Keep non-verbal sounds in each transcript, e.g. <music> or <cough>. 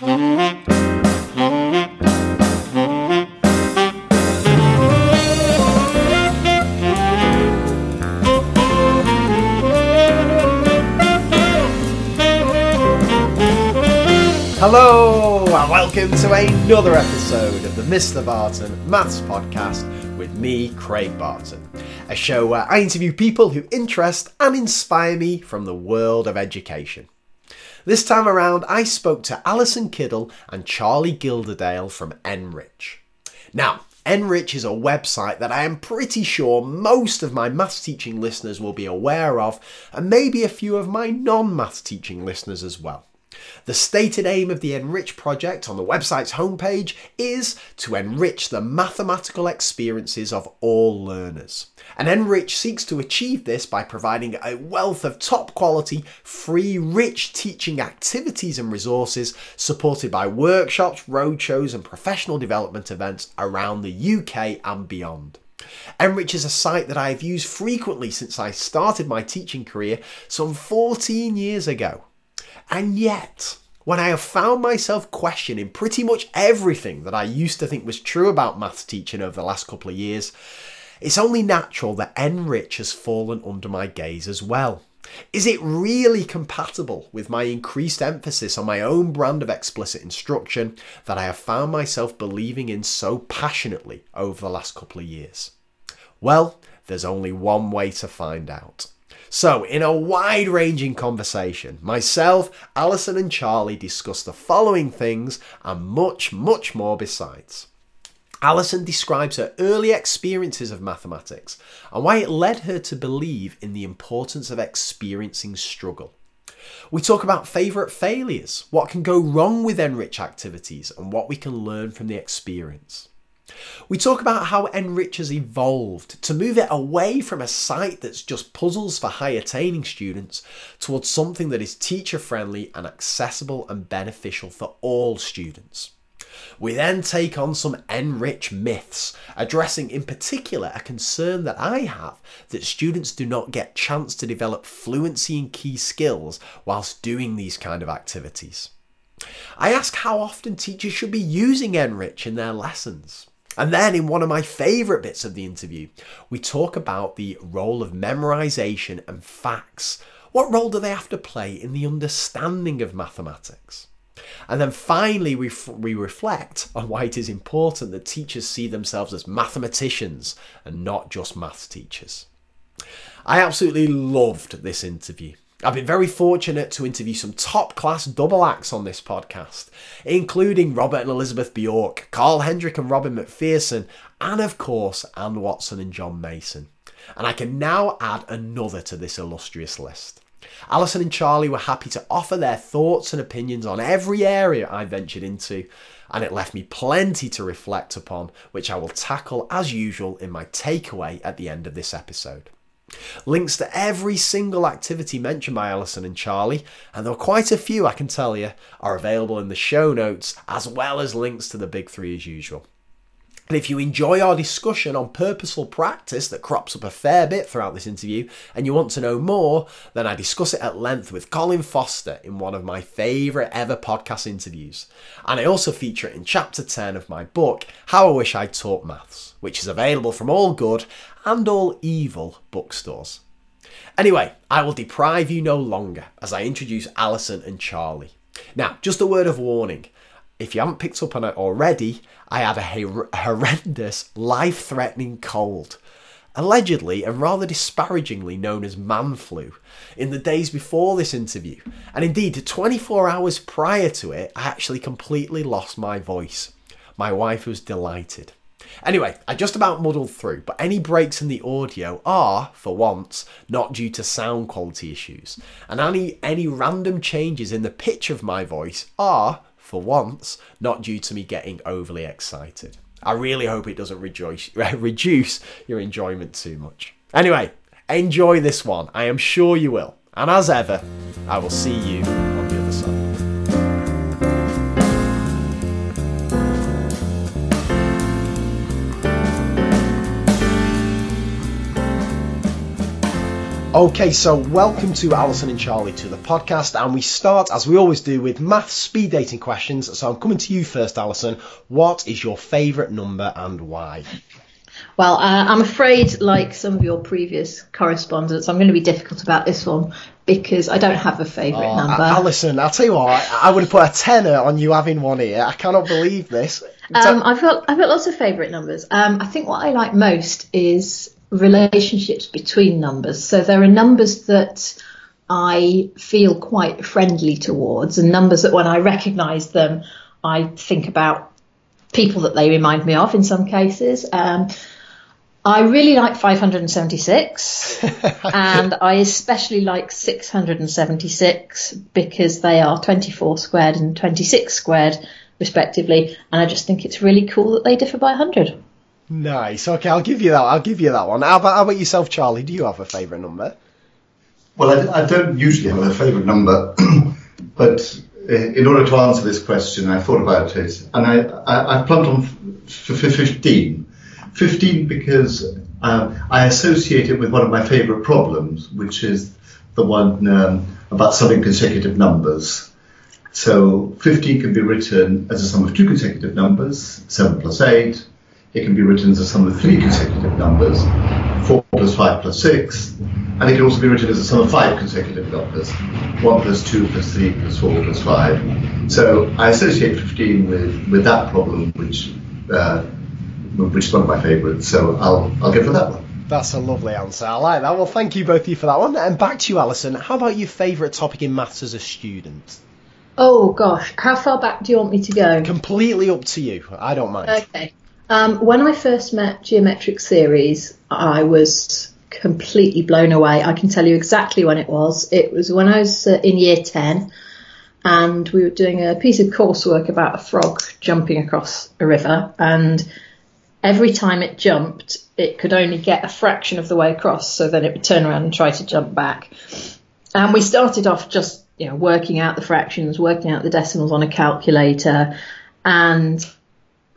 Hello, and welcome to another episode of the Mr. Barton Maths Podcast with me, Craig Barton. A show where I interview people who interest and inspire me from the world of education. This time around, I spoke to Alison Kiddle and Charlie Gilderdale from NRICH. Now, NRICH is a website that I am pretty sure most of my maths teaching listeners will be aware of, and maybe a few of my non maths teaching listeners as well. The stated aim of the NRICH project on the website's homepage is to enrich the mathematical experiences of all learners. And NRICH seeks to achieve this by providing a wealth of top quality, free, rich teaching activities and resources supported by workshops, roadshows, and professional development events around the UK and beyond. NRICH is a site that I have used frequently since I started my teaching career some 14 years ago. And yet, when I have found myself questioning pretty much everything that I used to think was true about maths teaching over the last couple of years, it's only natural that NRICH has fallen under my gaze as well. Is it really compatible with my increased emphasis on my own brand of explicit instruction that I have found myself believing in so passionately over the last couple of years? Well, there's only one way to find out. So, in a wide ranging conversation, myself, Alison, and Charlie discuss the following things and much, much more besides. Alison describes her early experiences of mathematics and why it led her to believe in the importance of experiencing struggle. We talk about favourite failures, what can go wrong with NRICH activities, and what we can learn from the experience. We talk about how NRICH has evolved to move it away from a site that's just puzzles for high attaining students towards something that is teacher friendly and accessible and beneficial for all students. We then take on some NRICH myths, addressing in particular a concern that I have that students do not get chance to develop fluency in key skills whilst doing these kind of activities. I ask how often teachers should be using NRICH in their lessons. And then, in one of my favourite bits of the interview, we talk about the role of memorisation and facts. What role do they have to play in the understanding of mathematics? And then finally, we, f- we reflect on why it is important that teachers see themselves as mathematicians and not just maths teachers. I absolutely loved this interview. I've been very fortunate to interview some top class double acts on this podcast, including Robert and Elizabeth Bjork, Carl Hendrick and Robin Macpherson, and of course, Anne Watson and John Mason. And I can now add another to this illustrious list. Alison and Charlie were happy to offer their thoughts and opinions on every area I ventured into, and it left me plenty to reflect upon, which I will tackle as usual in my takeaway at the end of this episode. Links to every single activity mentioned by Alison and Charlie, and there are quite a few I can tell you, are available in the show notes, as well as links to the big three as usual. And if you enjoy our discussion on purposeful practice that crops up a fair bit throughout this interview and you want to know more, then I discuss it at length with Colin Foster in one of my favourite ever podcast interviews. And I also feature it in chapter 10 of my book, How I Wish I'd Taught Maths, which is available from all good and all evil bookstores. Anyway, I will deprive you no longer as I introduce Alison and Charlie. Now, just a word of warning if you haven't picked up on it already, I had a horrendous, life threatening cold. Allegedly and rather disparagingly known as man flu, in the days before this interview. And indeed, 24 hours prior to it, I actually completely lost my voice. My wife was delighted. Anyway, I just about muddled through, but any breaks in the audio are, for once, not due to sound quality issues. And any, any random changes in the pitch of my voice are, for once, not due to me getting overly excited. I really hope it doesn't rejoice, <laughs> reduce your enjoyment too much. Anyway, enjoy this one. I am sure you will. And as ever, I will see you Okay, so welcome to Alison and Charlie to the podcast, and we start as we always do with math speed dating questions. So I'm coming to you first, Alison. What is your favourite number and why? Well, uh, I'm afraid, like some of your previous correspondents, I'm going to be difficult about this one because I don't have a favourite oh, number. Alison, I'll tell you what, I, I would have put a tenner on you having one here. I cannot believe this. Um, I've got I've got lots of favourite numbers. Um, I think what I like most is relationships between numbers. So there are numbers that I feel quite friendly towards, and numbers that when I recognise them, I think about people that they remind me of in some cases. Um, I really like 576, <laughs> and I especially like 676 because they are 24 squared and 26 squared, respectively, and I just think it's really cool that they differ by 100. Nice. Okay, I'll give you that. I'll give you that one. How about, how about yourself, Charlie? Do you have a favourite number? Well, I, I don't usually have a favourite number, <clears throat> but uh, in order to answer this question, I thought about it, and I, I, I plumped on for 15. 15 because um, I associate it with one of my favourite problems, which is the one um, about summing consecutive numbers. So 15 can be written as a sum of two consecutive numbers, 7 plus 8, it can be written as a sum of three consecutive numbers, 4 plus 5 plus 6, and it can also be written as a sum of five consecutive numbers, 1 plus 2 plus 3 plus 4 plus 5. So I associate 15 with, with that problem, which, uh, which is one of my favourites, so I'll, I'll go for that one. That's a lovely answer. I like that. Well, thank you both of you for that one. And back to you, Alison. How about your favourite topic in maths as a student? Oh gosh, how far back do you want me to go? Completely up to you. I don't mind. Okay. Um, when I first met geometric series, I was completely blown away. I can tell you exactly when it was. It was when I was uh, in year 10 and we were doing a piece of coursework about a frog jumping across a river and every time it jumped, it could only get a fraction of the way across, so then it would turn around and try to jump back. And we started off just, you know, working out the fractions, working out the decimals on a calculator, and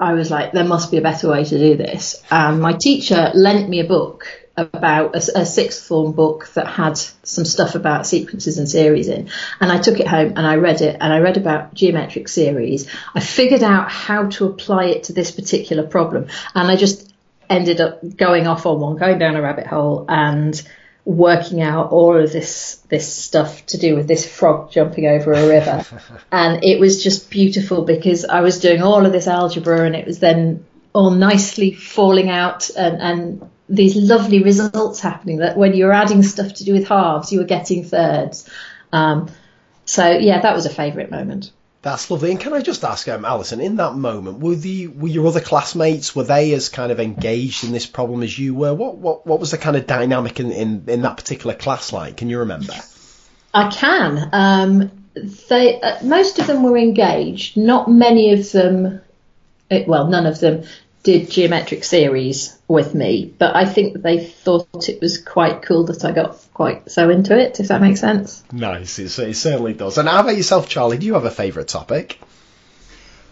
I was like, there must be a better way to do this. And my teacher lent me a book about a, a, sixth form book that had some stuff about sequences and series in. And I took it home and I read it and I read about geometric series. I figured out how to apply it to this particular problem. And I just ended up going off on one, going down a rabbit hole and working out all of this this stuff to do with this frog jumping over a river. <laughs> And it was just beautiful because I was doing all of this algebra and it was then all nicely falling out and, and these lovely results happening that when you were adding stuff to do with halves you were getting thirds. Um, so yeah that was a favourite moment that's lovely. And can I just ask, um, Alison, in that moment, were the were your other classmates were they as kind of engaged in this problem as you were? What what what was the kind of dynamic in in, in that particular class like? Can you remember? I can. Um, they uh, most of them were engaged. Not many of them. Well, none of them did geometric series with me, but I think they thought it was quite cool that I got quite so into it, if that makes sense. Nice, it, it certainly does. And how about yourself, Charlie? Do you have a favourite topic?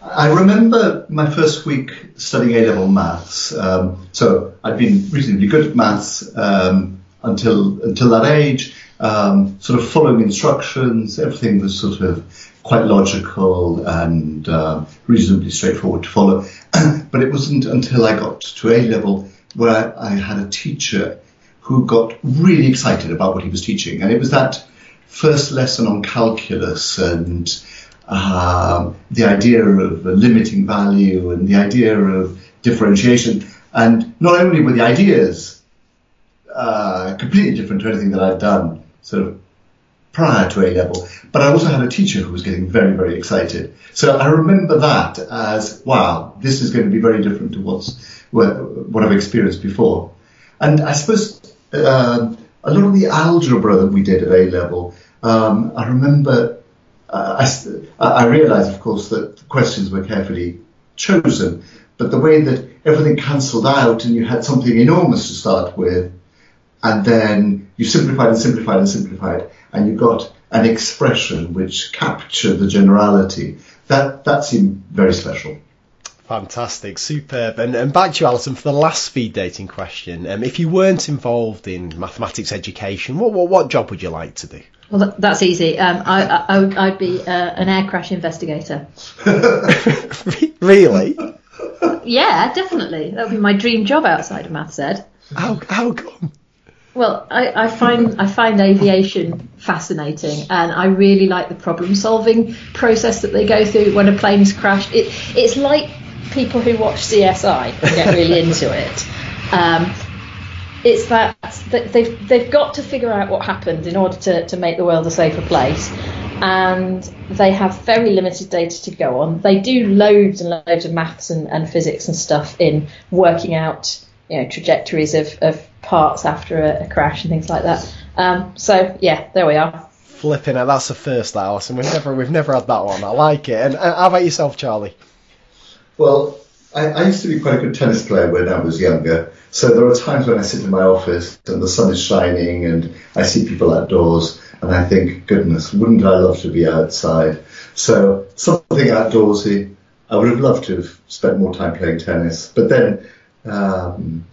I remember my first week studying A level maths. Um, so I'd been reasonably good at maths um, until until that age. Um, sort of following instructions, everything was sort of quite logical and uh, reasonably straightforward to follow. <clears throat> but it wasn't until I got to A level where I, had a teacher who got really excited about what he was teaching. And it was that first lesson on calculus and uh, the idea of limiting value and the idea of differentiation. And not only were the ideas uh, completely different to anything that I'd done sort of prior to A level, but I also had a teacher who was getting very, very excited. So I remember that as, wow, this is going to be very different to what's, what I've experienced before. And I suppose uh, a lot of the algebra that we did at A level, um, I remember, uh, I, I realized, of course, that the questions were carefully chosen, but the way that everything cancelled out and you had something enormous to start with, and then you simplified and simplified and simplified, and you got an expression which captured the generality. That that seemed very special. Fantastic, superb. And, and back to you, Alison, for the last speed dating question. Um, if you weren't involved in mathematics education, what, what, what job would you like to do? Well, that's easy. Um, I, I, I would, I'd be uh, an air crash investigator. <laughs> really? Yeah, definitely. That would be my dream job outside of maths ed. How, how come? Well, I, I find I find aviation fascinating, and I really like the problem solving process that they go through when a plane's crashed. It, it's like people who watch CSI and get really <laughs> into it. Um, it's that they've they've got to figure out what happened in order to, to make the world a safer place, and they have very limited data to go on. They do loads and loads of maths and, and physics and stuff in working out you know trajectories of, of parts after a, a crash and things like that. Um, so yeah, there we are. Flipping it, that's the first, that Alison. We've never we've never had that one. I like it. And uh, how about yourself, Charlie? Well, I, I, used to be quite a good tennis player when I was younger. So there are times when I sit in my office and the sun is shining and I see people outdoors and I think, goodness, wouldn't I love to be outside? So something outdoorsy. I would have loved to have spent more time playing tennis. But then um,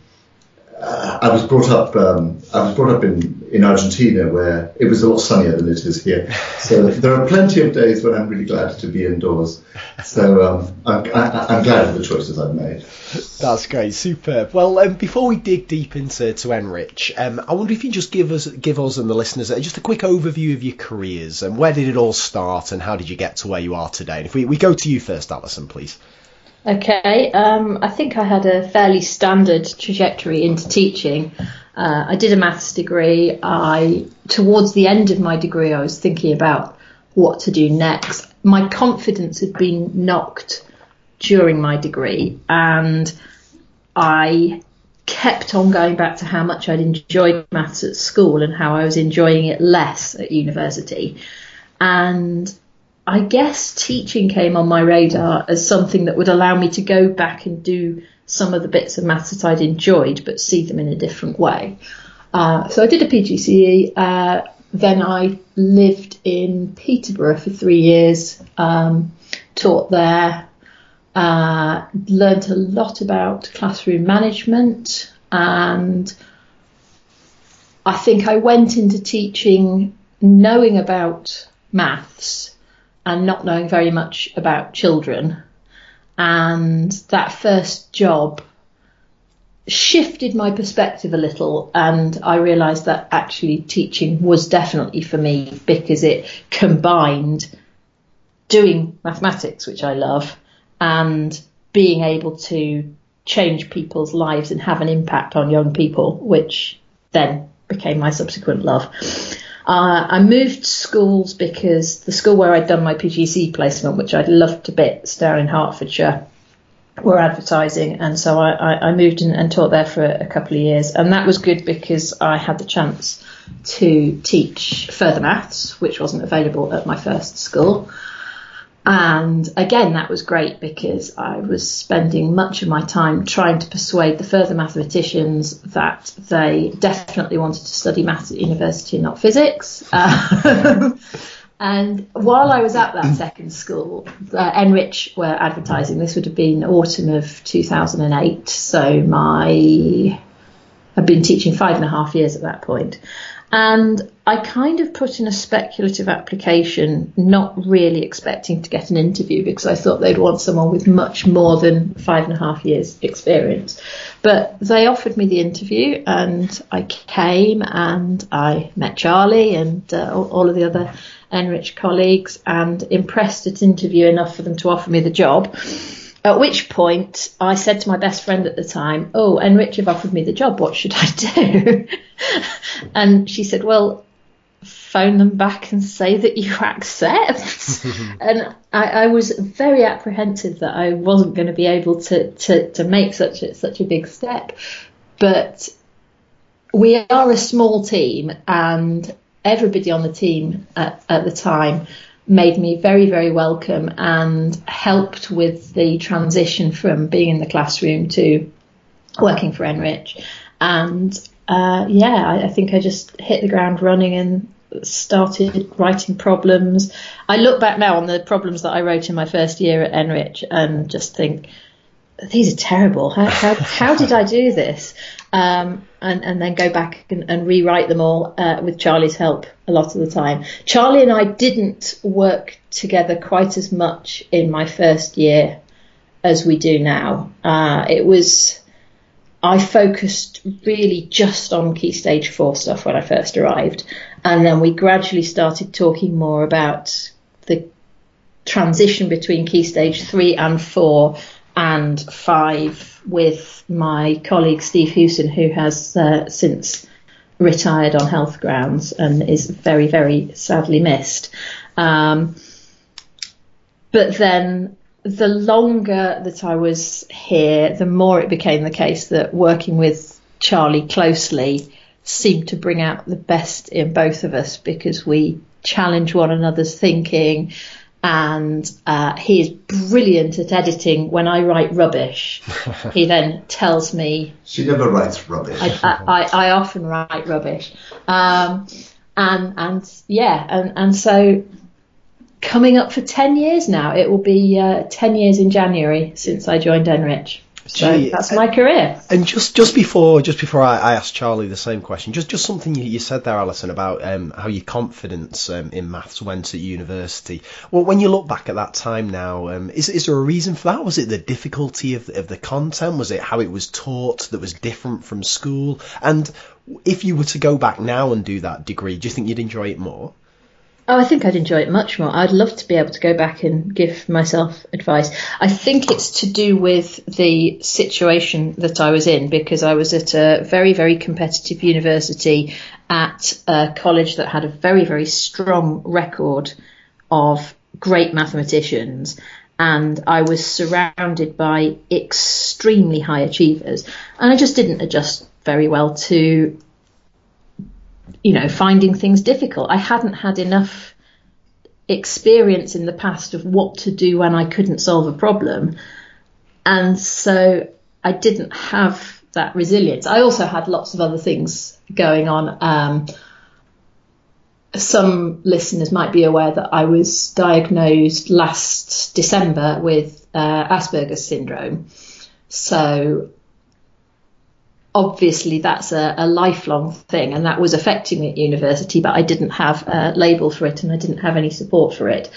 I was brought up. Um, I was brought up in, in Argentina, where it was a lot sunnier than it is here. So <laughs> there are plenty of days when I'm really glad to be indoors. So um, I'm, I, am glad of the choices I've made. That's great, superb. Well, um, before we dig deep into to NRICH, um, I wonder if you just give us give us and the listeners just a quick overview of your careers and where did it all start and how did you get to where you are today? And if we, we go to you first, Alison, please. Okay, um, I think I had a fairly standard trajectory into teaching. Uh, I did a maths degree. I towards the end of my degree, I was thinking about what to do next. My confidence had been knocked during my degree, and I kept on going back to how much I'd enjoyed maths at school and how I was enjoying it less at university. And I guess teaching came on my radar as something that would allow me to go back and do some of the bits of maths that I'd enjoyed, but see them in a different way. Uh, so I did a PGCE. Uh, then I lived in Peterborough for three years, um, taught there, uh, learned a lot about classroom management, and I think I went into teaching knowing about maths and not knowing very much about children. And that first job shifted my perspective a little and I realised that actually teaching was definitely for me because it combined doing mathematics, which I love, and being able to change people's lives and have an impact on young people, which then became my subsequent love. Uh, I moved schools because the school where I'd done my PGC placement, which I'd loved to bits down in Hertfordshire, were advertising, and so I, I, I moved and taught there for a couple of years, and that was good because I had the chance to teach further maths, which wasn't available at my first school. And again, that was great because I was spending much of my time trying to persuade the further mathematicians that they definitely wanted to study maths at university, not physics. Uh, <laughs> and while I was at that second school, uh, NRICH were advertising. This would have been autumn of 2008. So my I've been teaching five and a half years at that point. And I kind of put in a speculative application, not really expecting to get an interview because I thought they'd want someone with much more than five and a half years experience. But they offered me the interview and I came and I met Charlie and uh, all of the other NRICH colleagues and impressed at interview enough for them to offer me the job. At which point I said to my best friend at the time, Oh, NRICH have offered me the job. What should I do? <laughs> and she said, Well, phone them back and say that you <laughs> accept. <laughs> and I, I, was very apprehensive that I wasn't going to be able to, to, to make such a, such a big step. But we are a small team and everybody on the team at, at the time made me very, very welcome and helped with the transition from being in the classroom to working for NRICH. And uh, yeah, I, I, think I just hit the ground running and started writing problems. I look back now on the problems that I wrote in my first year at NRICH and just think these are terrible. How, how, how did I do this? Um, and, and then go back and, and rewrite them all uh, with Charlie's help a lot of the time. Charlie and I didn't work together quite as much in my first year as we do now. Uh, it was, I focused really just on Key Stage 4 stuff when I first arrived. And then we gradually started talking more about the transition between Key Stage 3 and 4 and 5 with my colleague Steve Hewson, who has uh, since retired on health grounds and is very, very sadly missed. Um, but then the longer that I was here, the more it became the case that working with Charlie closely seemed to bring out the best in both of us because we challenge one another's thinking. And uh, he is brilliant at editing. When I write rubbish, <laughs> he then tells me. She never writes rubbish. I, I, I often write rubbish, um, and and yeah, and and so coming up for 10 years now. It will be uh, 10 years in January since I joined NRICH. So Gee, that's my career. And just just before just before I, I asked Charlie the same question, just just something you, you said there, Alison, about um, how your confidence um, in maths went at university. Well, when you look back at that time now, um, is is there a reason for that? Was it the difficulty of of the content? Was it how it was taught that was different from school? And if you were to go back now and do that degree, do you think you'd enjoy it more? Oh, I think I'd enjoy it much more. I'd love to be able to go back and give myself advice. I think it's to do with the situation that I was in because I was at a very, very competitive university at a college that had a very, very strong record of great mathematicians. And I was surrounded by extremely high achievers. And I just didn't adjust very well to you know, finding things difficult. I hadn't had enough experience in the past of what to do when I couldn't solve a problem. And so I didn't have that resilience. I also had lots of other things going on. Um, some listeners might be aware that I was diagnosed last December with uh, Asperger's syndrome. So obviously that's a, a, lifelong thing and that was affecting me at university but I didn't have a label for it and I didn't have any support for it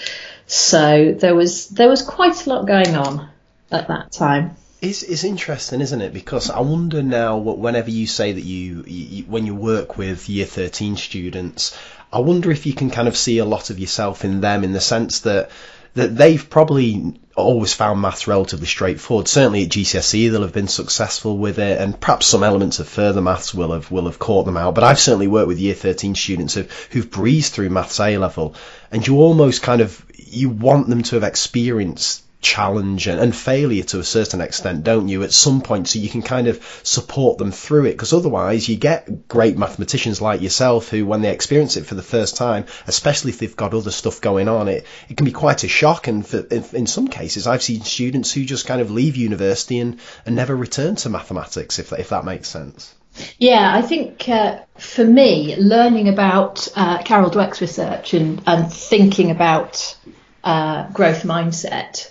so there was there was quite a lot going on at that time it's, it's interesting, isn't it? Because I wonder now, whenever you say that you, you, when you work with year 13 students, I wonder if you can kind of see a lot of yourself in them in the sense that that they've probably always found maths relatively straightforward. Certainly at GCSE they'll have been successful with it, and perhaps some elements of further maths will have will have caught them out. But I've certainly worked with year 13 students who've, who've breezed through maths A level, and you almost kind of you want them to have experienced challenge and, and, failure to a certain extent, don't you, at some point, so you can kind of support them through it. Because otherwise, you get great mathematicians like yourself who, when they experience it for the first time, especially if they've got other stuff going on, it, it can be quite a shock. And for, in, in, some cases, I've seen students who just kind of leave university and, and never return to mathematics, if, if that makes sense. Yeah, I think uh, for me, learning about uh, Carol Dweck's research and, and thinking about uh, growth mindset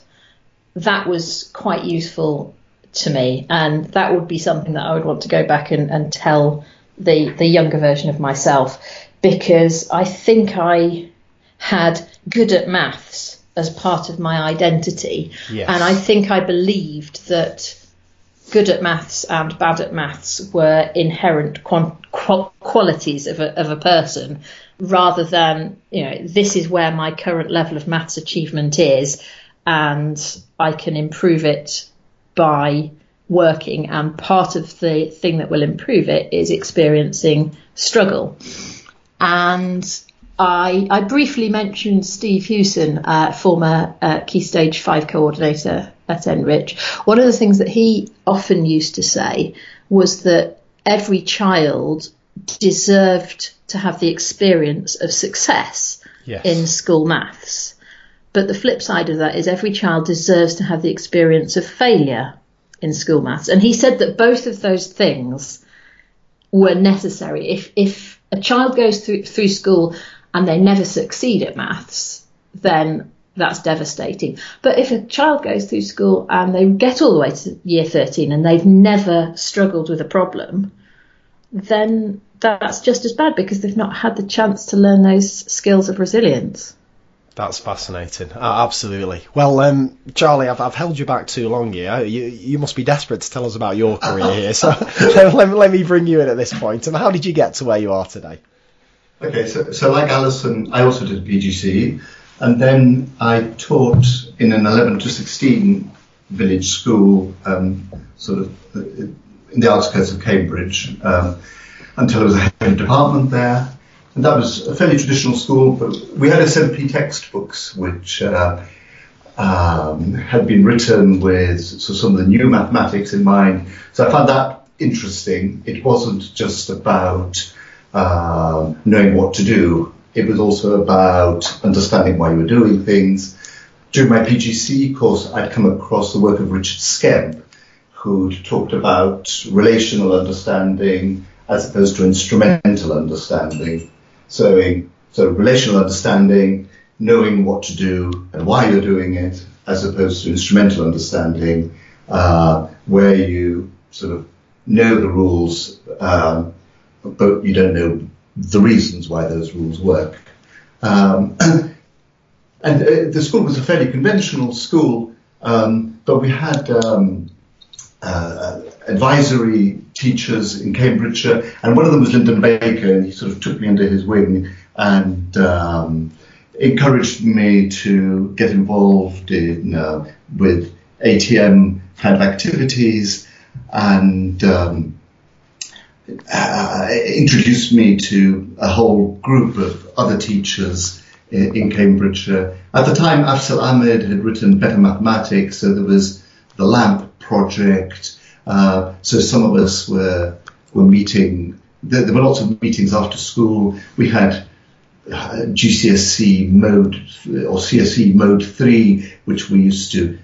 that was quite useful to me, and that would be something that I would want to go back and, and tell the the younger version of myself because I think I had good at maths as part of my identity, yes. and I think I believed that good at maths and bad at maths were inherent qual- qualities of a, of a person rather than you know this is where my current level of maths achievement is and I can improve it by working. And part of the thing that will improve it is experiencing struggle. And I, I briefly mentioned Steve Hewson, uh, former uh, Key Stage 5 coordinator at NRICH. One of the things that he often used to say was that every child deserved to have the experience of success yes. in school maths. But the flip side of that is every child deserves to have the experience of failure in school maths. And he said that both of those things were necessary. If, if a child goes through, through school and they never succeed at maths, then that's devastating. But if a child goes through school and they get all the way to year 13 and they've never struggled with a problem, then that's just as bad because they've not had the chance to learn those skills of resilience. That's fascinating. Uh, absolutely. Well, um, Charlie, I've, I've held you back too long here. You, you must be desperate to tell us about your career here. So <laughs> <laughs> let, let, let, me bring you in at this point. And how did you get to where you are today? Okay, so, so like Alison, I also did PGC. And then I taught in an 11 to 16 village school, um, sort of uh, in the outskirts of Cambridge, um, until I was a head of department there. That was a fairly traditional school, but we had SMP textbooks which uh, um, had been written with so some of the new mathematics in mind. So I found that interesting. It wasn't just about uh, knowing what to do. It was also about understanding why you were doing things. During my PGC course, I'd come across the work of Richard Skemp, who'd talked about relational understanding as opposed to instrumental understanding. So, so relational understanding, knowing what to do and why you're doing it, as opposed to instrumental understanding, uh, where you sort of know the rules, um, but you don't know the reasons why those rules work. Um, <clears throat> and uh, the school was a fairly conventional school, um, but we had um, uh, advisory teachers in Cambridgeshire, and one of them was Lyndon Baker, and he sort of took me under his wing and um, encouraged me to get involved in uh, with ATM kind of activities and um, uh, introduced me to a whole group of other teachers in, Cambridgeshire. At the time, Afzal Ahmed had written Better Mathematics, so there was the LAMP project. Uh, so some of us were were meeting. There, there, were lots of meetings after school. We had uh, GCSE mode or CSE mode three, which we used to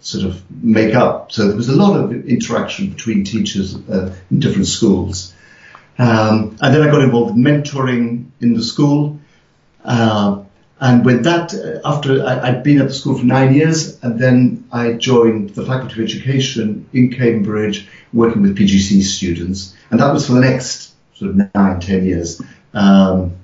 sort of make up. So there was a lot of interaction between teachers uh, in different schools. Um, and then I got involved mentoring in the school. Uh, and with that, uh, after I, had been at the school for nine years, and then I joined the Faculty of Education in Cambridge, working with PGC students, and that was for the next sort of nine, ten years. Um,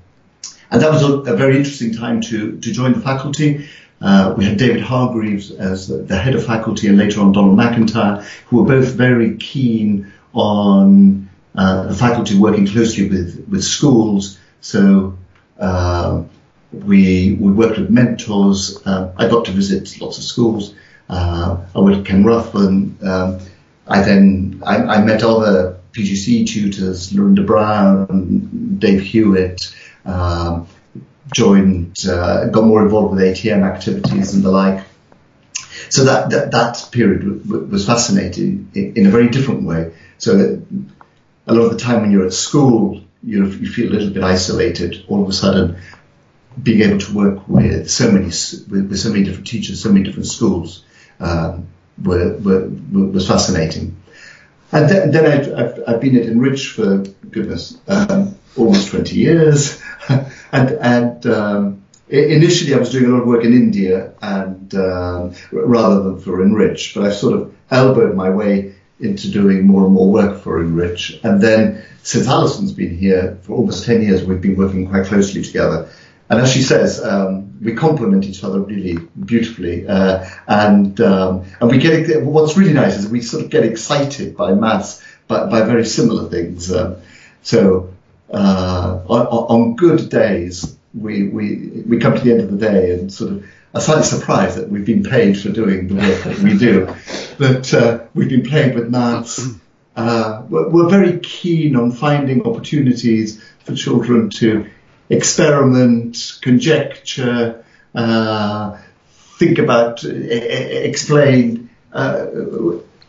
and that was a, a, very interesting time to to join the faculty. Uh, we had David Hargreaves as the, the, head of faculty, and later on Donald McIntyre, who were both very keen on uh, the faculty working closely with with schools. So. Uh, we, we worked with mentors. Uh, I got to visit lots of schools. Uh, I went to Kenruthven. Um, I then I, I, met other PGC tutors, Laurinda Brown, Dave Hewitt. Um, joined, uh, got more involved with ATM activities and the like. So that that, that period w- w- was fascinating in, in, a very different way. So a lot of the time when you're at school, you you feel a little bit isolated. All of a sudden, being able to work with so many with, with so many different teachers, so many different schools, um, were, were, was fascinating. And then, then I've, I've, I've, been at NRICH for goodness um, almost 20 years, <laughs> and and um, initially I was doing a lot of work in India and um, rather than for NRICH, but I've sort of elbowed my way into doing more and more work for NRICH, and then since Alison's been here for almost 10 years, we've been working quite closely together. And as she says, um, we complement each other really beautifully, uh, and um, and we get what's really nice is we sort of get excited by maths by, by very similar things. Um, so uh, on, on, good days, we, we we come to the end of the day and sort of are slightly surprised that we've been paid for doing the work that we do, but uh, we've been playing with maths. Uh, we're, we're very keen on finding opportunities for children to experiment, conjecture, uh, think about, uh, explain. Uh,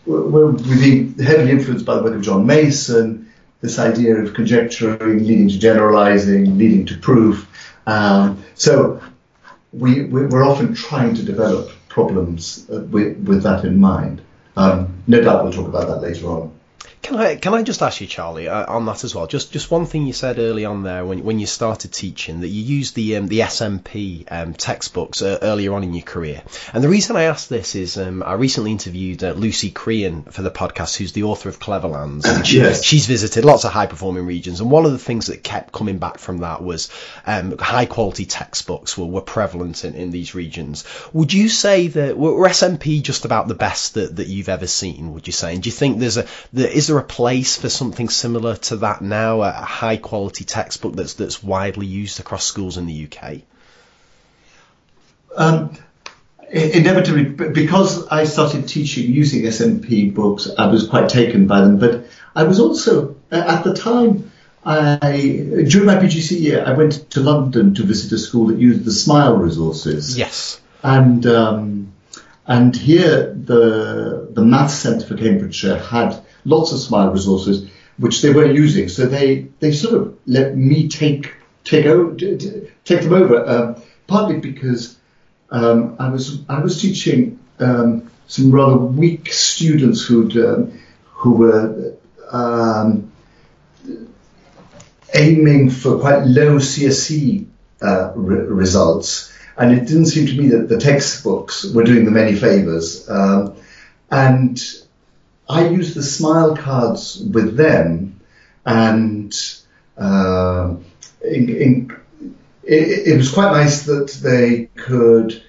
we're heavily influenced by the work of John Mason, this idea of conjecturing leading to generalizing, leading to proof. Um, so we, we're often trying to develop problems uh, with, with that in mind. Um, no doubt we'll talk about that later on. Can I can I just ask you, Charlie, uh, on that as well? Just just one thing you said early on there when when you started teaching that you used the um, the SMP um, textbooks uh, earlier on in your career. And the reason I ask this is um, I recently interviewed uh, Lucy Crehan for the podcast, who's the author of Cleverlands. And <coughs> she, Yes. she's visited lots of high performing regions, and one of the things that kept coming back from that was um, high quality textbooks were, were prevalent in, in these regions. Would you say that were, were SMP just about the best that, that you've ever seen? Would you say? And do you think there's a there, is there a place for something similar to that now, a high quality textbook that's that's widely used across schools in the UK? Um, inevitably, because I started teaching using SMP books, I was quite taken by them. But I was also, at the time, I during my PGC year, I went to London to visit a school that used the Smile resources. Yes. And um, and here the the Maths Centre for Cambridgeshire had lots of Smile resources which they weren't using. So they they sort of let me take take over take them over. Um, partly because um, I was I was teaching um, some rather weak students who'd um, who were um, aiming for quite low CSE uh, re- results, and it didn't seem to me that the textbooks were doing them any favours. Um, and I used the smile cards with them, and uh, in, in, it, it was quite nice that they could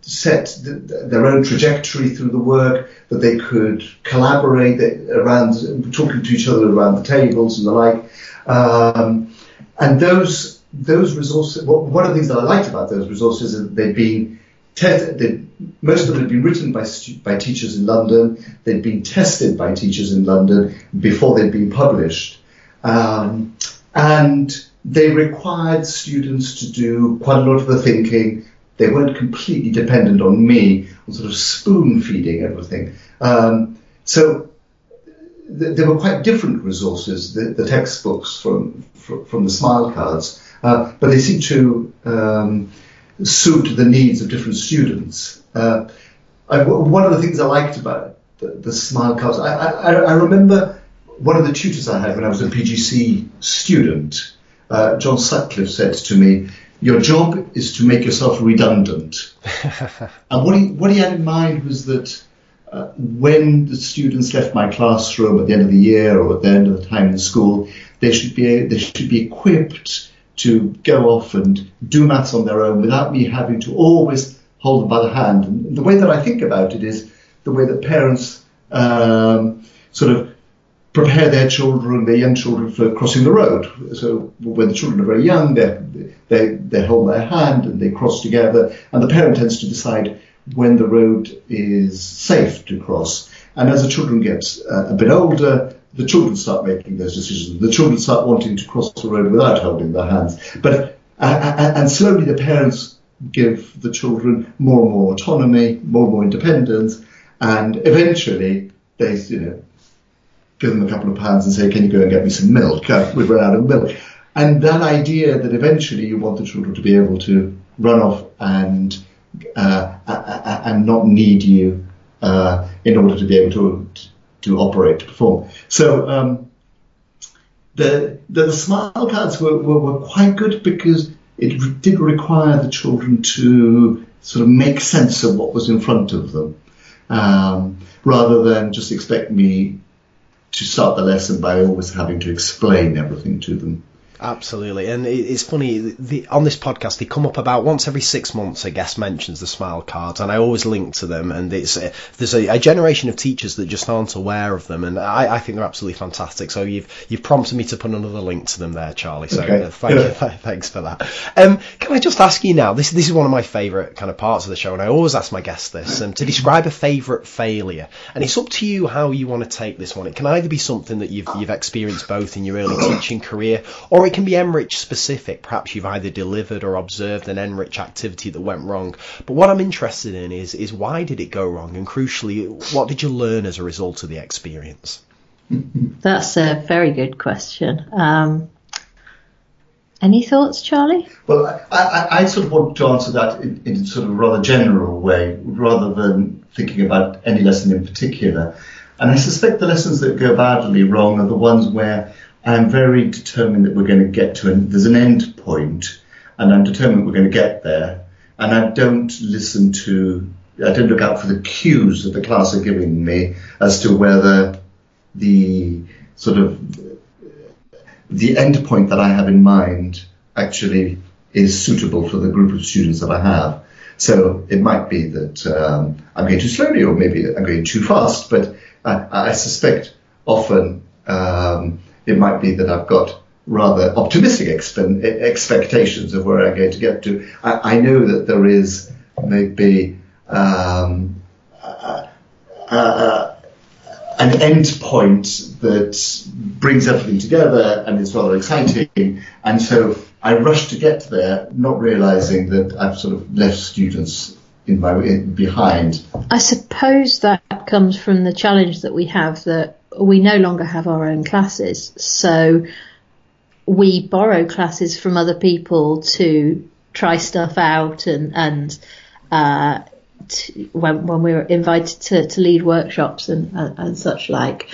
set th- their own trajectory through the work, that they could collaborate around, talking to each other around the tables and the like. Um, and those those resources, one of the things that I liked about those resources is that they've been most of them had been written by by teachers in London. They'd been tested by teachers in London before they'd been published, um, and they required students to do quite a lot of the thinking. They weren't completely dependent on me, on sort of spoon feeding everything. Um, so th- they were quite different resources, the, the textbooks from, from from the smile cards, uh, but they seem to um, suit the needs of different students. Uh, I, one of the things I liked about the, the smile cards, I, I, I remember one of the tutors I had when I was a PGC student, uh, John Sutcliffe, said to me, "Your job is to make yourself redundant." <laughs> and what he what he had in mind was that uh, when the students left my classroom at the end of the year or at the end of the time in school, they should be they should be equipped to go off and do maths on their own without me having to always hold them by the hand. And the way that I think about it is the way that parents um, sort of prepare their children, their young children, for crossing the road. So when the children are very young, they they hold their hand and they cross together, and the parent tends to decide when the road is safe to cross. And as the children get uh, a bit older, the children start making those decisions. The children start wanting to cross the road without holding their hands. But uh, uh, and slowly the parents give the children more and more autonomy, more and more independence, and eventually they, you know, give them a couple of pounds and say, "Can you go and get me some milk? Uh, we've run out of milk." And that idea that eventually you want the children to be able to run off and uh, and not need you uh, in order to be able to to operate to perform. So um, the, the smile cards were, were, were quite good because it did require the children to sort of make sense of what was in front of them, um, rather than just expect me to start the lesson by always having to explain everything to them. Absolutely, and it's funny. The, on this podcast, they come up about once every six months. A guest mentions the smile cards, and I always link to them. And it's uh, there's a, a, generation of teachers that just aren't aware of them, and I, I, think they're absolutely fantastic. So you've you've prompted me to put another link to them there, Charlie. So okay. uh, thank you, <laughs> thanks for that. Um, can I just ask you now? This this is one of my favourite kind of parts of the show, and I always ask my guests this um, to describe a favourite failure, and it's up to you how you want to take this one. It can either be something that you've you've experienced both in your early teaching career, or it can be NRICH specific. Perhaps you've either delivered or observed an NRICH activity that went wrong. But what I'm interested in is is why did it go wrong, and crucially, what did you learn as a result of the experience? That's a very good question. Um, any thoughts, Charlie? Well, I, I, I, sort of want to answer that in, in sort of a rather general way, rather than thinking about any lesson in particular. And I suspect the lessons that go badly wrong are the ones where I'm very determined that we're going to get to, and there's an end point, and I'm determined we're going to get there, and I don't listen to, I don't look out for the cues that the class are giving me as to whether the sort of the end point that I have in mind actually is suitable for the group of students that I have. So it might be that um, I'm going too slowly, or maybe I'm going too fast. But I, I suspect often um, it might be that I've got rather optimistic expe- expectations of where I'm going to get to. I, I know that there is maybe um, uh, an end point that brings everything together and is rather exciting. And so I rush to get there, not realizing that I've sort of left students in my in, behind. I suppose that comes from the challenge that we have that we no longer have our own classes. So we borrow classes from other people to try stuff out and, and, uh, to, when, when we were invited to, to lead workshops and, and, and such like.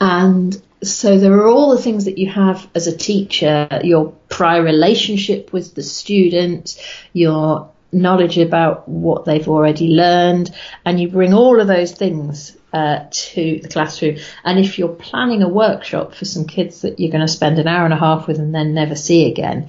And so there are all the things that you have as a teacher, your prior relationship with the student, your knowledge about what they've already learned, and you bring all of those things uh, to the classroom. And if you're planning a workshop for some kids that you're going to spend an hour and a half with and then never see again,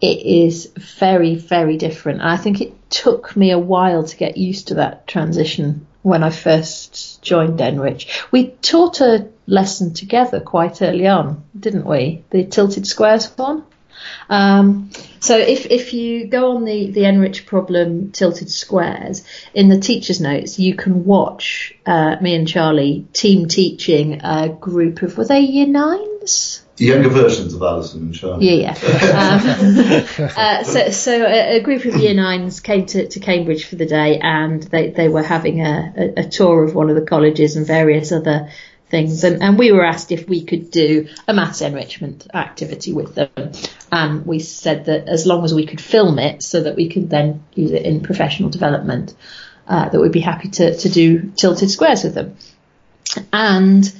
it is very, very different. And I think it took me a while to get used to that transition when I first joined NRICH. We taught a lesson together quite early on, didn't we? The tilted squares one. Um, so if, if you go on the, the NRICH problem tilted squares, in the teacher's notes, you can watch uh, me and Charlie team teaching a group of, were they year nines? Younger versions of Alison and Charlie. Yeah, yeah. Um, <laughs> uh, so, so a, a, group of year nines came to, to Cambridge for the day, and they, they were having a, a, a tour of one of the colleges and various other things. And, and we were asked if we could do a mass enrichment activity with them. And we said that as long as we could film it so that we could then use it in professional development, uh, that we'd be happy to, to do tilted squares with them. And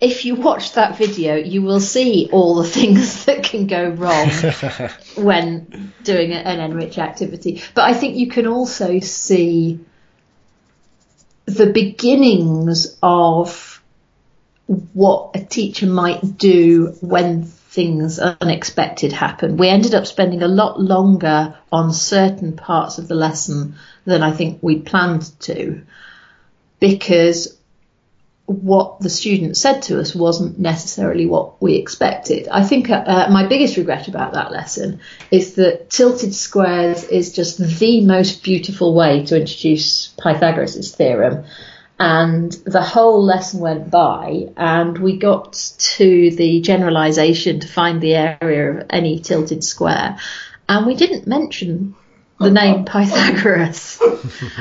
if you watch that video, you will see all the <laughs> things that can go wrong <laughs> when doing an NRICH activity. But I think you can also see the beginnings of what a teacher might do when things unexpected happen. We ended up spending a lot longer on certain parts of the lesson than I think we planned to because what the student said to us wasn't necessarily what we expected. I think uh, my biggest regret about that lesson is that tilted squares is just the most beautiful way to introduce Pythagoras' theorem and the whole lesson went by and we got to the generalization to find the area of any tilted square and we didn't mention the name <laughs> Pythagoras.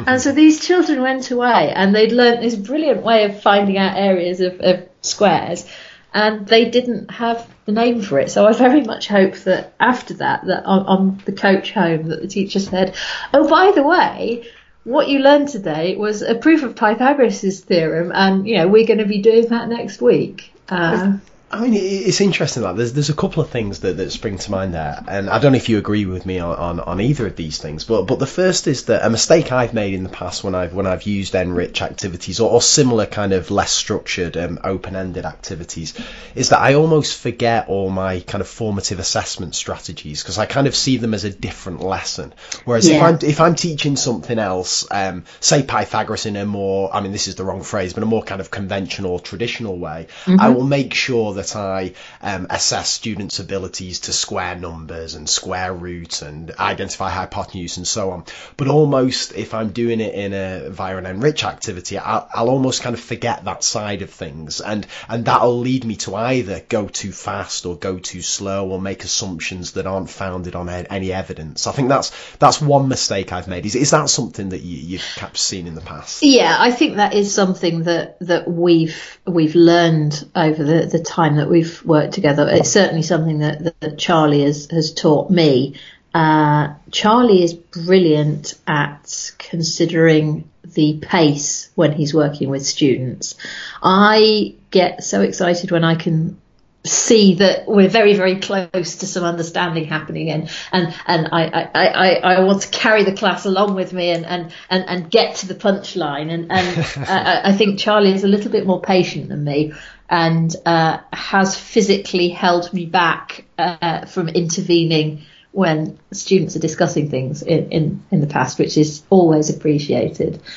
and so these children went away and they'd learnt this brilliant way of finding out areas of, of squares and they didn't have the name for it. So I very much hope that after that, that on, on the coach home, that the teacher said, "Oh, by the way, what you learned today was a proof of Pythagoras' theorem, and you know we're going to be doing that next week. Uh, I mean, it's interesting that there's there's a couple of things that, that spring to mind there, and I don't know if you agree with me on, on, on, either of these things. But but the first is that a mistake I've made in the past when I've when I've used NRICH activities or, or similar kind of less structured um, open ended activities is that I almost forget all my kind of formative assessment strategies because I kind of see them as a different lesson. Whereas yeah. if I'm if I'm teaching something else, um, say Pythagoras in a more I mean this is the wrong phrase, but a more kind of conventional traditional way, mm-hmm. I will make sure that I um, assess students' abilities to square numbers and square root and identify hypotenuse and so on. But almost if I'm doing it in a via an NRICH activity, I'll, I'll almost kind of forget that side of things, and and that'll lead me to either go too fast or go too slow or make assumptions that aren't founded on any evidence. I think that's that's one mistake I've made. Is is that something that you, you've perhaps seen in the past? Yeah, I think that is something that that we've we've learned over the, the time that we've worked together. It's certainly something that, that Charlie has, has taught me Uh, Charlie is brilliant at considering the pace when he's working with students. I get so excited when I can see that we're very very close to some understanding happening and and and I, I, I, I want to carry the class along with me and and and, and get to the punchline and and <laughs> I, I think Charlie is a little bit more patient than me and uh, has physically held me back uh, from intervening when students are discussing things in, in, in the past, which is always appreciated. <laughs>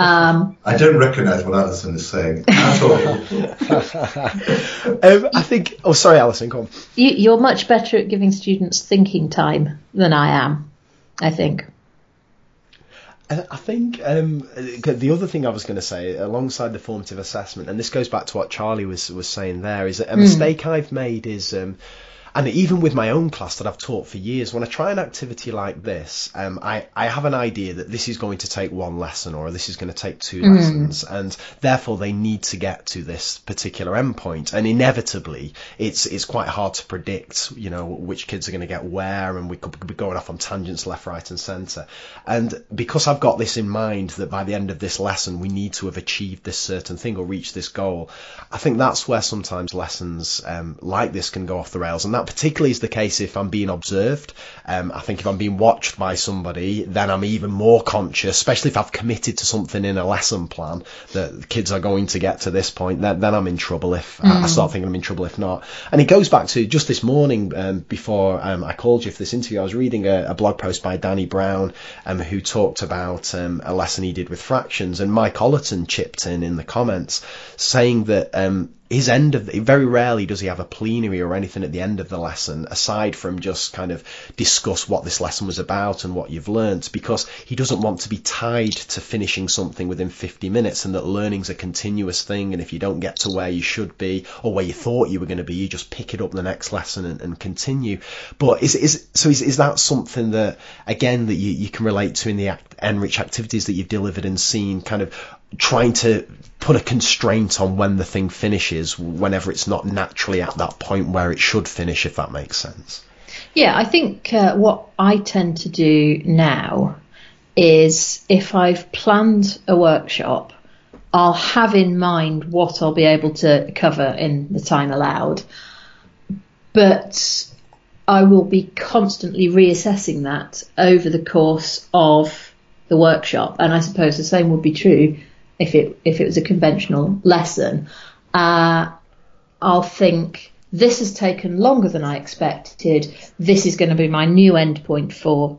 Um, I don't recognise what Alison is saying at all. <laughs> um, I think. Oh, sorry, Alison. Come on. You, you're much better at giving students thinking time than I am. I think. I think um, the other thing I was going to say, alongside the formative assessment, and this goes back to what Charlie was was saying there, is that a mistake mm. I've made is um, and even with my own class that I've taught for years, when I try an activity like this, um, I, I have an idea that this is going to take one lesson or this is going to take two mm. lessons, and therefore they need to get to this particular endpoint. And inevitably, it's it's quite hard to predict, you know, which kids are going to get where, and we could be going off on tangents left, right, and centre. And because I've got this in mind that by the end of this lesson we need to have achieved this certain thing or reached this goal, I think that's where sometimes lessons um, like this can go off the rails, and that particularly is the case if I'm being observed. Um, I think if I'm being watched by somebody, then I'm even more conscious, especially if I've committed to something in a lesson plan that the kids are going to get to this point, then, then I'm in trouble if mm. I, I, start thinking I'm in trouble if not. And it goes back to just this morning um, before um, I called you for this interview, I was reading a, a blog post by Danny Brown um, who talked about um, a lesson he did with fractions and Mike Ollerton chipped in in the comments saying that um, his end of the, very rarely does he have a plenary or anything at the end of the lesson aside from just kind of discuss what this lesson was about and what you've learnt because he doesn't want to be tied to finishing something within 50 minutes and that learning's a continuous thing and if you don't get to where you should be or where you thought you were going to be you just pick it up the next lesson and, and continue. But is is so is, is that something that again that you, you can relate to in the act, NRICH activities that you've delivered and seen kind of trying to put a constraint on when the thing finishes whenever it's not naturally at that point where it should finish, if that makes sense. Yeah, I think uh, what I tend to do now is if I've planned a workshop, I'll have in mind what I'll be able to cover in the time allowed. But I will be constantly reassessing that over the course of the workshop. And I suppose the same would be true if it if it was a conventional lesson, uh, I'll think this has taken longer than I expected. This is going to be my new endpoint for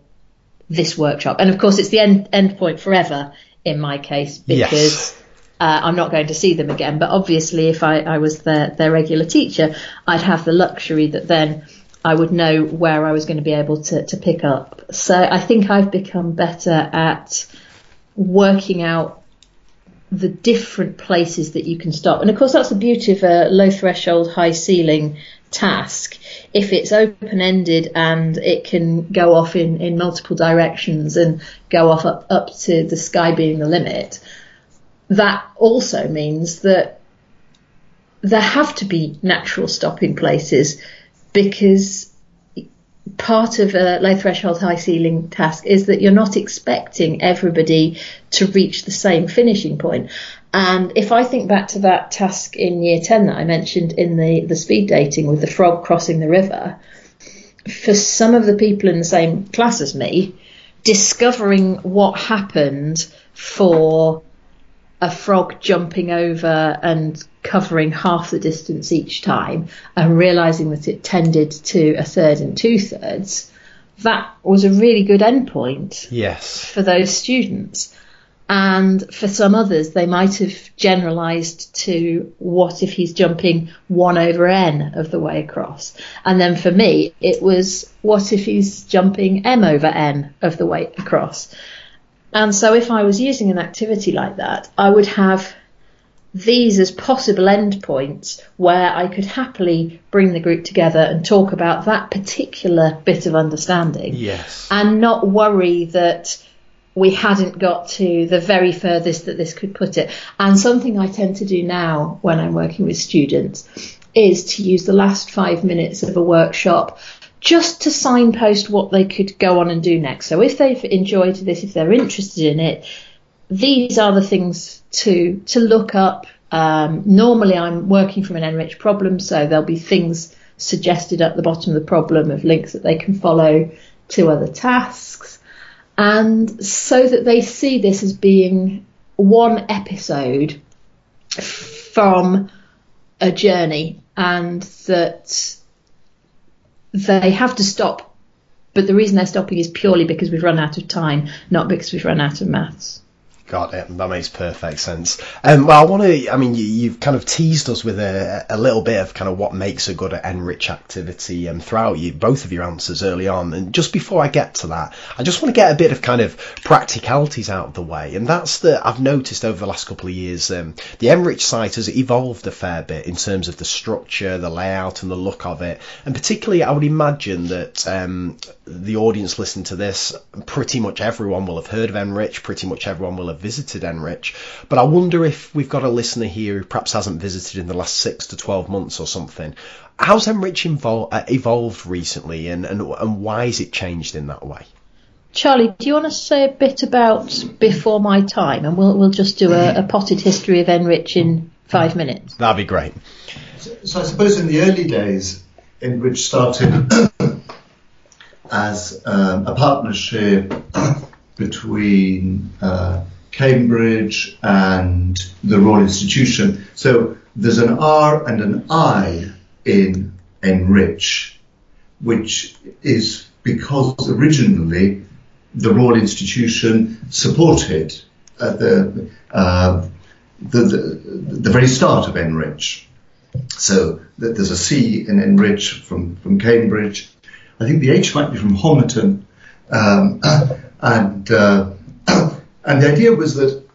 this workshop, and of course it's the end endpoint forever in my case because. Yes. Uh, I'm not going to see them again, but obviously, if I, I was their, their regular teacher, I'd have the luxury that then I would know where I was going to be able to, to pick up. So I think I've become better at working out the different places that you can stop. And of course, that's the beauty of a low threshold, high ceiling task. If it's open ended and it can go off in, in multiple directions and go off up, up to the sky being the limit, that also means that there have to be natural stopping places because part of a low threshold, high ceiling task is that you're not expecting everybody to reach the same finishing point. And if I think back to that task in year 10 that I mentioned in the, the speed dating with the frog crossing the river, for some of the people in the same class as me, discovering what happened for a frog jumping over and covering half the distance each time and realizing that it tended to a third and two thirds, that was a really good endpoint. Yes. For those students. And for some others, they might have generalized to what if he's jumping one over n of the way across. And then for me, it was what if he's jumping m over n of the way across. And so if I was using an activity like that, I would have these as possible endpoints where I could happily bring the group together and talk about that particular bit of understanding. Yes. And not worry that we hadn't got to the very furthest that this could put it. And something I tend to do now when I'm working with students is to use the last five minutes of a workshop just to signpost what they could go on and do next. So if they've enjoyed this, if they're interested in it, these are the things to to look up. Um, normally, I'm working from an enriched problem, so there'll be things suggested at the bottom of the problem of links that they can follow to other tasks, and so that they see this as being one episode from a journey, and that they have to stop. But the reason they're stopping is purely because we've run out of time, not because we've run out of maths. Got it. That makes perfect sense. Um, well, I want to. I mean, you, have kind of teased us with a, a, little bit of kind of what makes a good NRICH activity um, throughout you, both of your answers early on. And just before I get to that, I just want to get a bit of kind of practicalities out of the way. And that's that I've noticed over the last couple of years, um, the NRICH site has evolved a fair bit in terms of the structure, the layout, and the look of it. And particularly, I would imagine that um, the audience listening to this, pretty much everyone will have heard of NRICH. Pretty much everyone will have visited NRICH. but I wonder if we've got a listener here who perhaps hasn't visited in the last six to 12 months or something. How's NRICH evol- uh, evolved recently and, and, and why has it changed in that way? Charlie, do you want to say a bit about before my time, and we'll we'll just do a, a potted history of NRICH in five minutes. That'd be great. So, so I suppose in the early days, NRICH started <clears throat> as um, a partnership between uh, Cambridge and the Royal Institution. So there's an R and an I in NRICH, which is because originally the Royal Institution supported at the, uh, the, the, the, very start of NRICH. So there's a C in NRICH from, from Cambridge. I think the H might be from Homerton. Um, <coughs> and uh, <coughs> and the idea was that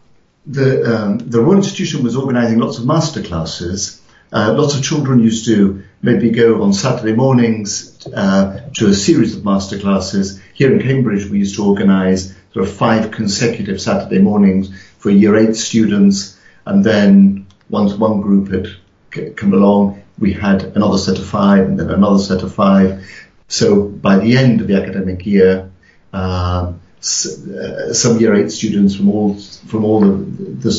the, um, the Royal Institution was organising lots of master classes. Uh, lots of children used to maybe go on Saturday mornings uh, to a series of master classes. Here in Cambridge, we used to organise sort of five consecutive Saturday mornings for year eight students, and then once one group had come along, we had another set of five, and then another set of five. So by the end of the academic year, um, uh, some year eight students from all from all the, the,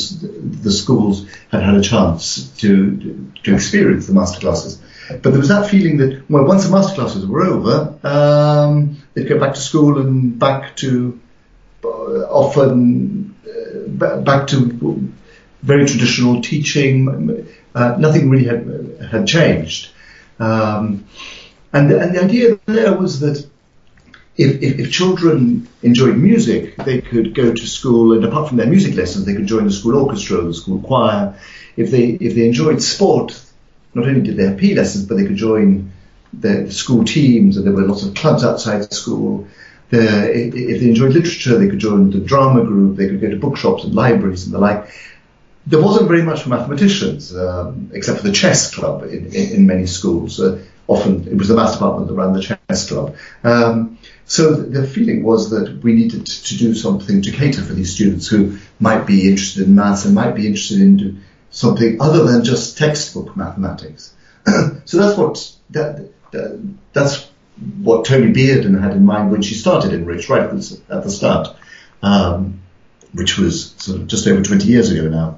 the schools had had a chance to to experience the masterclasses. But there was that feeling that well, once the masterclasses were over, um, they'd go back to school and back to uh, often uh, back to very traditional teaching. Uh, nothing really had had changed, um, and and the idea there was that if, if, if, children enjoyed music, they could go to school, and apart from their music lessons, they could join the school orchestra, or the school choir. If they if they enjoyed sport, not only did they have PE lessons, but they could join the school teams, and there were lots of clubs outside school. The, if they enjoyed literature, they could join the drama group. They could go to bookshops and libraries and the like. There wasn't very much for mathematicians, um, except for the chess club in, in, in many schools. Uh, often it was the math department that ran the chess club. Um, so the feeling was that we needed to do something to cater for these students who might be interested in maths and might be interested in something other than just textbook mathematics. <clears throat> so that's what that, that, that's what Toni Beardon had in mind when she started NRICH right at the, start, um, which was sort of just over 20 years ago now.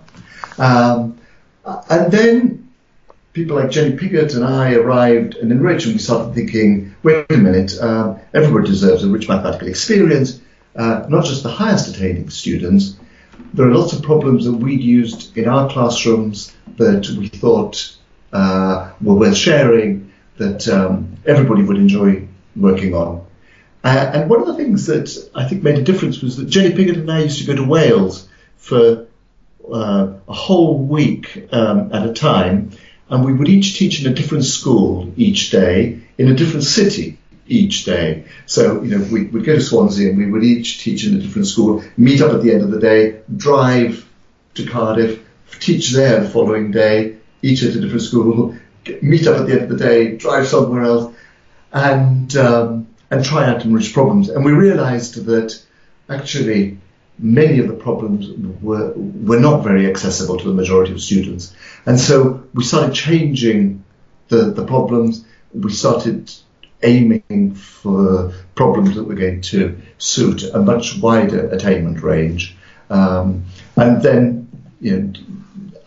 Um, and then people like Jenny Piggott and I arrived and NRICH and we started thinking, wait a minute, um, everybody deserves a rich mathematical experience, uh, not just the highest attaining students. There are lots of problems that we'd used in our classrooms that we thought uh, were worth sharing, that um, everybody would enjoy working on. Uh, and one of the things that I think made a difference was that Jenny Piggott and I used to go to Wales for uh, a whole week um, at a time and we would each teach in a different school each day in a different city each day. So, you know, we would go to Swansea and we would each teach in a different school, meet up at the end of the day, drive to Cardiff, teach there the following day, each at a different school, meet up at the end of the day, drive somewhere else, and um, and try out and NRICH problems. And we realised that actually many of the problems were, were not very accessible to the majority of students. And so we started changing the, the problems. We started aiming for problems that were going to suit a much wider attainment range. Um, and then, you know,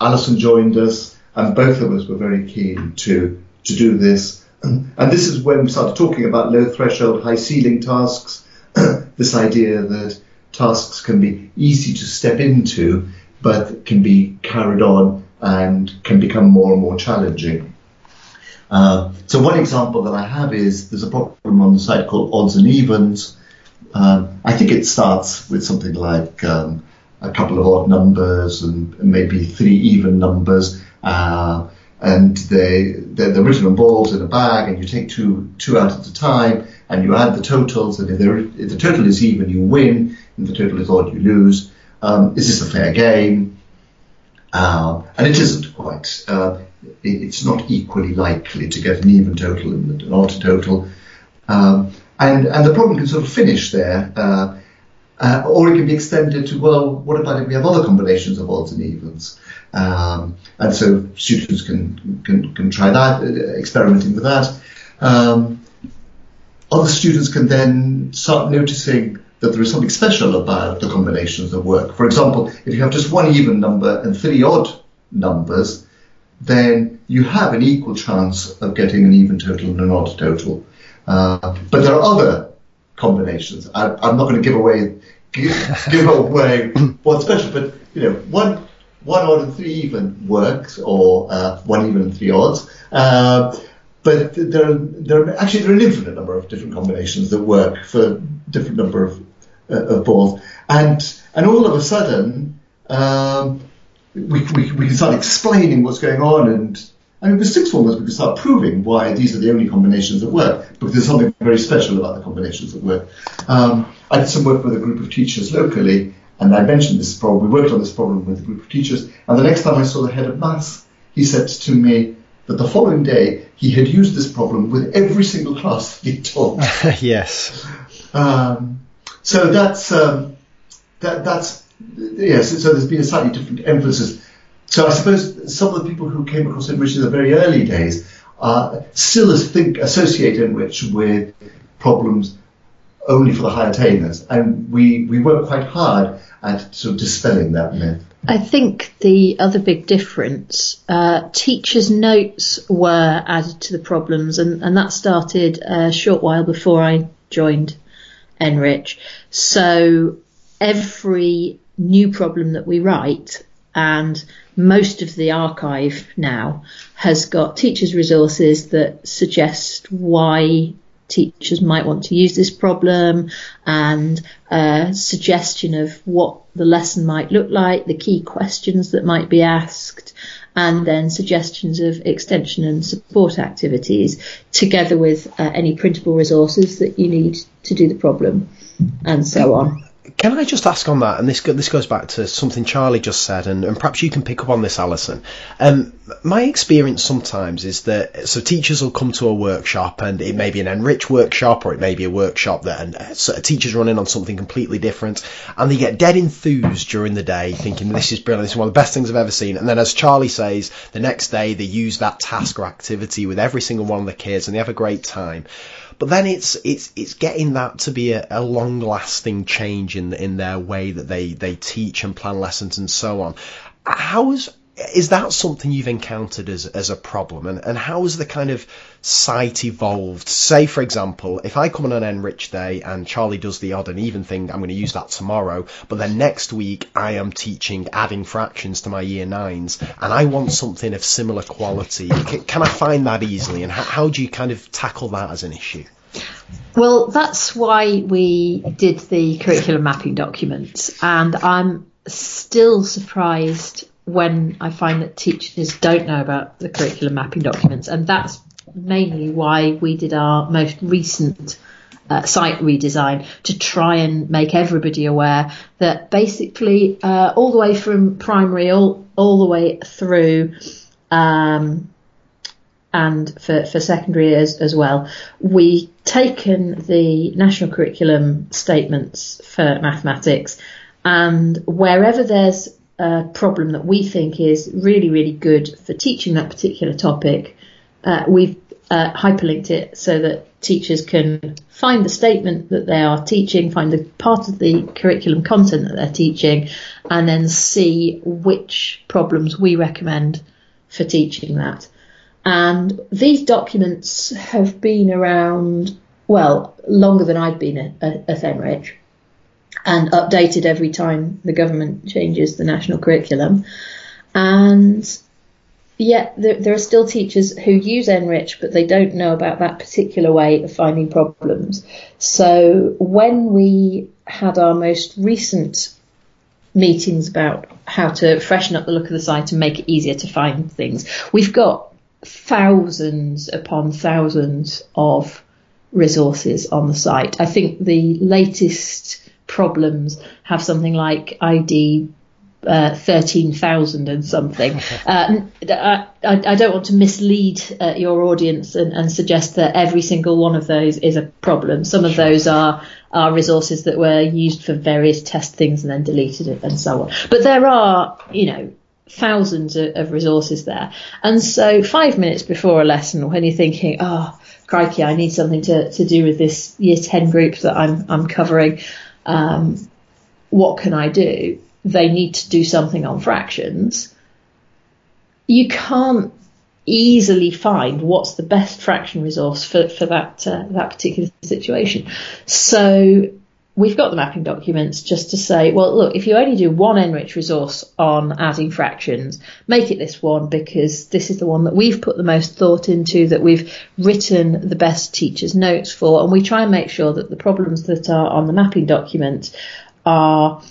Alison joined us, and both of us were very keen to to do this. And this is when we started talking about low threshold, high ceiling tasks. <clears throat> this idea that tasks can be easy to step into, but can be carried on and can become more and more challenging. Uh, so one example that I have is there's a problem on the site called odds and evens. Um, I think it starts with something like um, a couple of odd numbers and maybe three even numbers. Uh, and they, they're, they're, written on balls in a bag and you take two, two out at a time and you add the totals and if, if the total is even you win the total is odd you lose. Um, is this a fair game? Uh, and it isn't quite. Uh, it, it's not equally likely to get an even total and an odd total. Um, and, and the problem can sort of finish there. Uh, uh, or it can be extended to, well, what about if we have other combinations of odds and evens? Um, and so students can, can, can try that, uh, experimenting with that. Um, other students can then start noticing that there is something special about the combinations that work. For example, if you have just one even number and three odd numbers, then you have an equal chance of getting an even total and an odd total. Uh, but there are other combinations. I, am not going to give away give, <laughs> give away what's special, but you know, one one odd and three even works, or uh, one even and three odds. Uh, but there, there actually there are an infinite number of different combinations that work for different number of of balls, and and all of a sudden um, we, we, we can start explaining what's going on, and I mean with sixth formers we can start proving why these are the only combinations that work because there's something very special about the combinations that work. Um, I did some work with a group of teachers locally, and I mentioned this problem. We worked on this problem with a group of teachers, and the next time I saw the head of maths, he said to me that the following day he had used this problem with every single class he taught. <laughs> yes. Um, so that's um, that, that's yes. So there's been a slightly different emphasis. So I suppose some of the people who came across NRICH in the very early days uh, still think associate NRICH with problems only for the high attainers, and we we work quite hard at sort of dispelling that myth. I think the other big difference, uh, teachers' notes were added to the problems, and, and that started a short while before I joined NRICH. So every new problem that we write and most of the archive now has got teachers' resources that suggest why teachers might want to use this problem and a suggestion of what the lesson might look like, the key questions that might be asked, and then suggestions of extension and support activities together with uh, any printable resources that you need to do the problem and so on. Can I just ask on that, and this this goes back to something Charlie just said, and, and perhaps you can pick up on this, Alison. Um, my experience sometimes is that so teachers will come to a workshop, and it may be an NRICH workshop, or it may be a workshop that and so a teacher's running on something completely different, and they get dead enthused during the day, thinking this is brilliant, this is one of the best things I've ever seen. And then, as Charlie says, the next day they use that task or activity with every single one of the kids, and they have a great time. But then it's it's it's getting that to be a, a long lasting change in in their way that they they teach and plan lessons and so on. How is that something you've encountered as, as a problem? And, and how has the kind of site evolved? Say for example if i come on an NRICH day and charlie does the odd and even thing i'm going to use that tomorrow but then next week i am teaching adding fractions to my year nines and i want something of similar quality. Can, can i find that easily? And how, how do you kind of tackle that as an issue? Well, that's why we did the curriculum mapping documents, and I'm still surprised when I find that teachers don't know about the curriculum mapping documents, and that's mainly why we did our most recent uh, site redesign to try and make everybody aware that basically uh, all the way from primary all all the way through um, and for, for secondary as, as well, we taken the national curriculum statements for mathematics and wherever there's a problem that we think is really, really good for teaching that particular topic, uh, we've uh, hyperlinked it so that teachers can find the statement that they are teaching, find the part of the curriculum content that they're teaching, and then see which problems we recommend for teaching that. And these documents have been around, well, longer than I've been at, at NRICH and updated every time the government changes the national curriculum. And yet there, there, are still teachers who use NRICH, but they don't know about that particular way of finding problems. So when we had our most recent meetings about how to freshen up the look of the site and make it easier to find things, we've got thousands upon thousands of resources on the site. I think the latest problems have something like ID uh, 13,000 and something. <laughs> Uh, I, I, don't want to mislead uh, your audience and, and, suggest that every single one of those is a problem. Some of those are, are resources that were used for various test things and then deleted and so on. But there are, you know, thousands of, of resources there. And so five minutes before a lesson, when you're thinking, oh, crikey, I need something to, to do with this year 10 group that I'm, I'm covering, um, what can I do? They need to do something on fractions. You can't easily find what's the best fraction resource for, for that uh, that particular situation. So we've got the mapping documents just to say, well, look, if you only do one NRICH resource on adding fractions, make it this one because this is the one that we've put the most thought into, that we've written the best teacher's notes for, and we try and make sure that the problems that are on the mapping document are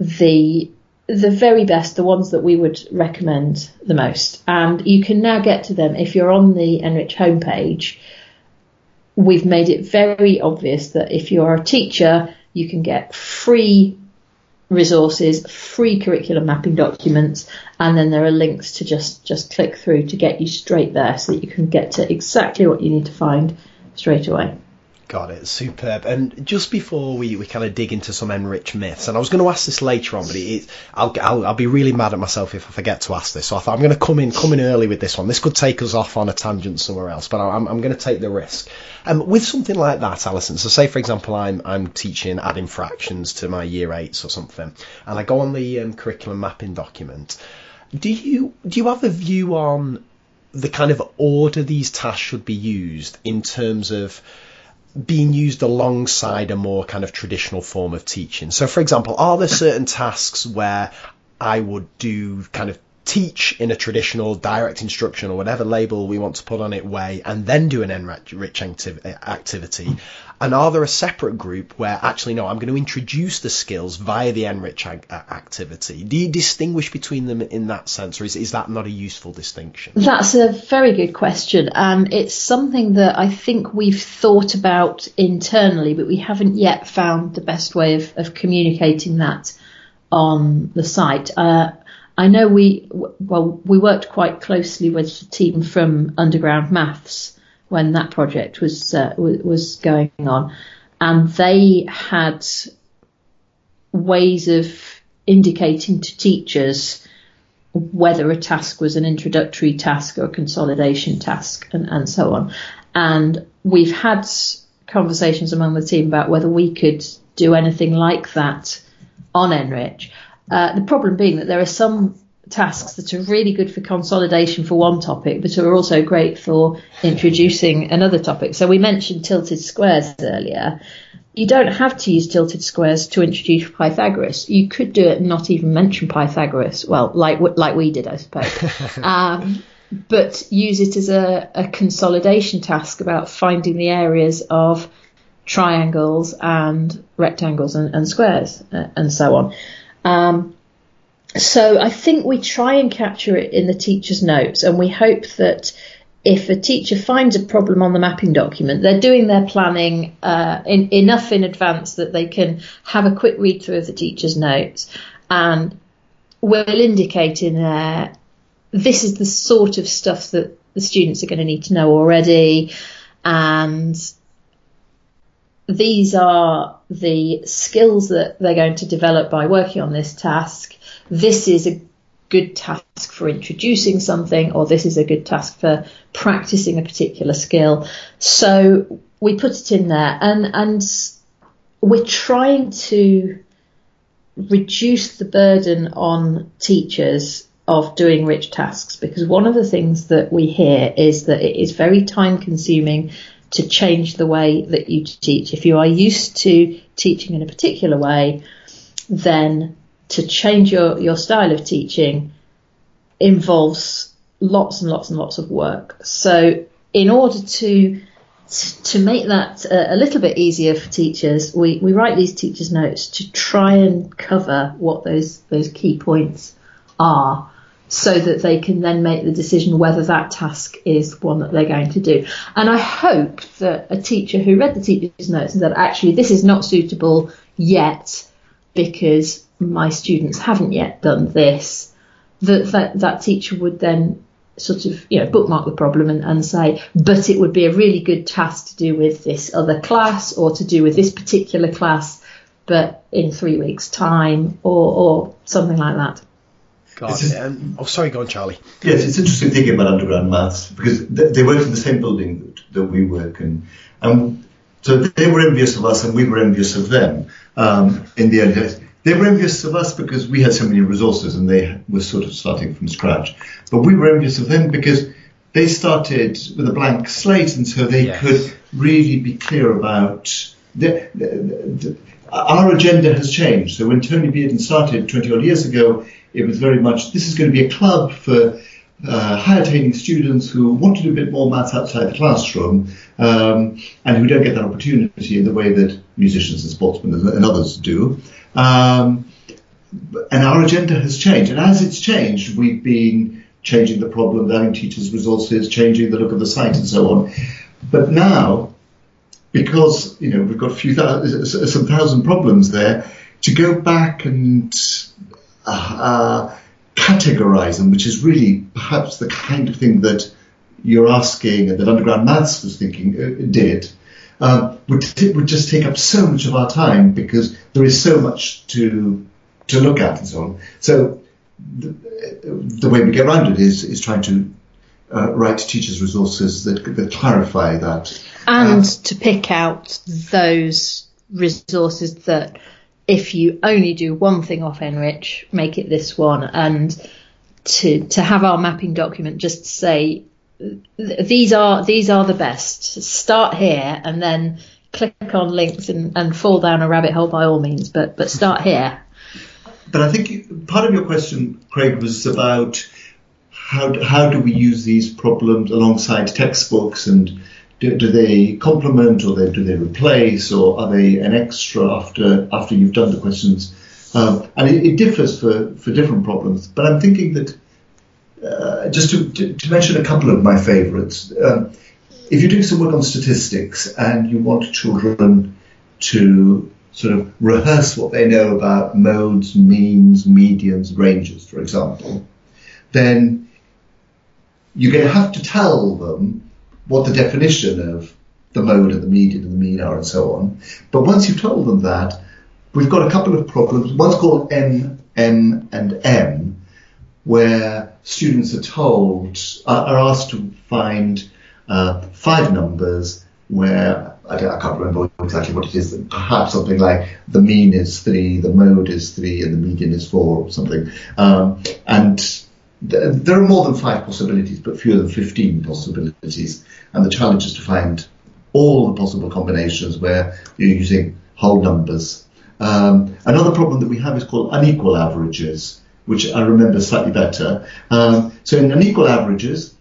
the the very best, the ones that we would recommend the most. And you can now get to them if you're on the NRICH homepage. We've made it very obvious that if you're a teacher, you can get free resources, free curriculum mapping documents, and then there are links to just, just click through to get you straight there so that you can get to exactly what you need to find straight away. Got it, superb. And just before we, we kind of dig into some NRICH myths, and I was going to ask this later on, but it, I'll, I'll, I'll be really mad at myself if I forget to ask this. So I thought I'm going to come in come in early with this one. This could take us off on a tangent somewhere else, but I'm, I'm going to take the risk. Um, with something like that, Alison. So say for example, I'm I'm teaching adding fractions to my year eights or something, and I go on the um, curriculum mapping document. Do you do you have a view on the kind of order these tasks should be used in terms of being used alongside a more kind of traditional form of teaching. So, for example, are there certain tasks where I would do kind of teach in a traditional direct instruction or whatever label we want to put on it way and then do an NRICH activity and are there a separate group where actually no i'm going to introduce the skills via the NRICH activity? Do you distinguish between them in that sense or is, is that not a useful distinction? That's a very good question. And it's something that i think we've thought about internally but we haven't yet found the best way of, of communicating that on the site. Uh, I know we well we worked quite closely with the team from Underground Maths when that project was uh, was going on, and they had ways of indicating to teachers whether a task was an introductory task or a consolidation task and, and so on. And we've had conversations among the team about whether we could do anything like that on NRICH. Uh, the problem being that there are some tasks that are really good for consolidation for one topic, but are also great for introducing another topic. So we mentioned tilted squares earlier. You don't have to use tilted squares to introduce Pythagoras. You could do it and not even mention Pythagoras. Well, like like we did, I suppose. <laughs> um, but use it as a, a consolidation task about finding the areas of triangles and rectangles and, and squares uh, and so on. Um, so I think we try and capture it in the teacher's notes, and we hope that if a teacher finds a problem on the mapping document, they're doing their planning uh, in, enough in advance that they can have a quick read through of the teacher's notes, and will indicate in there this is the sort of stuff that the students are going to need to know already, and these are the skills that they're going to develop by working on this task. This is a good task for introducing something, or this is a good task for practicing a particular skill. So we put it in there, and and we're trying to reduce the burden on teachers of doing rich tasks because one of the things that we hear is that it is very time consuming to change the way that you teach. If you are used to teaching in a particular way, then to change your, your style of teaching involves lots and lots and lots of work. So in order to to make that a, little bit easier for teachers, we, we write these teachers' notes to try and cover what those those key points are so that they can then make the decision whether that task is one that they're going to do. And I hope that a teacher who read the teacher's notes and said, actually, this is not suitable yet because my students haven't yet done this, that that, that teacher would then sort of you know bookmark the problem and, and say but it would be a really good task to do with this other class or to do with this particular class but in three weeks time or, or something like that God, just, um, oh, sorry, go on, Charlie. Yes, it's interesting thinking about underground maths because they, they work in the same building that, that we work in. And so they were envious of us and we were envious of them um, in the early days. They were envious of us because we had so many resources and they were sort of starting from scratch. But we were envious of them because they started with a blank slate and so they yes. could really be clear about the, the, the, our agenda has changed. So when Toni Beardon started 20 odd years ago, it was very much this is going to be a club for uh, high attaining students who want to do a bit more maths outside the classroom um, and who don't get that opportunity in the way that musicians and sportsmen and others do. Um, and our agenda has changed. And as it's changed, we've been changing the problem, adding teachers' resources, changing the look of the site, and so on. But now, because you know we've got a few thousand, some thousand problems there, to go back and uh, categorize them, which is really perhaps the kind of thing that you're asking and that underground maths was thinking uh, did, um, would, t- would just take up so much of our time because there is so much to to look at and so on. So the, the way we get around it is is trying to uh, write teachers' resources that, that clarify that. And uh, to pick out those resources that if you only do one thing off NRICH, make it this one, and to to have our mapping document just say these are these are the best. Start here and then click on links and, and fall down a rabbit hole by all means, but but start here. But I think part of your question, Craig, was about how how do we use these problems alongside textbooks and do, do they complement or they, do they replace or are they an extra after after you've done the questions? Um, and it, it, differs for, for different problems. But I'm thinking that uh, just to, to, to, mention a couple of my favourites. Um, if you're doing some work on statistics and you want children to sort of rehearse what they know about modes, means, medians, ranges, for example, then you're going to have to tell them what the definition of the mode and the median and the mean are and so on. But once you've told them that, we've got a couple of problems. One's called M, M, and M, where students are told, are asked to find uh, five numbers where I, I, can't remember exactly what it is. Perhaps something like the mean is three, the mode is three, and the median is four, or something. Um, and there are more than five possibilities, but fewer than 15 possibilities. And the challenge is to find all the possible combinations where you're using whole numbers. Um, another problem that we have is called unequal averages, which I remember slightly better. Um, so in unequal averages,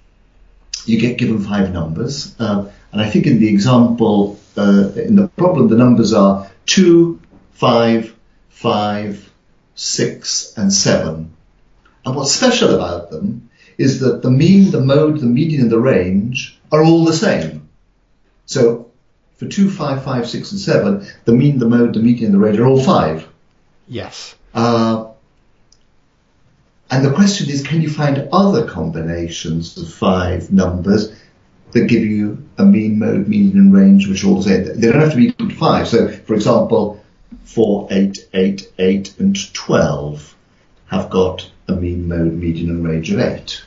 you get given five numbers. Uh, and I think in the example, uh, in the problem, the numbers are 2, 5, 5, 6, and 7. And what's special about them is that the mean, the mode, the median, and the range are all the same. So for 2, 5, 5, 6, and 7, the mean, the mode, the median, and the range are all 5. Yes. Uh, and the question is, can you find other combinations of five numbers that give you a mean, mode, median, and range, which are all the same? They don't have to be equal to 5. So, for example, 4, 8, 8, 8, and 12 have got a mean mode, median, and range of 8.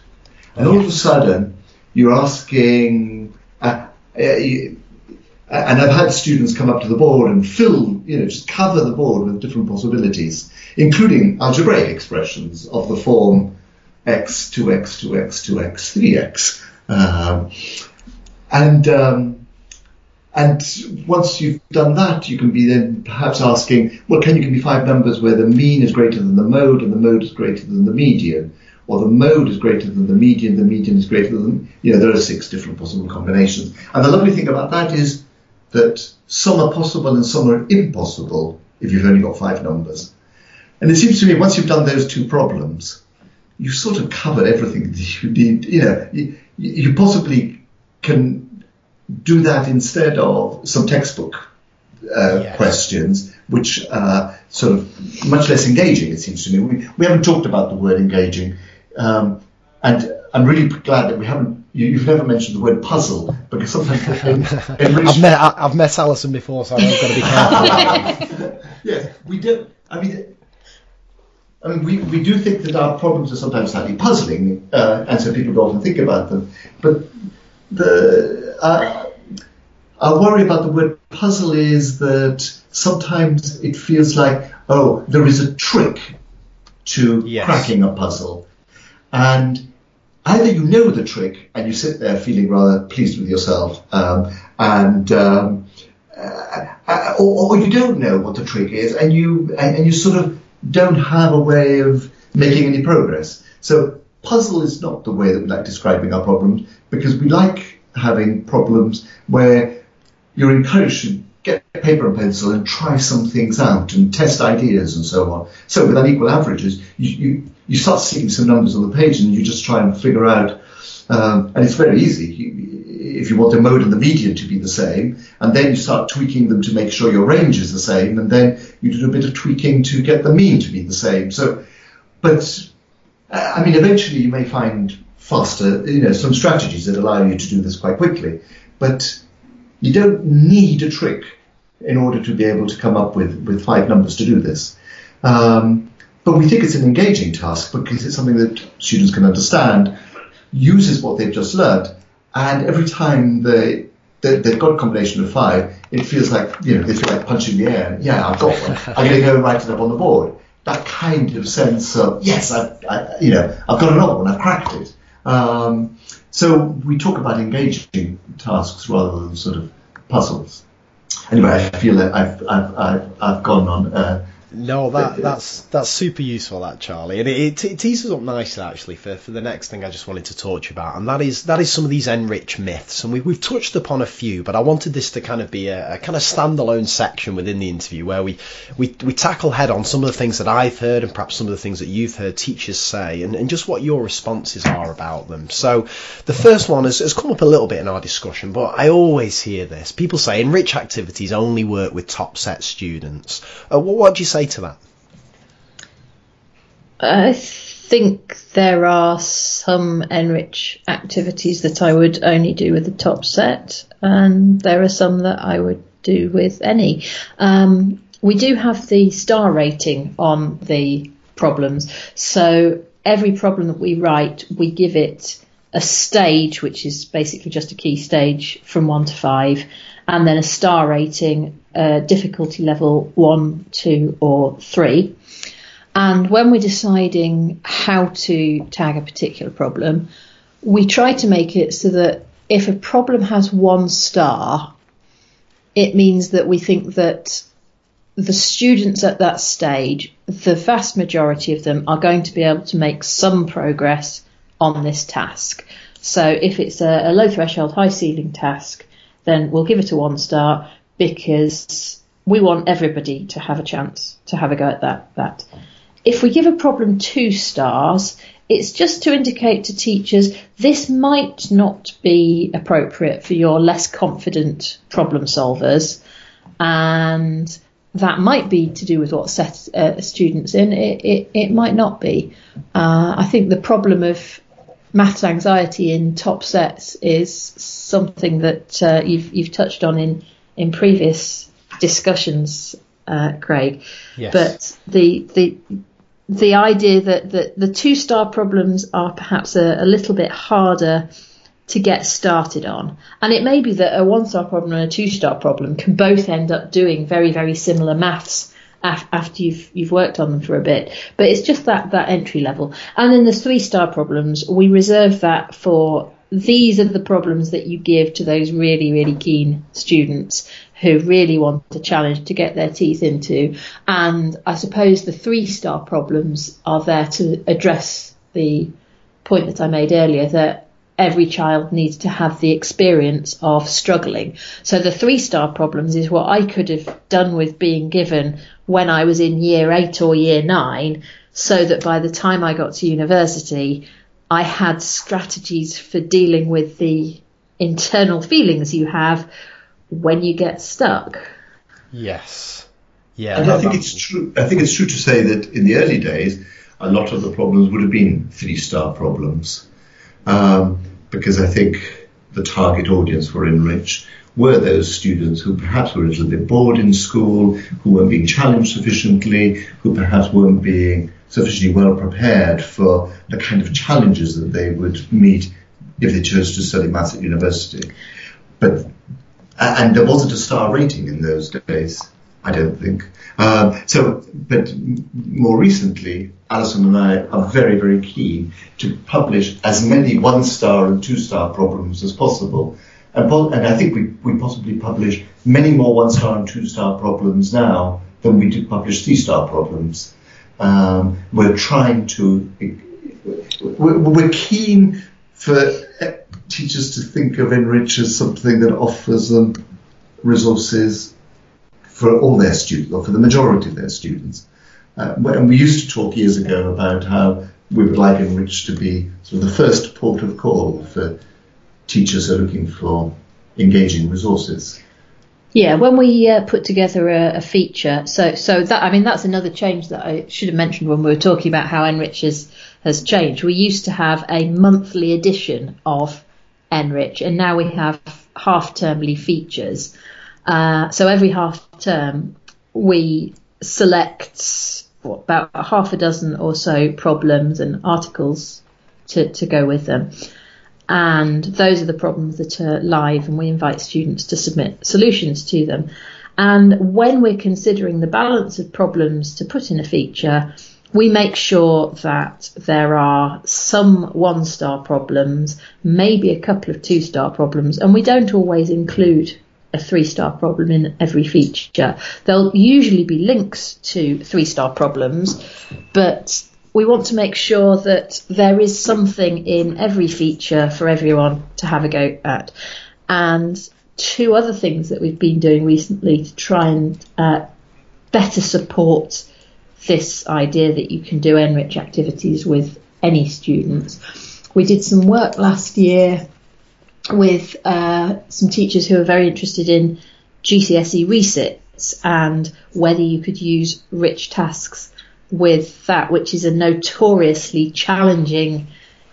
And all of a sudden, you're asking, uh, uh, and I've had students come up to the board and fill, you know, just cover the board with different possibilities, including algebraic expressions of the form x, 2x, 2x, 2x, 3x. Um, and um, and once you've done that, you can be then perhaps asking, well, can you give me five numbers where the mean is greater than the mode and the mode is greater than the median? Or the mode is greater than the median, the median is greater than, you know, there are six different possible combinations. And the lovely thing about that is that some are possible and some are impossible if you've only got five numbers. And it seems to me once you've done those two problems, you've sort of covered everything <laughs> that you need. You know, you, you possibly can do that instead of some textbook uh, yes. questions, which are sort of much less engaging, it seems to me. We, we haven't talked about the word engaging. Um, and I'm really glad that we haven't you, have never mentioned the word puzzle because sometimes <laughs> I've met I've met Alison before, so I've got to be careful. <laughs> yes, we do. I mean, I mean, we, we do think that our problems are sometimes slightly puzzling, uh, and so people don't often think about them. But the uh, our worry about the word puzzle is that sometimes it feels like, oh, there is a trick to yes. cracking a puzzle, and either you know the trick and you sit there feeling rather pleased with yourself, um, and um, uh, uh, or, or, you don't know what the trick is, and you and, and, you sort of don't have a way of making any progress. So puzzle is not the way that we like describing our problems because we like having problems where you're encouraged to get paper and pencil and try some things out and test ideas and so on. So with unequal averages, you, you, you start seeing some numbers on the page and you just try and figure out, um, and it's very easy. You, if you want the mode and the median to be the same, and then you start tweaking them to make sure your range is the same, and then you do a bit of tweaking to get the mean to be the same. So, but uh, I mean, eventually you may find faster, you know, some strategies that allow you to do this quite quickly, but you don't need a trick in order to be able to come up with, with five numbers to do this. Um, but we think it's an engaging task because it's something that students can understand, uses what they've just learned, and every time they, they have got a combination of five, it feels like you know they feel like punching the air. Yeah, I've got one. I'm going to go and write it up on the board. That kind of sense of yes, I, I you know I've got another one. I've cracked it. Um, so we talk about engaging tasks rather than sort of puzzles. Anyway, I feel that I've I've I've, I've gone on uh, no, that that's that's super useful, that Charlie, and it, it, teases up nicely actually for, for the next thing I just wanted to talk to you about, and that is that is some of these NRICH myths, and we, we've touched upon a few, but I wanted this to kind of be a, a kind of standalone section within the interview where we, we we tackle head on some of the things that I've heard and perhaps some of the things that you've heard teachers say, and, and just what your responses are about them. So the first one has, has come up a little bit in our discussion, but I always hear this: people say NRICH activities only work with top set students. Uh, what, what do you say? Say to that? I think there are some NRICH activities that I would only do with the top set, and there are some that I would do with any. Um, we do have the star rating on the problems, so every problem that we write, we give it a stage, which is basically just a key stage from one to five, and then a star rating, uh, difficulty level one, two, or three. And when we're deciding how to tag a particular problem, we try to make it so that if a problem has one star, it means that we think that the students at that stage, the vast majority of them are going to be able to make some progress on this task. So if it's a, a low threshold, high ceiling task, then we'll give it a one star because we want everybody to have a chance to have a go at that. That if we give a problem two stars, it's just to indicate to teachers this might not be appropriate for your less confident problem solvers, and that might be to do with what set uh, students in. It, it, it might not be. Uh, I think the problem of maths anxiety in top sets is something that uh, you've you've touched on in in previous discussions, uh, Craig. Yes. But the the the idea that, that the two star problems are perhaps a, a little bit harder to get started on. And it may be that a one star problem and a two star problem can both end up doing very, very similar maths af- after you've you've worked on them for a bit. But it's just that that entry level. And then the three star problems, we reserve that for these are the problems that you give to those really, really keen students who really want a challenge to get their teeth into. And I suppose the three star problems are there to address the point that I made earlier that every child needs to have the experience of struggling. So the three star problems is what I could have done with being given when I was in year eight or year nine, so that by the time I got to university, I had strategies for dealing with the internal feelings you have when you get stuck. Yes. Yeah. And I think it's true. I think it's true to say that in the early days, a lot of the problems would have been three-star problems. Um, because I think the target audience for NRICH were those students who perhaps were a little bit bored in school, who weren't being challenged sufficiently, who perhaps weren't being sufficiently well prepared for the kind of challenges that they would meet if they chose to study maths at university. But and there wasn't a star rating in those days, I don't think. Um, so, but more recently, Alison and I are very, very keen to publish as many one star and two star problems as possible. And, and I think we, we possibly publish many more one star and two star problems now than we do publish three star problems. Um, we're trying to, we're, keen for teachers to think of NRICH as something that offers them resources for all their students, or for the majority of their students. Uh, and we used to talk years ago about how we would like NRICH to be sort of the first port of call for teachers who are looking for engaging resources. Yeah, when we uh, put together a, a, feature, so so that I mean that's another change that I should have mentioned when we were talking about how NRICH has, has changed. We used to have a monthly edition of NRICH, and now we have half termly features. Uh, so every half term we select what, about half a dozen or so problems and articles to, to go with them. And those are the problems that are live, and we invite students to submit solutions to them. And when we're considering the balance of problems to put in a feature, we make sure that there are some one star problems, maybe a couple of two star problems, and we don't always include a three star problem in every feature. There'll usually be links to three star problems, but we want to make sure that there is something in every feature for everyone to have a go at. And two other things that we've been doing recently to try and uh, better support this idea that you can do NRICH activities with any students. We did some work last year with uh, some teachers who are very interested in GCSE resits and whether you could use rich tasks with that, which is a notoriously challenging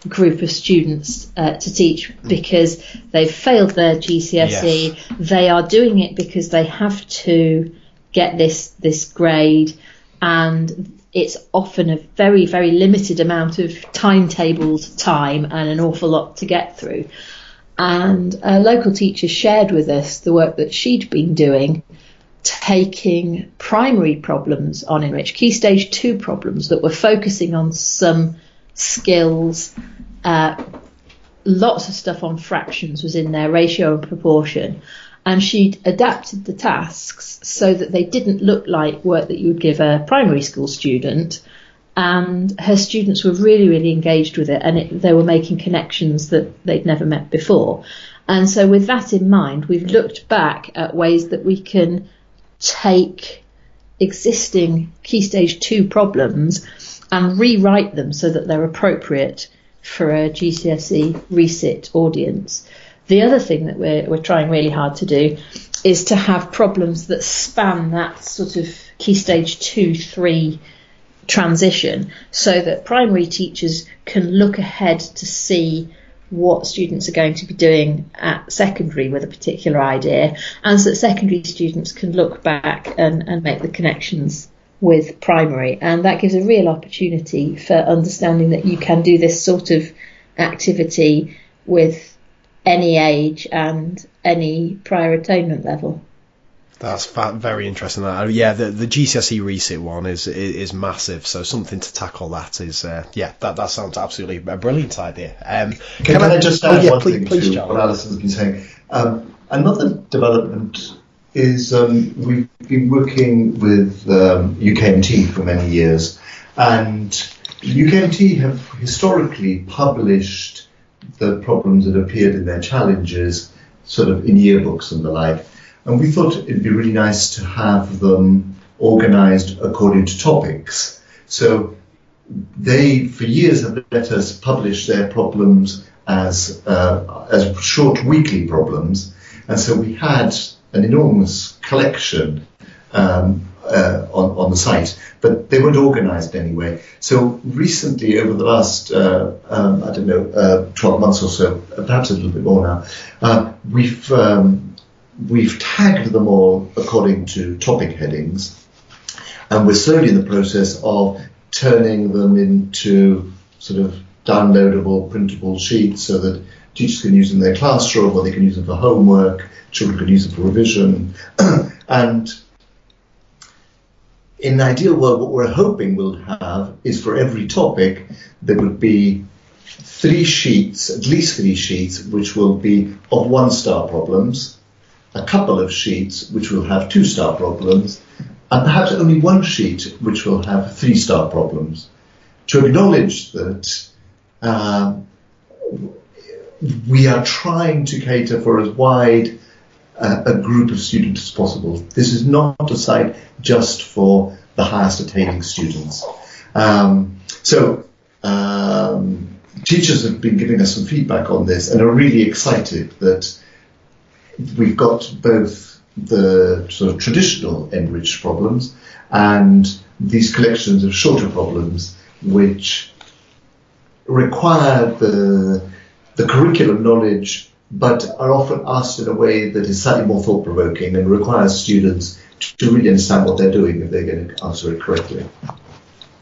group of students uh, to teach because they've failed their GCSE. Yes. They are doing it because they have to get this this grade, and it's often a very very limited amount of timetabled time and an awful lot to get through. And a local teacher shared with us the work that she'd been doing, taking primary problems on NRICH, key stage two problems that were focusing on some skills. Uh, lots of stuff on fractions was in there, ratio and proportion. And she'd adapted the tasks so that they didn't look like work that you would give a primary school student, and her students were really, really engaged with it, and it, they were making connections that they'd never met before. And so, with that in mind, we've looked back at ways that we can take existing Key Stage 2 problems and rewrite them so that they're appropriate for a GCSE resit audience. The other thing that we're, we're trying really hard to do is to have problems that span that sort of Key Stage 2, 3 transition so that primary teachers can look ahead to see what students are going to be doing at secondary with a particular idea and so that secondary students can look back and, and make the connections with primary and that gives a real opportunity for understanding that you can do this sort of activity with any age and any prior attainment level. That's very interesting. Uh, yeah, the the GCSE resit one is, is, is massive. So something to tackle that is uh, yeah that that sounds absolutely a brilliant idea. Um, can, can, I, I just add oh, yeah, one please, thing please, to what Alison's been saying? Um, another development is um, we've been working with um, UKMT for many years, and UKMT have historically published the problems that appeared in their challenges, sort of in yearbooks and the like. And we thought it'd be really nice to have them organized according to topics. So they, for years, have let us publish their problems as uh, as short weekly problems, and so we had an enormous collection um, uh, on, on the site, but they weren't organized anyway. So recently, over the last, uh, um, I don't know, uh, 12 months or so, perhaps a little bit more now, uh, we've um, we've tagged them all according to topic headings, and we're slowly in the process of turning them into sort of downloadable, printable sheets so that teachers can use them in their classroom or they can use them for homework, children can use them for revision. <clears throat> and in an ideal world, what we're hoping we'll have is for every topic, there would be three sheets, at least three sheets, which will be of one star problems a couple of sheets which will have two star problems, and perhaps only one sheet which will have three star problems. To acknowledge that uh, we are trying to cater for as wide uh, a group of students as possible. This is not a site just for the highest attaining students. Um, so um, teachers have been giving us some feedback on this and are really excited that we've got both the sort of traditional enriched problems and these collections of shorter problems which require the, the curriculum knowledge but are often asked in a way that is slightly more thought provoking and requires students to really understand what they're doing if they're going to answer it correctly.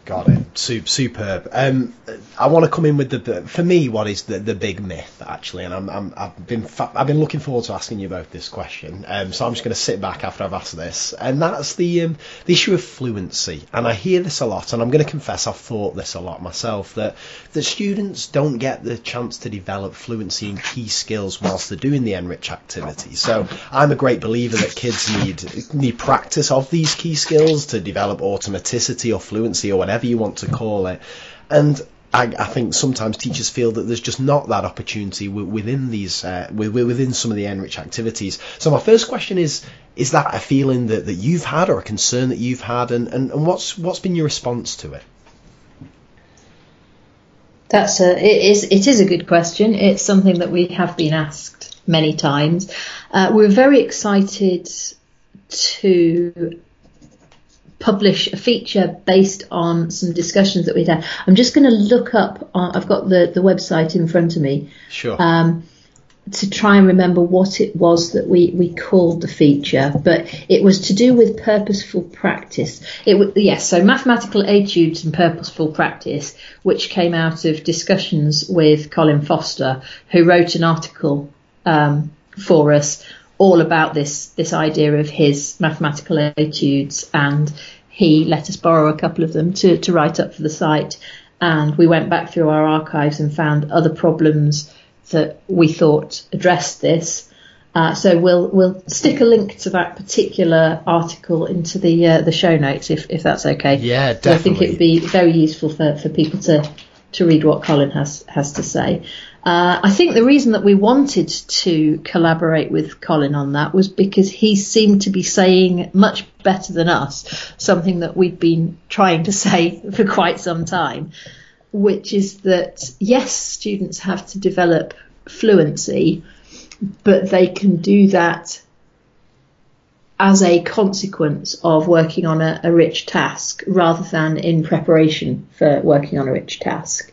Got it. superb. Um, I want to come in with the for me what is the, the big myth actually, and I'm, I'm I've been I've been looking forward to asking you about this question. Um, so I'm just going to sit back after I've asked this, and that's the um, the issue of fluency. And I hear this a lot, and I'm going to confess I've thought this a lot myself that that students don't get the chance to develop fluency in key skills whilst they're doing the NRICH activity. So I'm a great believer that kids need need practice of these key skills to develop automaticity or fluency or whatever whatever you want to call it. And I, I, think sometimes teachers feel that there's just not that opportunity within these uh, within some of the NRICH activities. So my first question is: Is that a feeling that, that you've had or a concern that you've had, and, and, and what's what's been your response to it? That's a it is it is a good question. It's something that we have been asked many times. Uh, we're very excited to publish a feature based on some discussions that we'd had. I'm just going to look up. Uh, I've got the the website in front of me. Sure. Um, to try and remember what it was that we, we called the feature, but it was to do with purposeful practice. It was, yes, so mathematical etudes and purposeful practice, which came out of discussions with Colin Foster, who wrote an article um, for us all about this this idea of his mathematical etudes, and he let us borrow a couple of them to to write up for the site. And we went back through our archives and found other problems that we thought addressed this. Uh, so we'll we'll stick a link to that particular article into the uh, the show notes if, if that's okay. Yeah, definitely. So I think it would be very useful for, for people to to read what Colin has has to say. Uh, I think the reason that we wanted to collaborate with Colin on that was because he seemed to be saying much better than us something that we've been trying to say <laughs> for quite some time, which is that yes, students have to develop fluency, but they can do that as a consequence of working on a, a rich task rather than in preparation for working on a rich task.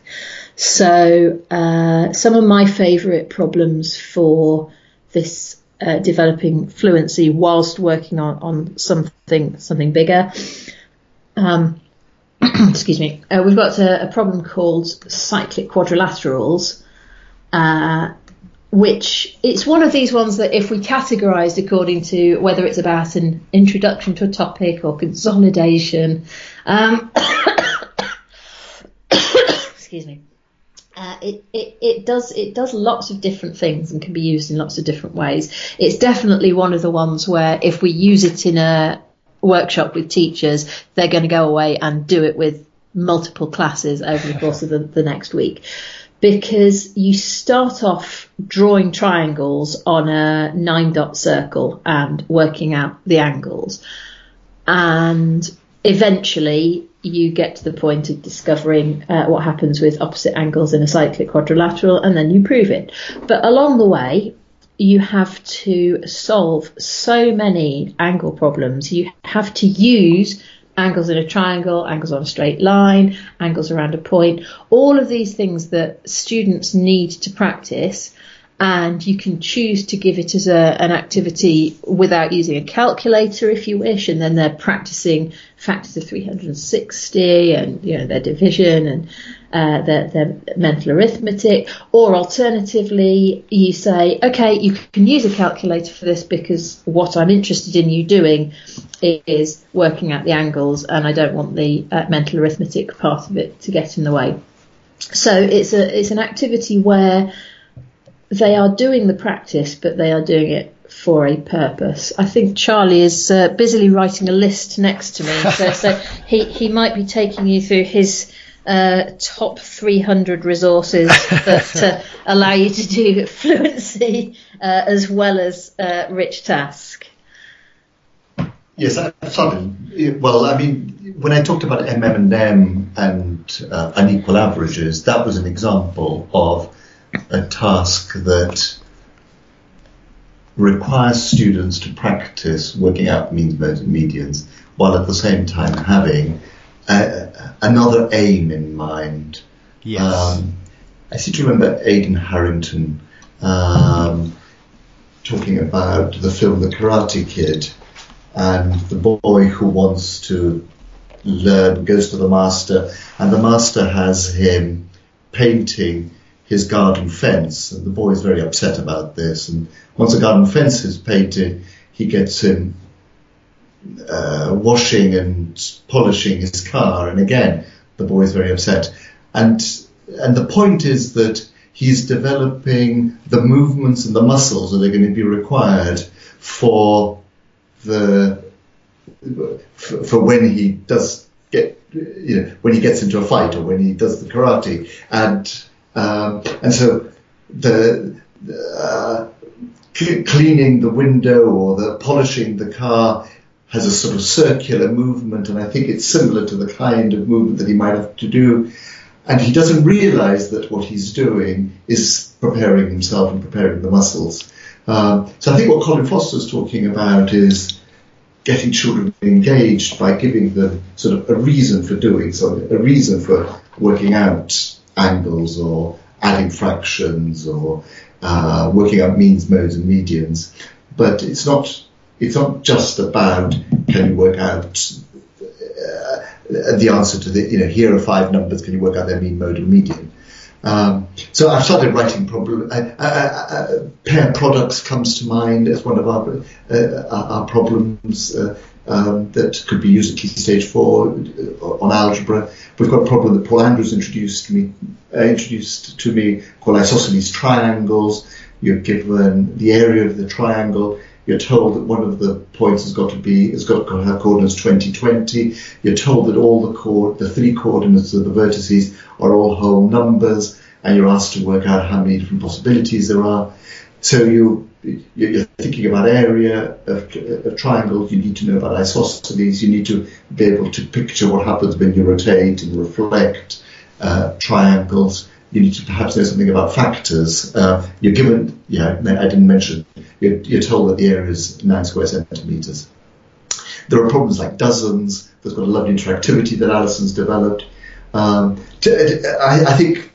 So uh, some of my favourite problems for this uh, developing fluency whilst working on, on something something bigger. Um, <clears throat> excuse me. Uh, we've got a, a, problem called cyclic quadrilaterals, uh, which it's one of these ones that if we categorized according to whether it's about an introduction to a topic or consolidation, um, <coughs> excuse me. Uh, it, it, it does it does lots of different things and can be used in lots of different ways. It's definitely one of the ones where if we use it in a workshop with teachers, they're going to go away and do it with multiple classes over the course of the, the next week because you start off drawing triangles on a nine dot circle and working out the angles. And eventually you get to the point of discovering uh, what happens with opposite angles in a cyclic quadrilateral and then you prove it. But along the way, you have to solve so many angle problems. You have to use angles in a triangle, angles on a straight line, angles around a point, all of these things that students need to practice and you can choose to give it as a, an activity without using a calculator if you wish, and then they're practicing factors of 360 and you know their division and uh, their, their mental arithmetic. Or alternatively, you say, okay, you can use a calculator for this because what I'm interested in you doing is working out the angles, and I don't want the uh, mental arithmetic part of it to get in the way. So it's a it's an activity where they are doing the practice, but they are doing it for a purpose. I think Charlie is uh, busily writing a list next to me, so, so <laughs> he, he might be taking you through his uh, top 300 resources that uh, <laughs> allow you to do <laughs> fluency uh, as well as uh, rich task. Yes, I've started. Well, I mean, when I talked about MM&M and uh, unequal averages, that was an example of a task that requires students to practice working out means, modes, and medians, while at the same time having another aim in mind. Yes. Um, I seem to remember Aidan Harrington um, talking about the film The Karate Kid and the boy who wants to learn goes to the master, and the master has him painting his garden fence, and the boy is very upset about this. And once the garden fence is painted, he gets him uh, washing and polishing his car, and again the boy is very upset. And and the point is that he's developing the movements and the muscles that are going to be required for the for, for when he does get you know when he gets into a fight or when he does the karate and um, and so the uh, cleaning the window or the polishing the car has a sort of circular movement, and I think it's similar to the kind of movement that he might have to do. And he doesn't realize that what he's doing is preparing himself and preparing the muscles. Um, so I think what Colin Foster Foster's talking about is getting children engaged by giving them sort of a reason for doing something, a reason for working out angles or adding fractions or uh, working out means, modes, and medians. But it's not it's not just about can you work out uh, the answer to the you know here are five numbers can you work out their mean, mode, and median. Um, so I've started writing problem. Uh, uh, uh, pair products comes to mind as one of our uh, our problems um, that could be used at key stage four on algebra. We've got a problem that Paul Andrews introduced to me, uh, introduced to me called isosceles triangles. You're given the area of the triangle. You're told that one of the points has got to be has got to have coordinates 20, 20. You're told that all the co- the three coordinates of the vertices are all whole numbers, and you're asked to work out how many different possibilities there are. So you you're thinking about area of, of triangles, you need to know about isosceles, you need to be able to picture what happens when you rotate and reflect uh, triangles. You need to perhaps know something about factors. Uh, you're given, yeah, I didn't mention, you're, you're told that the area is 9 square centimetres. There are problems like dozens. There's got a lovely interactivity that Alison's developed. Um, to, I, I think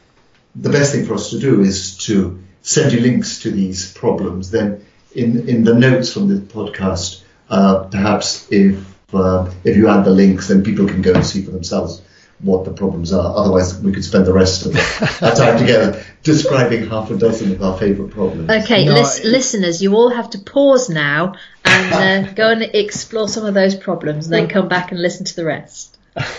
the best thing for us to do is to send you links to these problems, then in, in the notes from the podcast, uh, perhaps if uh, if you add the links, then people can go and see for themselves what the problems are. Otherwise, we could spend the rest of <laughs> our time together describing half a dozen of our favourite problems. Okay, No, lis- it- listeners, you all have to pause now and uh, go and explore some of those problems, and then come back and listen to the rest. <laughs>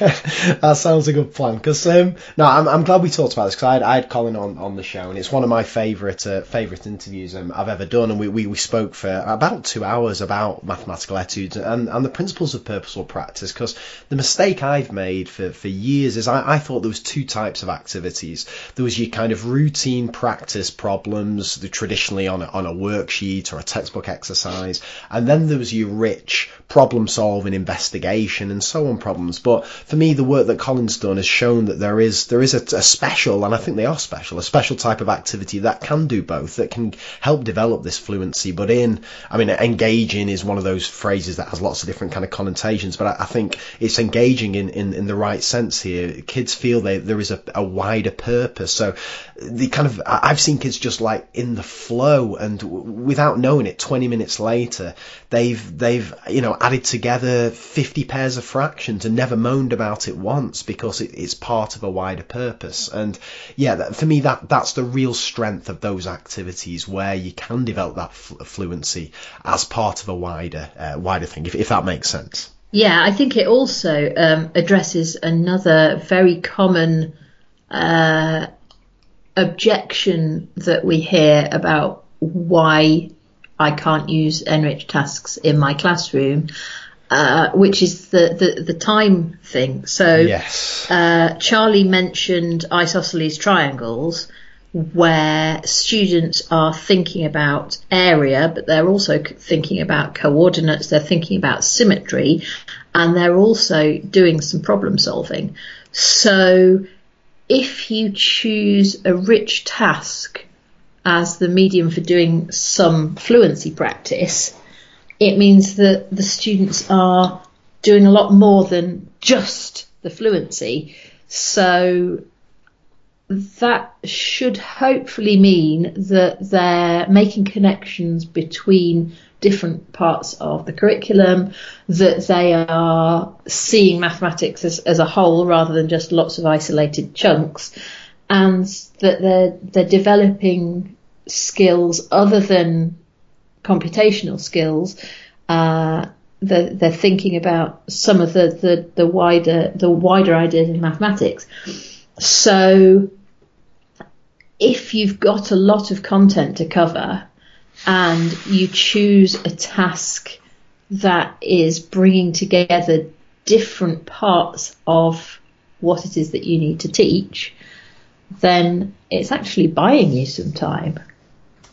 that sounds a good plan. Because um, no, I'm, I'm glad we talked about this because I, had- I had Colin on, on the show and it's one of my favourite uh, favourite interviews um, I've ever done. And we, we, we spoke for about two hours about mathematical etudes and, and the principles of purposeful practice. Because the mistake I've made for, for years is I, I thought there was two types of activities. There was your kind of routine practice problems, the traditionally on a, on a worksheet or a textbook exercise, and then there was your rich problem solving, investigation, and so on problems. But for me, the work that Colin's done has shown that there is there is a, a special, and I think they are special, a special type of activity that can do both, that can help develop this fluency. But in, I mean, engaging is one of those phrases that has lots of different kind of connotations. But I, I think it's engaging in, in, in the right sense here. Kids feel they, there is a, a wider purpose. So the kind of I've seen kids just like in the flow, and without knowing it, 20 minutes later, they've they've you know added together 50 pairs of fractions and never moaned about it once because it, it's part of a wider purpose. And yeah, that, for me, that that's the real strength of those activities where you can develop that fl- fluency as part of a wider uh, wider thing, if, if that makes sense. Yeah, I think it also um, addresses another very common uh, objection that we hear about why I can't use enriched tasks in my classroom, uh, which is the, the, the time thing. So Yes. uh, Charlie mentioned isosceles triangles, where students are thinking about area, but they're also thinking about coordinates, they're thinking about symmetry, and they're also doing some problem solving. So if you choose a rich task as the medium for doing some fluency practice, it means that the students are doing a lot more than just the fluency. So that should hopefully mean that they're making connections between different parts of the curriculum, that they are seeing mathematics as, as a whole rather than just lots of isolated chunks, and that they're they're developing skills other than computational skills. Uh, they're, they're thinking about some of the, the, the wider the wider ideas in mathematics. So if you've got a lot of content to cover and you choose a task that is bringing together different parts of what it is that you need to teach, then it's actually buying you some time.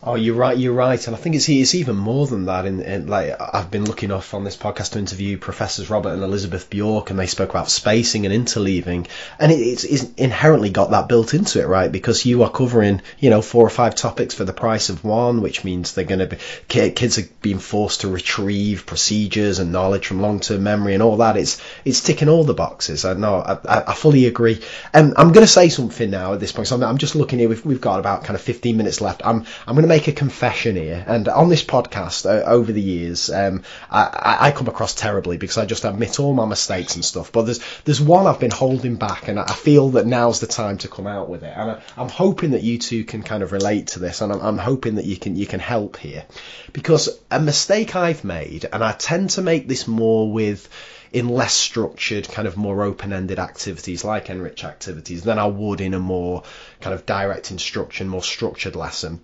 Oh, you're right. You're right, and I think it's it's even more than that. In, in like I've been looking off on this podcast to interview professors Robert and Elizabeth Bjork, and they spoke about spacing and interleaving, and it, it's, it's inherently got that built into it, right? Because you are covering you know four or five topics for the price of one, which means they're going to be kids are being forced to retrieve procedures and knowledge from long-term memory and all that. It's it's ticking all the boxes. I know. I, I, I fully agree. And I'm going to say something now at this point. So I'm, I'm just looking here. We've, we've got about kind of 15 minutes left. I'm I'm going to make a confession here. And on this podcast uh, over the years, um, I, I, come across terribly because I just admit all my mistakes and stuff. But there's there's one I've been holding back, and I feel that now's the time to come out with it. And I, I'm hoping that you two can kind of relate to this, and I'm, I'm hoping that you can you can help here, because a mistake I've made, and I tend to make this more with in less structured, kind of more open-ended activities like NRICH activities than I would in a more kind of direct instruction, more structured lesson,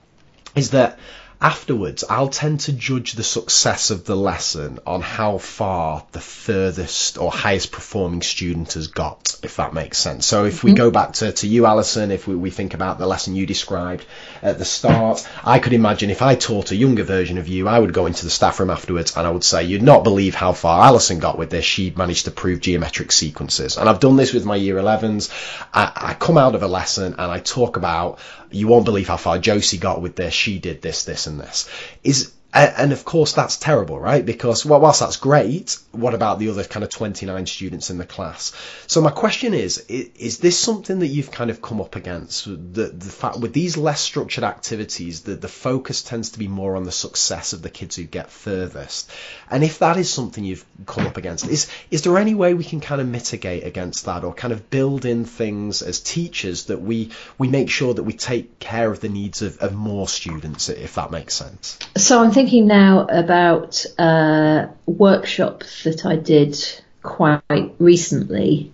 is that afterwards I'll tend to judge the success of the lesson on how far the furthest or highest performing student has got, if that makes sense. So if we mm-hmm. go back to, to you, Alison, if we, we think about the lesson you described at the start, I could imagine if I taught a younger version of you, I would go into the staff room afterwards and I would say, you'd not believe how far Alison got with this. She managed to prove geometric sequences. And I've done this with my year 11s. I, I come out of a lesson and I talk about, you won't believe how far Josie got with this. She did this, this and this. Is And, of course, that's terrible, right? Because well, whilst that's great, what about the other kind of 29 students in the class? So my question is, is, is this something that you've kind of come up against? The, the fact with these less structured activities, that the focus tends to be more on the success of the kids who get furthest. And if that is something you've come up against, is is there any way we can kind of mitigate against that, or kind of build in things as teachers that we we make sure that we take care of the needs of, of more students, if that makes sense? So I'm thinking now about a workshop that I did quite recently,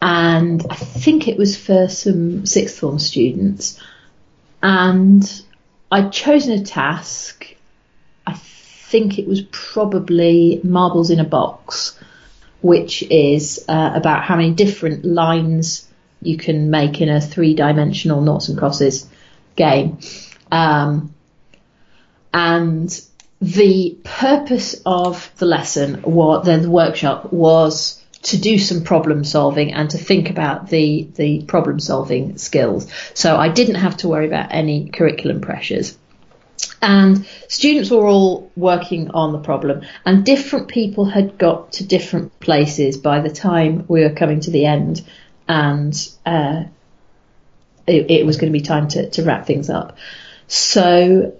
and I think it was for some sixth form students, and I'd chosen a task. I think it was probably marbles in a box, which is uh, about how many different lines you can make in a three-dimensional noughts and crosses game. Um, and the purpose of the lesson, or the, the workshop, was to do some problem solving and to think about the the problem solving skills. So I didn't have to worry about any curriculum pressures. And students were all working on the problem, and different people had got to different places by the time we were coming to the end, and uh, it, it was going to be time to, to wrap things up. So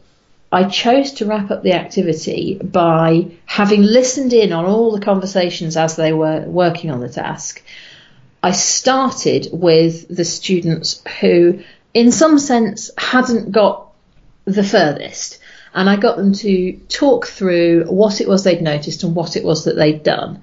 I chose to wrap up the activity by having listened in on all the conversations as they were working on the task. I started with the students who, in some sense, hadn't got the furthest. And I got them to talk through what it was they'd noticed and what it was that they'd done.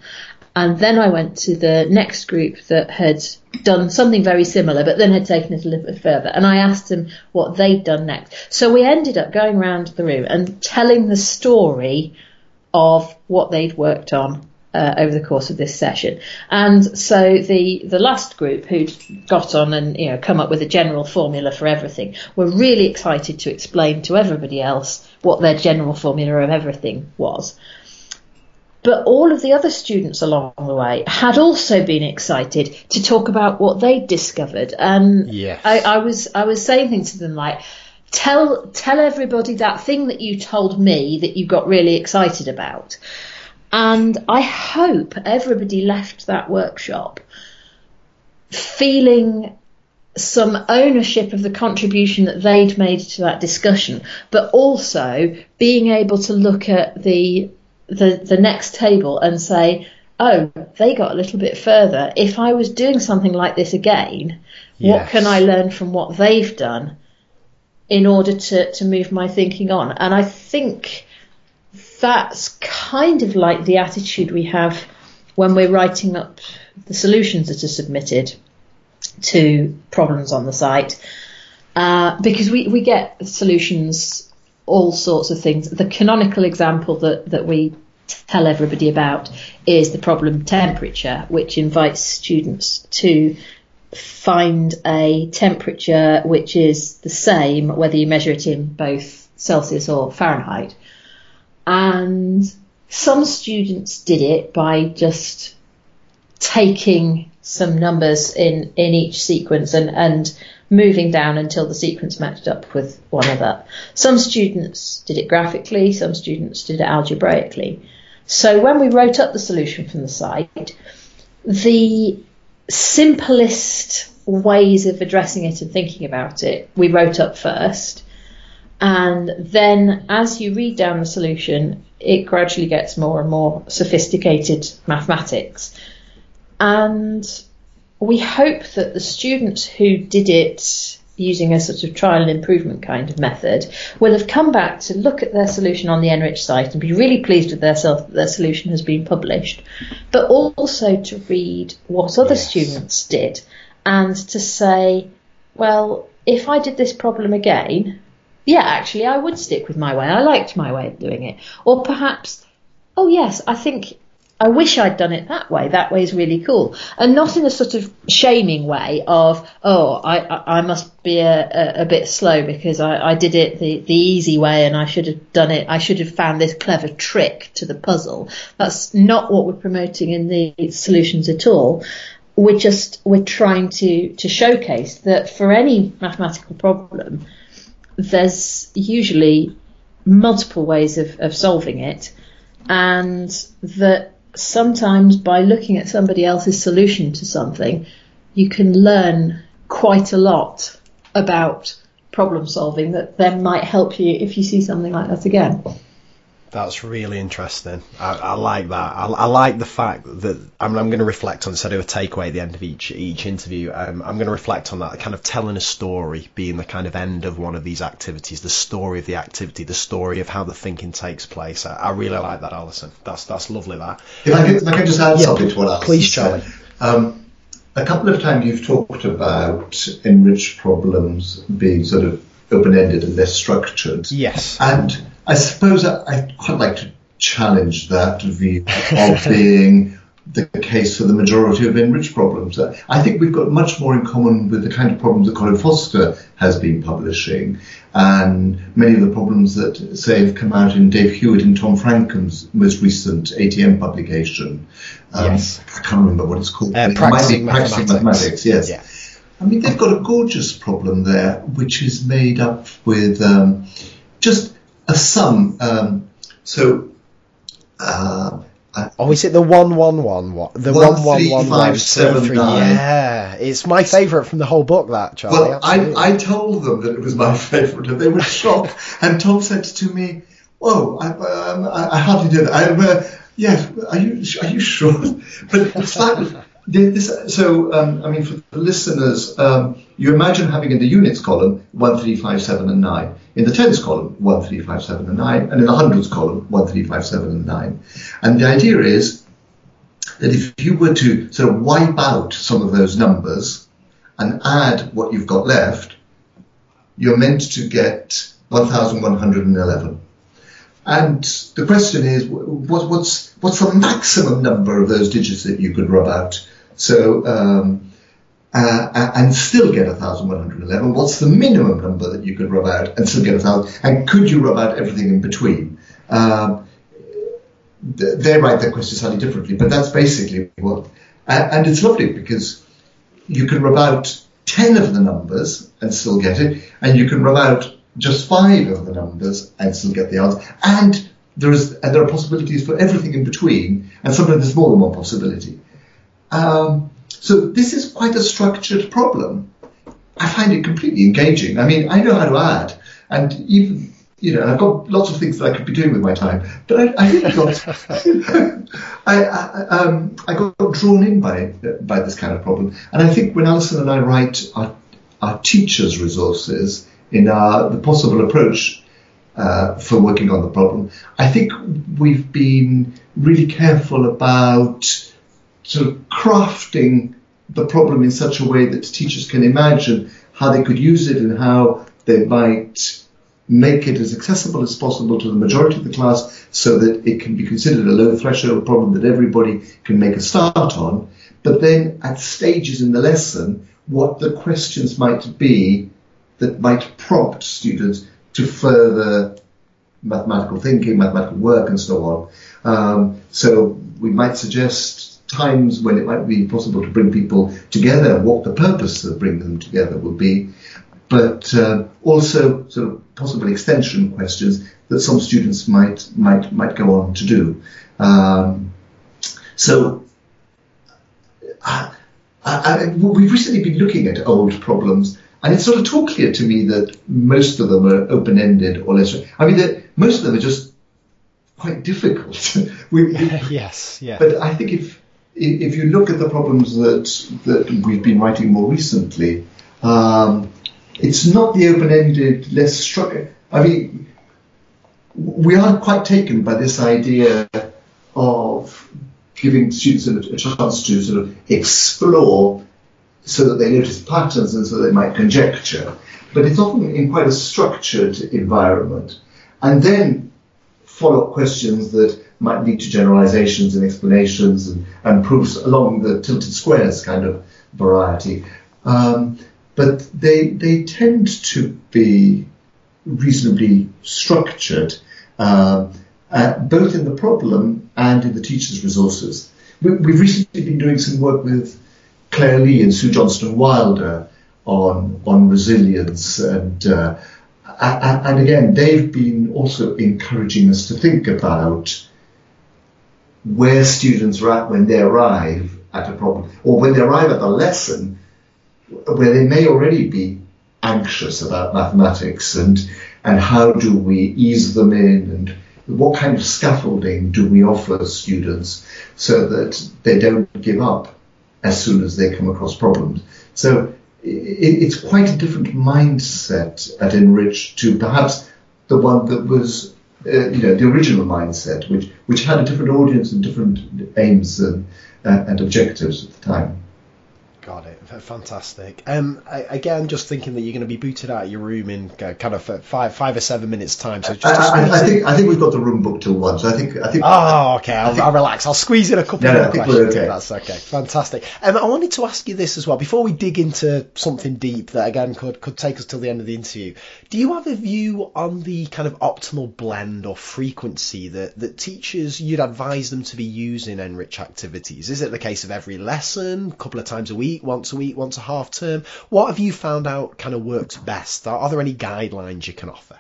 And then I went to the next group that had done something very similar, but then had taken it a little bit further. And I asked them what they'd done next. So we ended up going around the room and telling the story of what they'd worked on uh, over the course of this session. And so the the last group who'd got on and you know come up with a general formula for everything were really excited to explain to everybody else what their general formula of everything was. But all of the other students along the way had also been excited to talk about what they'd discovered. And Yes. I, I was I was saying things to them like, tell tell everybody that thing that you told me that you got really excited about. And I hope everybody left that workshop feeling some ownership of the contribution that they'd made to that discussion, but also being able to look at the the, the next table and say, oh, they got a little bit further. If I was doing something like this again, what can I learn from what they've done in order to, to move my thinking on? And I think that's kind of like the attitude we have when we're writing up the solutions that are submitted to problems on the site. Uh, because we, we get solutions, all sorts of things. The canonical example that, that we tell everybody about is the problem temperature, which invites students to find a temperature which is the same whether you measure it in both Celsius or Fahrenheit. And some students did it by just taking some numbers in, in each sequence and, and moving down until the sequence matched up with one of another. Some students did it graphically, some students did it algebraically. So when we wrote up the solution from the site, the simplest ways of addressing it and thinking about it we wrote up first. And then as you read down the solution, it gradually gets more and more sophisticated mathematics. And we hope that the students who did it using a sort of trial and improvement kind of method will have come back to look at their solution on the NRICH site and be really pleased with themselves that their solution has been published, but also to read what other Yes. students did and to say, well, if I did this problem again, yeah, actually, I would stick with my way. I liked my way of doing it. Or perhaps, oh yes, I think I wish I'd done it that way. That way is really cool, and not in a sort of shaming way of oh I I, must be a, a, a bit slow because I, I did it the, the easy way and I should have done it. I should have found this clever trick to the puzzle. That's not what we're promoting in the solutions at all. We're just we're trying to to showcase that for any mathematical problem, there's usually multiple ways of, of solving it, and that sometimes by looking at somebody else's solution to something, you can learn quite a lot about problem solving that then might help you if you see something like that again. That's really interesting. I, I like that. I, I, like the fact that I'm, I'm going to reflect on this. I do a takeaway at the end of each each interview. Um, I'm going to reflect on that, kind of telling a story, being the kind of end of one of these activities, the story of the activity, the story of how the thinking takes place. I, I really like that, Alison. That's that's lovely. That. If I can, if I can just add yeah, something to what Alison Please, Charlie. Um, a couple of times you've talked about enriched problems being sort of open-ended and less structured. Yes. And I suppose I, would quite like to challenge that view of <laughs> being the case for the majority of enriched problems. I think we've got much more in common with the kind of problems that Colin Foster has been publishing, and many of the problems that, say, have come out in Dave Hewitt and Tom Francome's most recent ATM publication. Um, yes. I can't remember what it's called. Uh, practicing, mathematics. practicing mathematics. Yes. Yeah. I mean, they've got a gorgeous problem there, which is made up with um, just a sum. Um, so. Uh, oh, is it the one one one what the one one one one seven three? Yeah, it's my favourite from the whole book. That Charlie. Well, I, I told them that it was my <laughs> favourite, and they were shocked. <laughs> and Tom said to me, "Oh, I, um, I, I hardly did that. I, uh, yeah, are you are you sure?" <laughs> But the fact this, so, um, I mean, for the listeners, um, you imagine having in the units column 1, 3, 5, 7, and 9. In the tens column, 1, 3, 5, 7, and 9. And in the hundreds column, 1, 3, 5, 7, and 9. And the idea is that if you were to sort of wipe out some of those numbers and add what you've got left, you're meant to get 1,111. And the question is, what's, what's the maximum number of those digits that you could rub out? So, um, uh, and still get 1,111. What's the minimum number that you could rub out and still get 1,000? And could you rub out everything in between? Um, they write their question slightly differently, but that's basically what. And it's lovely because you can rub out 10 of the numbers and still get it, and you can rub out just five of the numbers and still get the answer. And there is and there are possibilities for everything in between, and sometimes there's more than one possibility. Um, so this is quite a structured problem. I find it completely engaging. I mean, I know how to add, and even you know, I've got lots of things that I could be doing with my time, but I, I really got, <laughs> I, I, um, I, got drawn in by by this kind of problem. And I think when Alison and I write our, our teachers' resources in our the possible approach uh, for working on the problem, I think we've been really careful about sort of crafting the problem in such a way that teachers can imagine how they could use it and how they might make it as accessible as possible to the majority of the class so that it can be considered a low threshold problem that everybody can make a start on. But then at stages in the lesson, what the questions might be that might prompt students to further mathematical thinking, mathematical work, and so on. Um, so we might suggest times when it might be possible to bring people together, what the purpose of bringing them together would be, but uh, also sort of possible extension questions that some students might might might go on to do. Um, so. I, I, we've recently been looking at old problems, and it's sort of too clear to me that most of them are open-ended or less. I mean, most of them are just quite difficult. <laughs> we, we, <laughs> yes, yeah. But I think if if you look at the problems that that we've been writing more recently, um, it's not the open-ended, less structured. I mean, we are quite taken by this idea of giving students a, a chance to sort of explore so that they notice patterns and so they might conjecture. But it's often in quite a structured environment. And then follow up questions that might lead to generalizations and explanations and, and proofs along the tilted squares kind of variety. Um, but they, they tend to be reasonably structured, uh, uh, both in the problem and in the teacher's resources. We, have recently been doing some work with Clare Lee and Sue Johnston Wilder on, on resilience and uh, and again, they've been also encouraging us to think about where students are at when they arrive at a problem, or when they arrive at the lesson, where they may already be anxious about mathematics, and and how do we ease them in, and what kind of scaffolding do we offer students so that they don't give up as soon as they come across problems. So it's quite a different mindset at NRICH to perhaps the one that was, uh, you know, the original mindset, which which had a different audience and different aims and, uh, and objectives at the time. Got it. Fantastic. Um, I, again, just thinking that you're going to be booted out of your room in uh, kind of five, five or seven minutes time. So just I, I, I think I think we've got the room booked till one. So I think I think. Oh, okay. I'll, think, I'll relax. I'll squeeze in a couple no, more no, questions. Okay. That's okay. Fantastic. Um, I wanted to ask you this as well before we dig into something deep that again could could take us till the end of the interview. Do you have a view on the kind of optimal blend or frequency that that teachers you'd advise them to be using NRICH activities? Is it the case of every lesson, a couple of times a week, once a week, once a half term? What have you found out kind of works best? Are, are there any guidelines you can offer?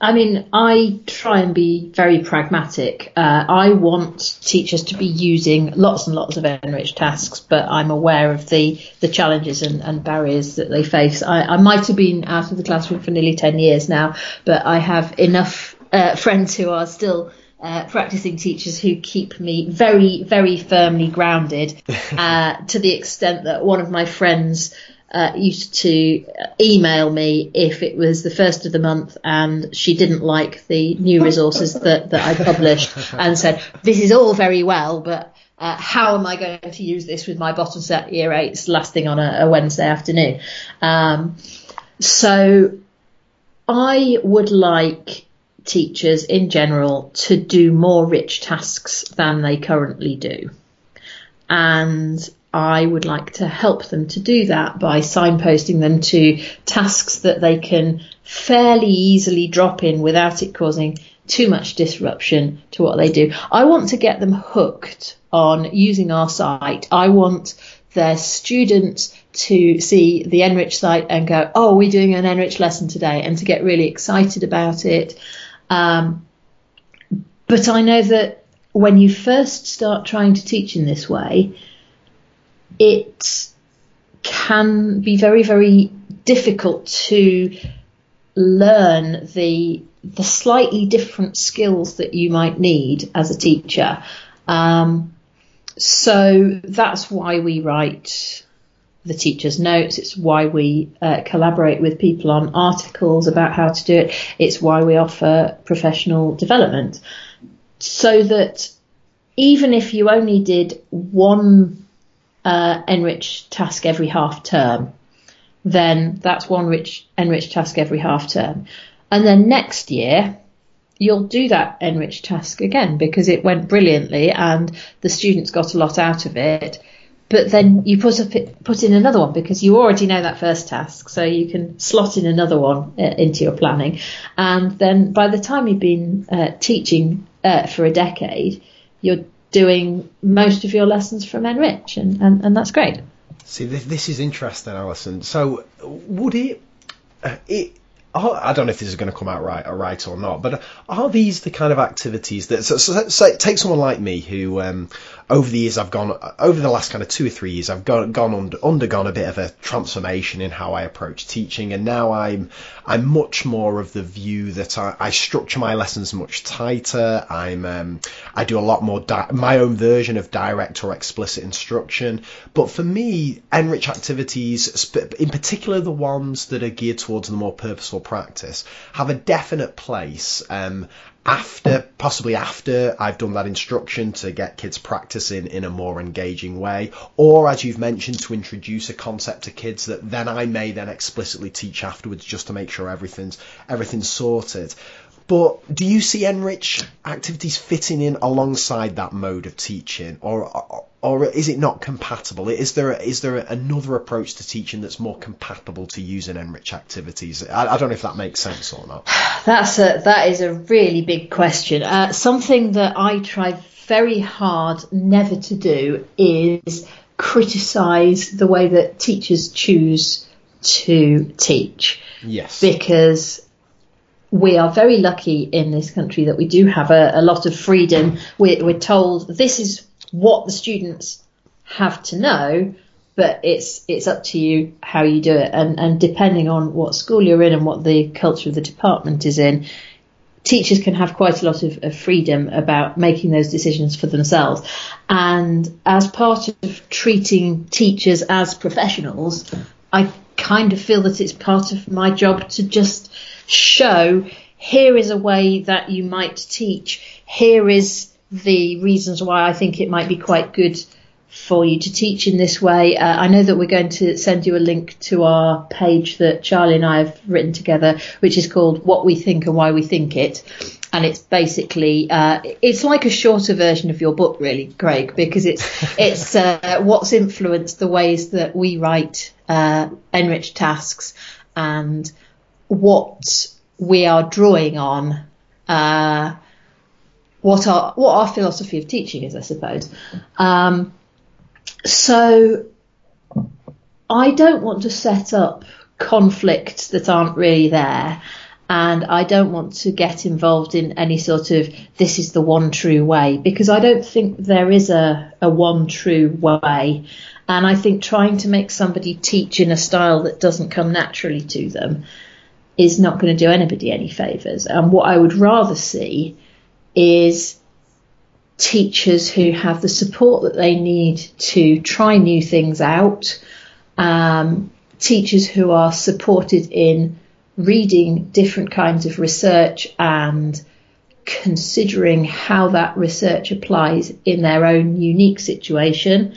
I mean, I try and be very pragmatic. Uh, I want teachers to be using lots and lots of enriched tasks, but I'm aware of the, the challenges and, and barriers that they face. I, I might have been out of the classroom for nearly 10 years now, but I have enough uh, friends who are still uh, practicing teachers who keep me very, very firmly grounded <laughs> uh, to the extent that one of my friends uh, used to email me if it was the first of the month and she didn't like the new resources that, that I published and said, this is all very well, but uh, how am I going to use this with my bottom set year eights last thing on a, a Wednesday afternoon? Um, so I would like teachers in general to do more rich tasks than they currently do. And I would like to help them to do that by signposting them to tasks that they can fairly easily drop in without it causing too much disruption to what they do. I want to get them hooked on using our site. I want their students to see the NRICH site and go, oh, we're doing an NRICH lesson today, and to get really excited about it. Um, but I know that when you first start trying to teach in this way, it can be very, very difficult to learn the the slightly different skills that you might need as a teacher. Um, so that's why we write the teacher's notes. It's why we uh, collaborate with people on articles about how to do it. It's why we offer professional development so that even if you only did one uh, enriched task every half term, then that's one rich enriched task every half term. And then next year, you'll do that enriched task again because it went brilliantly and the students got a lot out of it but then you put put in another one because you already know that first task, so you can slot in another one uh, into your planning, and then by the time you've been uh, teaching uh, for a decade, you're doing most of your lessons from NRICH, and, and, and that's great. See, this, this is interesting, Alison. So, would it, uh, it I don't know if this is going to come out right or right or not, but are these the kind of activities that so, so, so take someone like me who um, over the years I've gone over the last kind of two or three years I've gone, gone under, undergone a bit of a transformation in how I approach teaching, and now I'm I'm much more of the view that I, I structure my lessons much tighter. I'm um, I do a lot more di- my own version of direct or explicit instruction. But for me, NRICH activities, in particular the ones that are geared towards the more purposeful practice, have a definite place. Um, after possibly after I've done that instruction to get kids practicing in a more engaging way or as you've mentioned to introduce a concept to kids that then I may then explicitly teach afterwards just to make sure everything's everything's sorted but do you see NRICH activities fitting in alongside that mode of teaching or or is it not compatible? Is there is there another approach to teaching that's more compatible to using NRICH activities? I, I don't know if that makes sense or not. <sighs> That's a that is a really big question. Uh, something that I try very hard never to do is criticise the way that teachers choose to teach. Yes. Because we are very lucky in this country that we do have a, a lot of freedom. We're, we're told this is what the students have to know, but it's it's up to you how you do it, and and depending on what school you're in and what the culture of the department is in, teachers can have quite a lot of, of, freedom about making those decisions for themselves. And as part of treating teachers as professionals, I kind of feel that it's part of my job to just show here is a way that you might teach. Here is the reasons why I think it might be quite good for you to teach in this way. Uh, I know that we're going to send you a link to our page that Charlie and I have written together, which is called What We Think and Why We Think It. And it's basically uh, it's like a shorter version of your book, really, Craig, because it's <laughs> it's uh, what's influenced the ways that we write uh, enriched tasks and what we are drawing on uh, what our what our philosophy of teaching is, I suppose. Um, so I don't want to set up conflicts that aren't really there. And I don't want to get involved in any sort of this is the one true way because I don't think there is a, a one true way. And I think trying to make somebody teach in a style that doesn't come naturally to them is not going to do anybody any favours. And what I would rather see is teachers who have the support that they need to try new things out, um, teachers who are supported in reading different kinds of research and considering how that research applies in their own unique situation,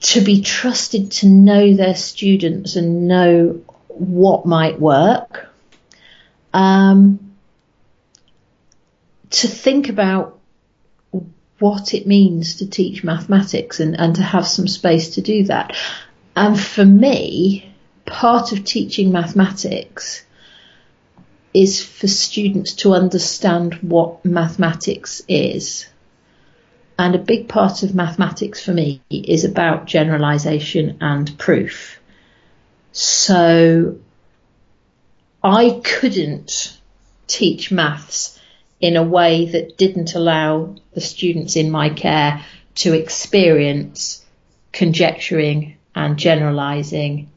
to be trusted to know their students and know what might work. Um, to think about what it means to teach mathematics and, and to have some space to do that. And for me, part of teaching mathematics is for students to understand what mathematics is. And a big part of mathematics for me is about generalization and proof. So I couldn't teach maths in a way that didn't allow the students in my care to experience conjecturing and generalizing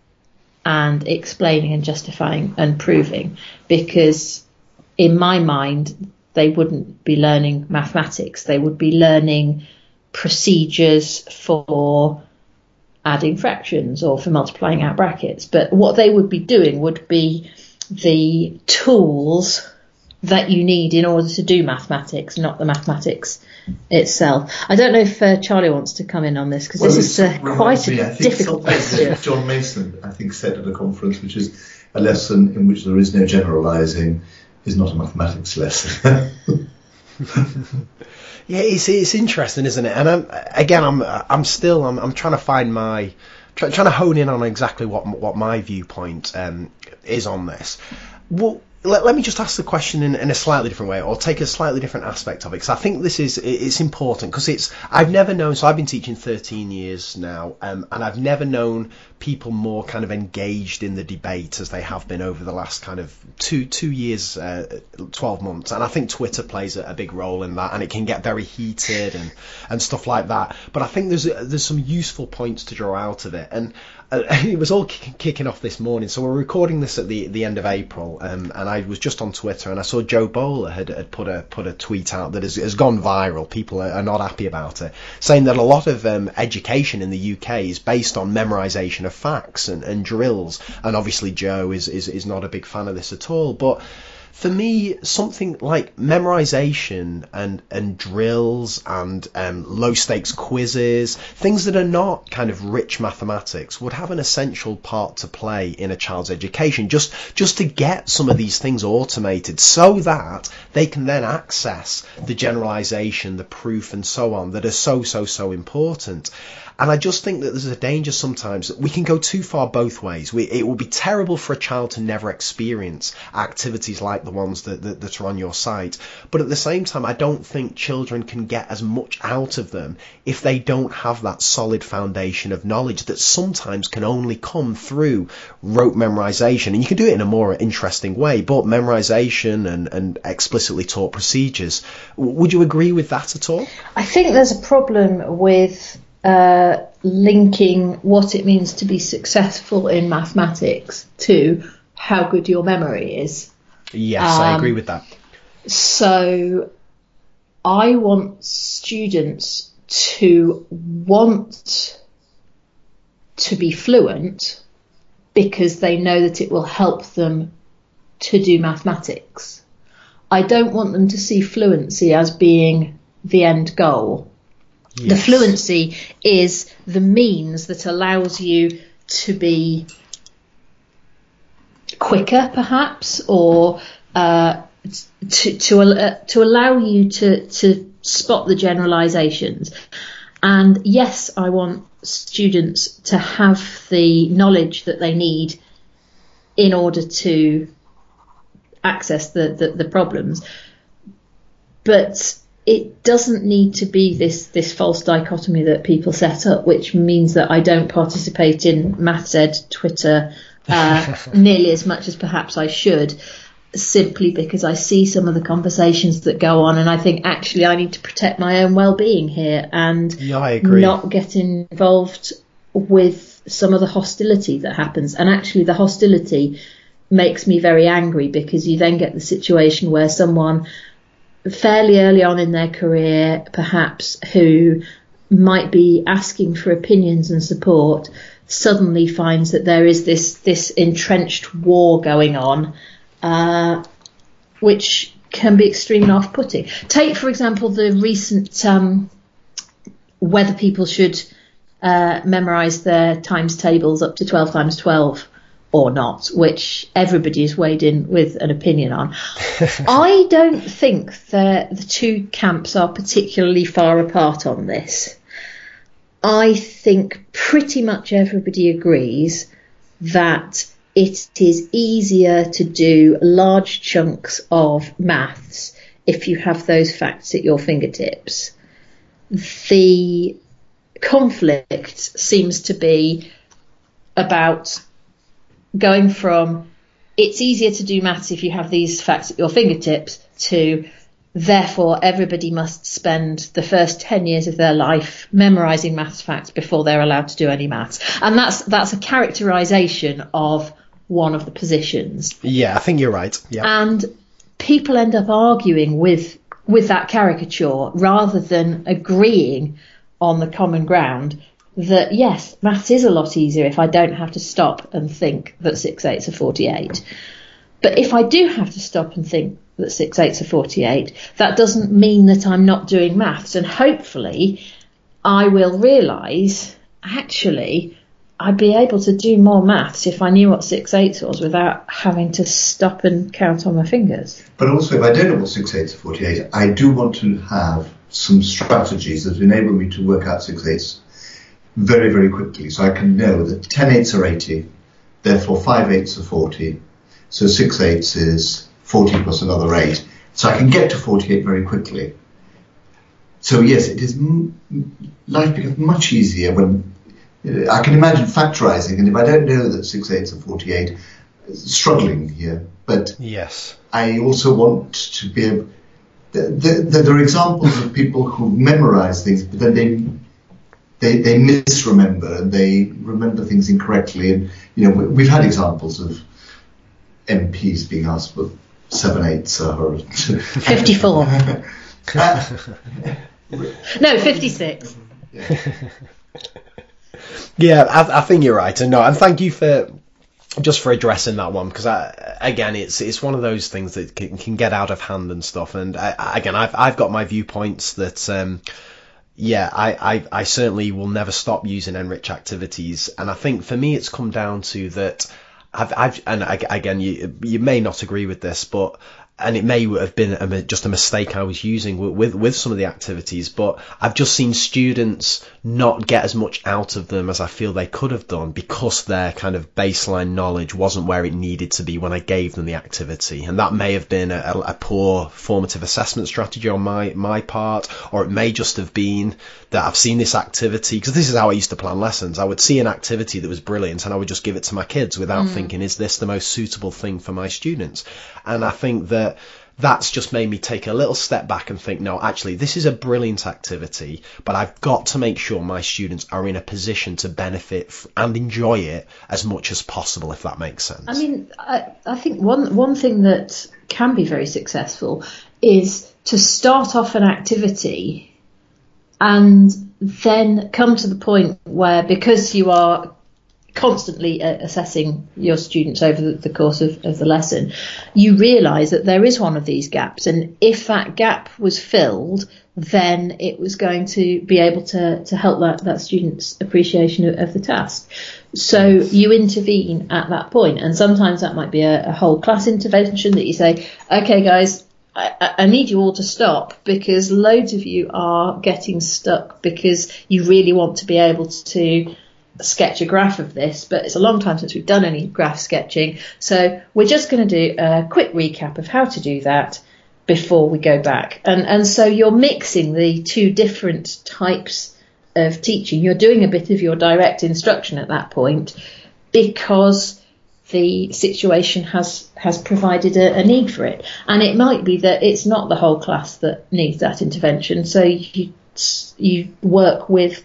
and explaining and justifying and proving because in my mind they wouldn't be learning mathematics. They would be learning procedures for adding fractions or for multiplying out brackets. But what they would be doing would be the tools that you need in order to do mathematics, not the mathematics itself. I don't know if uh, Charlie wants to come in on this because well, this is uh, quite me, a difficult question. John Mason, I think, said at a conference, which is a lesson in which there is no generalising is not a mathematics lesson. <laughs> yeah, it's it's interesting, isn't it? And I'm, again, I'm I'm still I'm I'm trying to find my try, trying to hone in on exactly what what my viewpoint um, is on this. Well, let, let me just ask the question in, in a slightly different way, or take a slightly different aspect of it, because I think this is it's important because it's I've never known. So I've been teaching 13 years now, um, and I've never known people more kind of engaged in the debate as they have been over the last kind of two two years, uh, 12 months. And I think Twitter plays a, a, big role in that, and it can get very heated and and stuff like that. But I think there's there's some useful points to draw out of it, and uh, <laughs> it was all kicking off this morning. So we're recording this at the the end of April, um, and I was just on Twitter and I saw Jo Boaler had, had put a put a tweet out that has, has gone viral. People are, are, not happy about it, saying that a lot of um, education in the UK is based on memorisation of facts and, and drills. And obviously, Jo is, is is not a big fan of this at all, but for me, something like memorization and and drills and um, low stakes quizzes, things that are not kind of rich mathematics, would have an essential part to play in a child's education. Just just to get some of these things automated, so that they can then access the generalization, the proof, and so on that are so so so important. And I just think that there's a danger sometimes that we can go too far both ways. We, it will be terrible for a child to never experience activities like the ones that, that, that are on your site. But at the same time, I don't think children can get as much out of them if they don't have that solid foundation of knowledge that sometimes can only come through rote memorization. And you can do it in a more interesting way, but memorization and, and explicitly taught procedures. Would you agree with that at all? I think there's a problem with uh, linking what it means to be successful in mathematics to how good your memory is. Yes, um, I agree with that. So I want students to want to be fluent because they know that it will help them to do mathematics. I don't want them to see fluency as being the end goal. Yes. The fluency is the means that allows you to be quicker, perhaps, or uh, to to, uh, to allow you to to spot the generalizations. And yes, I want students to have the knowledge that they need in order to access the, the, the problems. But it doesn't need to be this this false dichotomy that people set up, which means that I don't participate in MathsEd Twitter uh, <laughs> nearly as much as perhaps I should, simply because I see some of the conversations that go on, and I think actually I need to protect my own well-being here and yeah, not get involved with some of the hostility that happens. And actually, the hostility makes me very angry because you then get the situation where someone fairly early on in their career, perhaps, who might be asking for opinions and support, suddenly finds that there is this this entrenched war going on, uh, which can be extremely off-putting. Take, for example, the recent um, whether people should uh, memorise their times tables up to 12 times 12 or not, which everybody's weighed in with an opinion on. <laughs> I don't think that the two camps are particularly far apart on this. I think pretty much everybody agrees that it is easier to do large chunks of maths if you have those facts at your fingertips. The conflict seems to be about going from it's easier to do maths if you have these facts at your fingertips to therefore everybody must spend the first 10 years of their life memorizing maths facts before they're allowed to do any maths. And that's that's a characterization of one of the positions. Yeah i think you're right. Yeah. And people end up arguing with with that caricature rather than agreeing on the common ground that yes, maths is a lot easier if I don't have to stop and think that six eighths are 48. But if I do have to stop and think that six eighths are 48, that doesn't mean that I'm not doing maths. And hopefully I will realise actually I'd be able to do more maths if I knew what six eighths was without having to stop and count on my fingers. But also, if I don't know what six eighths are 48, I do want to have some strategies that enable me to work out six eighths very, very quickly. So I can know that 10 eighths are 80, therefore 5 eighths are 40. So 6 eighths is 40 plus another 8. So I can get to 48 very quickly. So yes, it is, life becomes much easier when, uh, I can imagine factorizing, and if I don't know that 6 eighths are 48, struggling here. But yes, I also want to be able, the, the, there are examples of people who memorize things, but then they they, they misremember and they remember things incorrectly. And, you know, we, have had examples of MPs being asked for seven eighths <laughs> are. 54. uh, no, 56. Yeah, yeah I, I, think you're right. And no, and thank you for just for addressing that one because again it's it's one of those things that can, can get out of hand and stuff and I, again I've I've got my viewpoints that um, yeah, I, I, I certainly will never stop using NRICH activities. And I think for me, it's come down to that I've, I've, and again, you, you may not agree with this, but and it may have been a, just a mistake I was using with, with, with some of the activities, but I've just seen students not get as much out of them as I feel they could have done because their kind of baseline knowledge wasn't where it needed to be when I gave them the activity, and that may have been a, a poor formative assessment strategy on my my part, or it may just have been that I've seen this activity because this is how I used to plan lessons. I would see an activity that was brilliant, and I would just give it to my kids without mm. thinking, is this the most suitable thing for my students? And I think that that's just made me take a little step back and think, no, actually, this is a brilliant activity, but I've got to make sure my students are in a position to benefit and enjoy it as much as possible, if that makes sense. I mean, I, I think one one thing that can be very successful is to start off an activity and then come to the point where because you are constantly uh, assessing your students over the, the course of, of, the lesson, you realise that there is one of these gaps. And if that gap was filled, then it was going to be able to, to help that, that student's appreciation of, of the task. So you intervene at that point, and sometimes that might be a, a whole class intervention that you say, okay, guys, I, I, need you all to stop because loads of you are getting stuck because you really want to be able to sketch a graph of this, but it's a long time since we've done any graph sketching. So we're just going to do a quick recap of how to do that before we go back. And, and so you're mixing the two different types of teaching. You're doing a bit of your direct instruction at that point because the situation has has provided a, a, need for it. And it might be that it's not the whole class that needs that intervention. So you you work with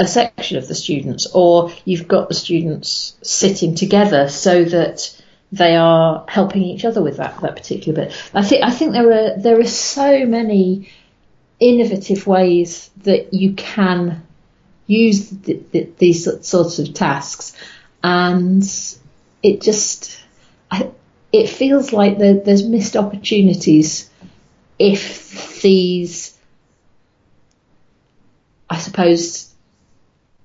a section of the students, or you've got the students sitting together so that they are helping each other with that, that particular bit. I think I think there are there are so many innovative ways that you can use the, the, these sorts of tasks, and it just I, it feels like there, there's missed opportunities if these I suppose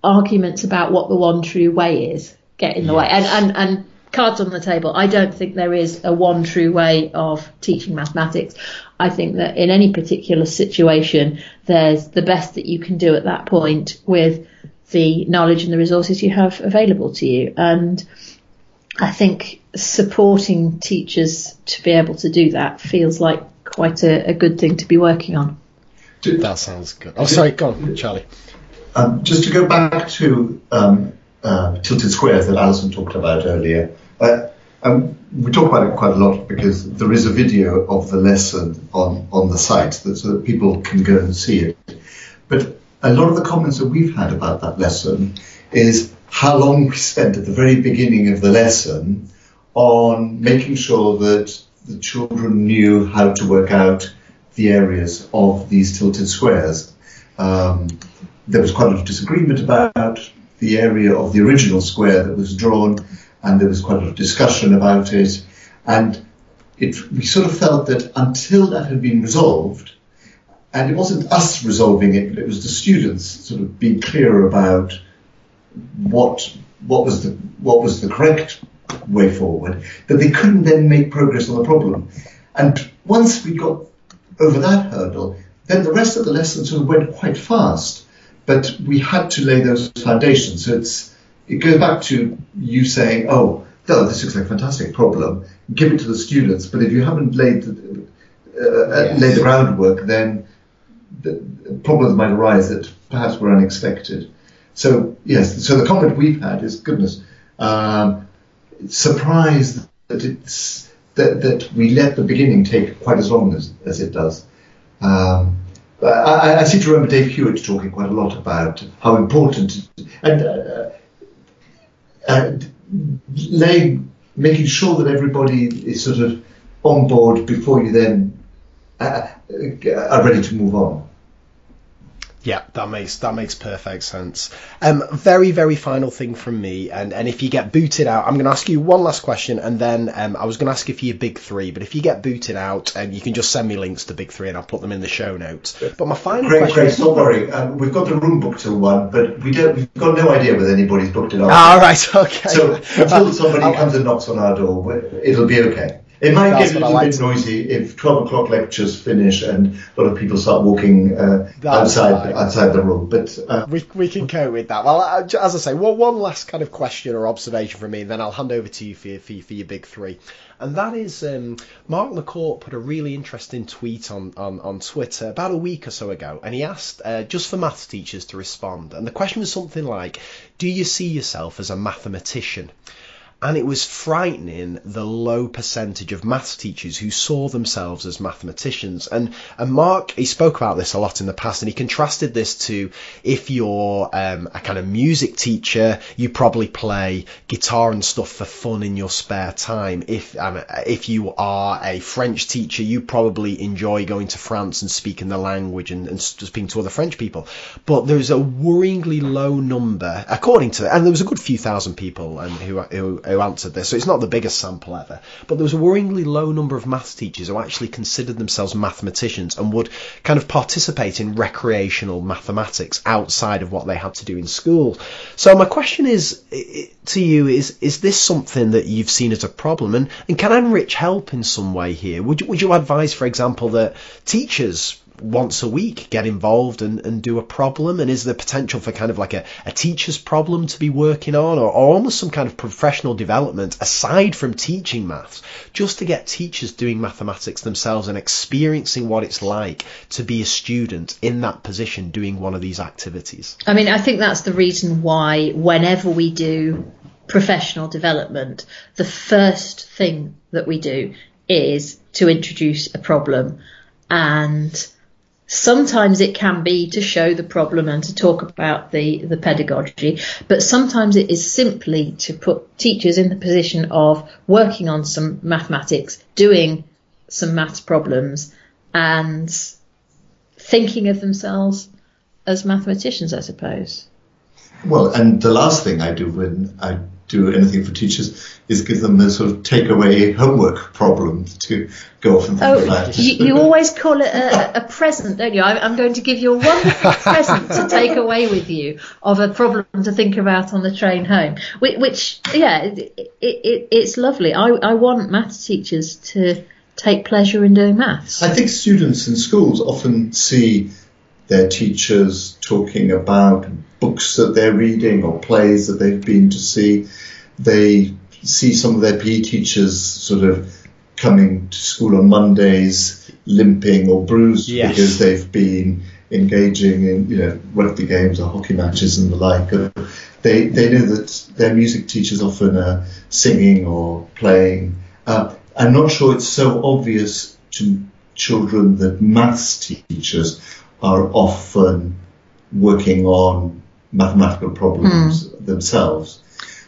arguments about what the one true way is get in the yes. way. And, and, and cards on the table, I don't think there is a one true way of teaching mathematics. I think that in any particular situation, there's the best that you can do at that point with the knowledge and the resources you have available to you. And I think supporting teachers to be able to do that feels like quite a, a good thing to be working on. That sounds good. Oh, sorry, go on, Charlie. Um, just to go back to um, uh, tilted squares that Alison talked about earlier, uh, um, we talk about it quite a lot because there is a video of the lesson on, on the site that, so that people can go and see it. But a lot of the comments that we've had about that lesson is how long we spent at the very beginning of the lesson on making sure that the children knew how to work out the areas of these tilted squares. Um, there was quite a lot of disagreement about the area of the original square that was drawn, and there was quite a lot of discussion about it. And it, we sort of felt that until that had been resolved, and it wasn't us resolving it, but it was the students sort of being clear about what what was the what was the correct way forward, that they couldn't then make progress on the problem. And once we got over that hurdle, then the rest of the lesson sort of went quite fast but we had to lay those foundations. So it's it goes back to you saying, "Oh, no, this looks like a fantastic problem. Give it to the students." But if you haven't laid the, uh, uh yes. laid the groundwork, then the problems might arise that perhaps were unexpected. So yes, so the comment we've had is goodness, um, surprised that it's that, that we let the beginning take quite as long as, as it does. Um, I, I, seem to remember Dave Hewitt talking quite a lot about how important and uh, and laying, making sure that everybody is sort of on board before you then uh, are ready to move on. That makes that makes perfect sense. Um, very very final thing from me, and and if you get booted out, I'm going to ask you one last question, and then um, I was going to ask you for your big three, but if you get booted out, um, you can just send me links to big three, and I'll put them in the show notes. But my final great, question. Great, don't worry, um, we've got the room booked till one, but we don't. We've got no idea whether anybody's booked it out. All right, <laughs> okay. So until <laughs> somebody comes and knocks on our door, it'll be okay. It might That's get a little like bit noisy if 12 o'clock lectures finish and a lot of people start walking uh, outside fine. outside the room. But uh, We, we can cope with that. Well, uh, as I say, one, one last kind of question or observation from me, and then I'll hand over to you for, your- for, for your big three. And that is, um, Mark McCourt put a really interesting tweet on, on, on Twitter about a week or so ago, and he asked uh, just for maths teachers to respond. And the question was something like, Do you see yourself as a mathematician? And it was frightening the low percentage of maths teachers who saw themselves as mathematicians. And and Mark he spoke about this a lot in the past, and he contrasted this to if you're um, a kind of music teacher, you probably play guitar and stuff for fun in your spare time. If um, if you are a French teacher, you probably enjoy going to France and speaking the language and, and speaking to other French people. But there's a worryingly low number, according to, and there was a good few thousand people um, who, who who answered this, so it's not the biggest sample ever. But there was a worryingly low number of maths teachers who actually considered themselves mathematicians and would kind of participate in recreational mathematics outside of what they had to do in school. So my question is to you is is this something that you've seen as a problem and, and can NRICH help in some way here? Would would you advise, for example, that teachers once a week get involved and, and do a problem and is there potential for kind of like a, a teacher's problem to be working on or, or almost some kind of professional development aside from teaching maths just to get teachers doing mathematics themselves and experiencing what it's like to be a student in that position doing one of these activities I mean, I think that's the reason why whenever we do professional development, the first thing that we do is to introduce a problem. And sometimes it can be to show the problem and to talk about the, the pedagogy, but sometimes it is simply to put teachers in the position of working on some mathematics, doing some maths problems, and thinking of themselves as mathematicians, I suppose. well, and the last thing I do when I do anything for teachers is give them a sort of takeaway homework problem to go off and think Oh, about. you, you always call it a, a present, don't you? I, I'm going to give you a wonderful present to <laughs> take away with you of a problem to think about on the train home. Which, which yeah, it, it, it, it's lovely. I, I want maths teachers to take pleasure in doing maths. I think students in schools often see their teachers talking about books that they're reading or plays that they've been to see. They see some of their PE teachers sort of coming to school on Mondays limping or bruised Yes. because they've been engaging in you know rugby games or hockey matches and the like. They they know that their music teachers often are singing or playing. Uh, I'm not sure it's so obvious to children that maths teachers are often working on mathematical problems themselves.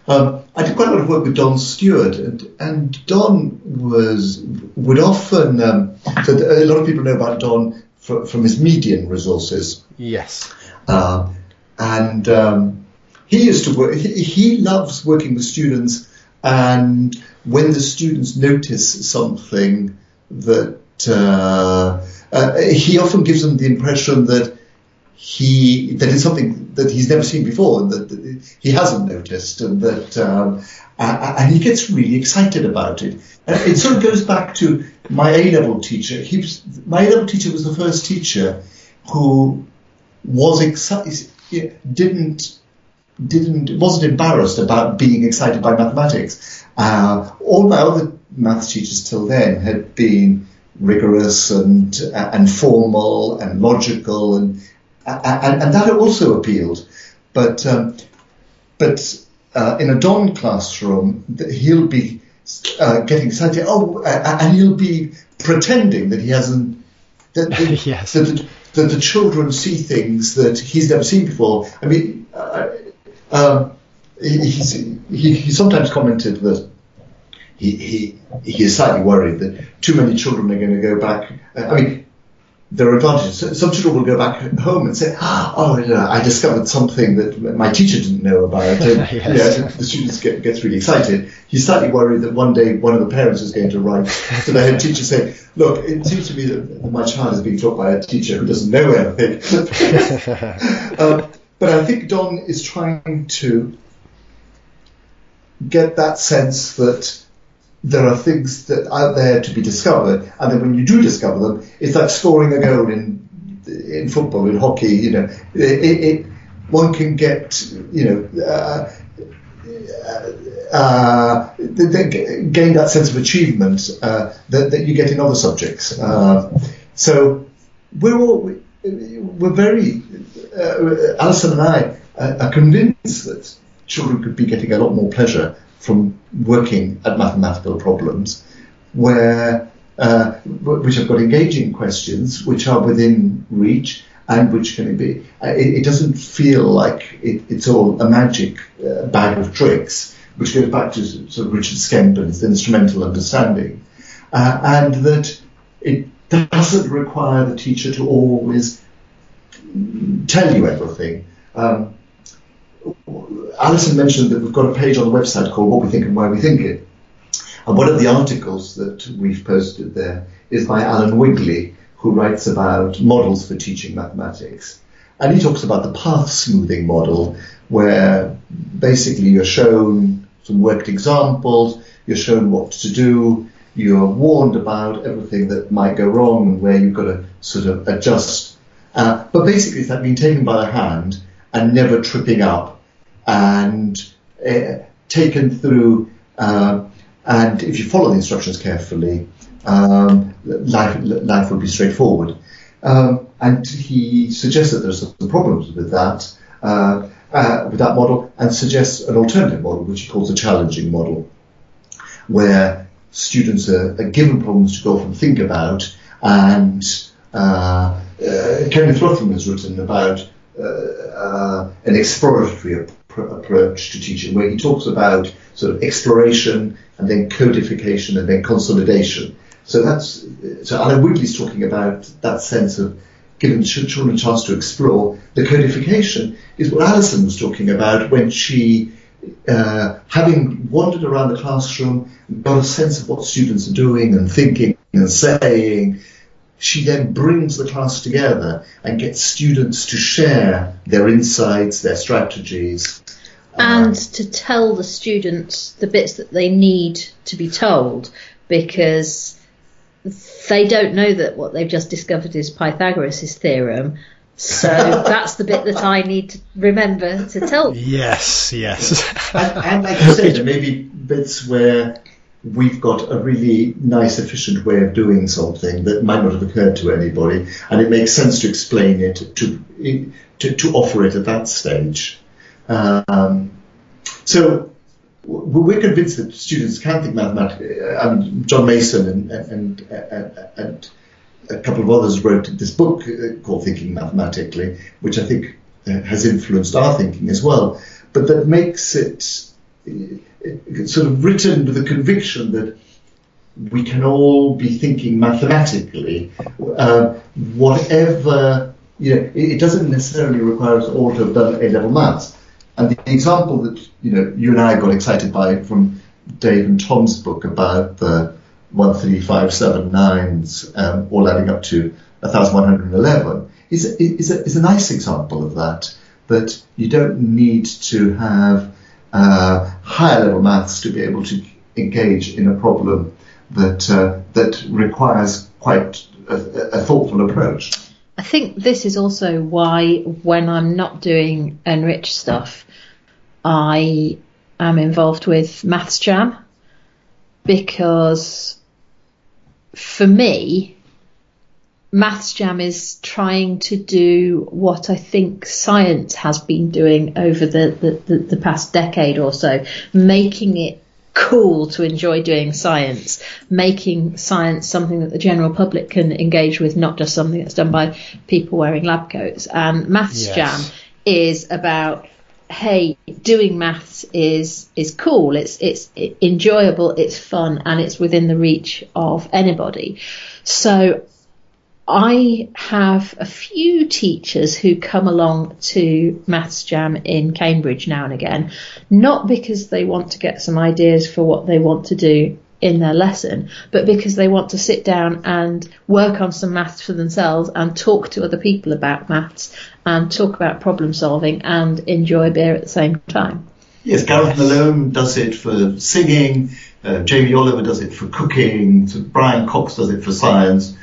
Um, I did quite a lot of work with Don Steward, and, and Don was would often. Um, so a lot of people know about Don fr- from his median resources, yes uh, and um, he used to work. He, he loves working with students, and when the students notice something that uh, uh, he often gives them the impression that he that it's something that he's never seen before and that, he hasn't noticed and that um, and he gets really excited about it. And it sort of goes back to my A level teacher. He was, my A level teacher was the first teacher who was excited, didn't didn't wasn't embarrassed about being excited by mathematics. Uh, all my other maths teachers till then had been rigorous and and formal and logical and and, and that also appealed. But um, but uh, in a Don classroom, he'll be uh, getting excited. Oh, uh, and he'll be pretending that he hasn't. That, that, <laughs> Yes. that, the, that the children see things that he's never seen before. I mean, uh, um, he, he sometimes commented that he, he, he is slightly worried that too many children are going to go back. Uh, I mean, there are advantages. Some children will go back home and say, "Oh, yeah, I discovered something that my teacher didn't know about." <laughs> And, Yes. yeah, the students get gets really excited. He's slightly worried that one day one of the parents is going to write to the head teacher saying, "Look, it seems to me that my child is being taught by a teacher who doesn't know anything." <laughs> um, but I think Don is trying to get that sense that there are things that are there to be discovered, and then when you do discover them, it's like scoring a goal in in football, in hockey. You know, it, it one can get you know. Uh, uh, gain that sense of achievement uh, that, that you get in other subjects. Uh, so we're all we're very uh, Alison and I are convinced that children could be getting a lot more pleasure from working at mathematical problems, where uh, which have got engaging questions, which are within reach, and which can be. Uh, it, it, doesn't feel like it, it's all a magic uh, bag of tricks, which goes back to sort of Richard Skemp's instrumental understanding, uh, and that it doesn't require the teacher to always tell you everything. Um, Alison mentioned that we've got a page on the website called What We Think and Why We Think It. And one of the articles that we've posted there is by Alan Wigley, who writes about models for teaching mathematics. And he talks about the path smoothing model, where basically you're shown some worked examples, you're shown what to do, you're warned about everything that might go wrong and where you've got to sort of adjust. Uh, but basically, it's like being taken by the hand and never tripping up and uh, taken through. Uh, and if you follow the instructions carefully, um, life, life will be straightforward. Um, and he suggests that there's some problems with that, uh, uh, with that model, and suggests an alternative model, which he calls a challenging model, where students are, are given problems to go off and think about, and uh, uh Kenneth Ruthven has written about uh, uh, an exploratory approach to teaching, where he talks about sort of exploration and then codification and then consolidation. So that's so Alan Wigley's talking about that sense of giving children a chance to explore. The codification is what Alison was talking about when she, uh, having wandered around the classroom, got a sense of what students are doing and thinking and saying, she then brings the class together and gets students to share their insights, their strategies. And to tell the students the bits that they need to be told because they don't know that what they've just discovered is Pythagoras' theorem. So <laughs> that's the bit that I need to remember to tell. Yes, yes. and, and like you said, there may be bits where we've got a really nice, efficient way of doing something that might not have occurred to anybody, and it makes sense to explain it, to to, to offer it at that stage. Um, so we're convinced that students can think mathematically. I mean, John Mason and, and, and, and a couple of others wrote this book uh, called Thinking Mathematically, which I think uh, has influenced our thinking as well, but that makes it sort of written with the conviction that we can all be thinking mathematically, uh, whatever, you know, it, doesn't necessarily require us all to have done A-level maths. And the example that, you know, you and I got excited by from Dave and Tom's book about the 13579s um, all adding up to 1111 is, is, a, is a nice example of that, that you don't need to have uh, higher level maths to be able to engage in a problem that uh, that requires quite a, a, thoughtful approach. I think this is also why when I'm not doing enriched stuff, I am involved with Maths Jam because for me, Maths Jam is trying to do what I think science has been doing over the, the, the, the past decade or so, making it cool to enjoy doing science, making science something that the general public can engage with, not just something that's done by people wearing lab coats. And Maths yes. Jam is about hey, doing maths is is cool. It's it's enjoyable. It's fun, and it's within the reach of anybody. So I have a few teachers who come along to Maths Jam in Cambridge now and again, not because they want to get some ideas for what they want to do in their lesson, but because they want to sit down and work on some maths for themselves and talk to other people about maths and talk about problem solving and enjoy beer at the same time. Yes, Gareth Malone does it for singing. Uh, Jamie Oliver does it for cooking. So Brian Cox does it for science.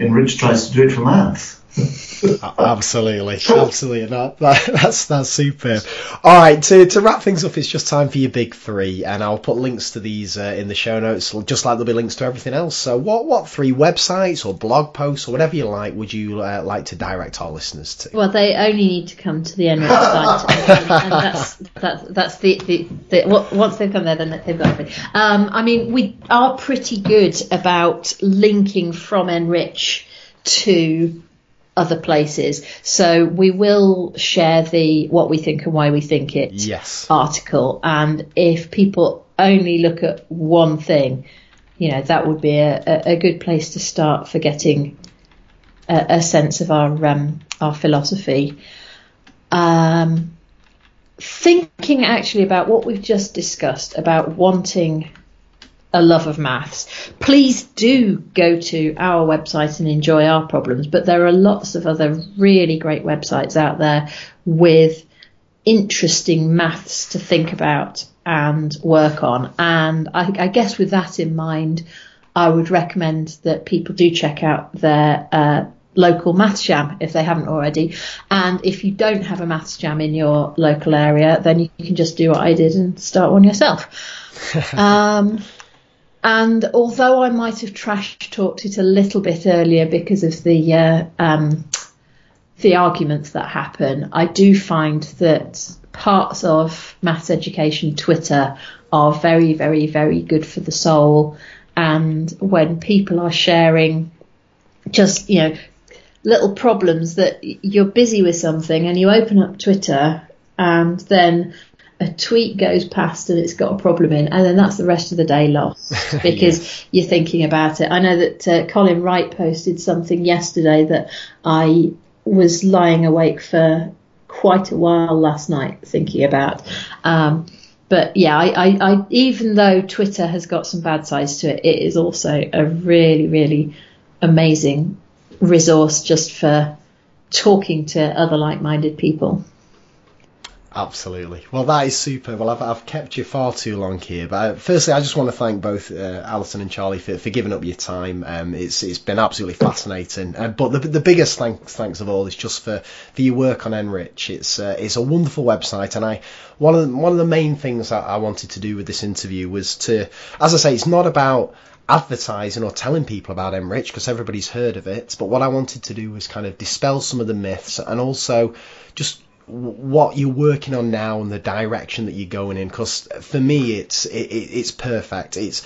And Rich tries to do it for maths. <laughs> absolutely, absolutely. That, that, <laughs> that's that's superb. All right, to, to wrap things up, it's just time for your big three, and I'll put links to these uh, in the show notes, just like there'll be links to everything else. So, what what three websites or blog posts or whatever you like would you uh, like to direct our listeners to? Well, they only need to come to the NRICH site, and, and that's that's that's the, the, the once they've come there, then they've got everything. Um, I mean, we are pretty good about linking from NRICH to other places. So we will share the what we think and why we think it yes. article. And if people only look at one thing, you know, that would be a, a good place to start for getting a, a sense of our um, our philosophy. Um, thinking actually about what we've just discussed about wanting a love of maths, please do go to our website and enjoy our problems. But there are lots of other really great websites out there with interesting maths to think about and work on. And I, I guess with that in mind, I would recommend that people do check out their uh, local maths jam if they haven't already. And if you don't have a maths jam in your local area, then you can just do what I did and start one yourself. <laughs> um, and although I might have trash talked it a little bit earlier because of the uh, um, the arguments that happen, I do find that parts of maths education Twitter are very, very, very good for the soul. And when people are sharing just, you know, little problems that you're busy with something and you open up Twitter and then a tweet goes past and it's got a problem in, and then that's the rest of the day lost <laughs> because you're thinking about it. I know that uh, Colin Wright posted something yesterday that I was lying awake for quite a while last night thinking about. Um, but yeah, I, I, I, even though Twitter has got some bad sides to it, it is also a really, really amazing resource just for talking to other like-minded people. Absolutely. Well, that is super. Well, I've, I've kept you far too long here. But uh, firstly, I just want to thank both uh, Alison and Charlie for, for giving up your time. Um, it's it's been absolutely fascinating. Uh, but the, the biggest thanks thanks of all is just for, for your work on NRICH. It's uh, it's a wonderful website, and I one of the, one of the main things I wanted to do with this interview was to, as I say, it's not about advertising or telling people about NRICH because everybody's heard of it. But what I wanted to do was kind of dispel some of the myths and also just what you're working on now and the direction that you're going in because for me it's it, it's perfect. It's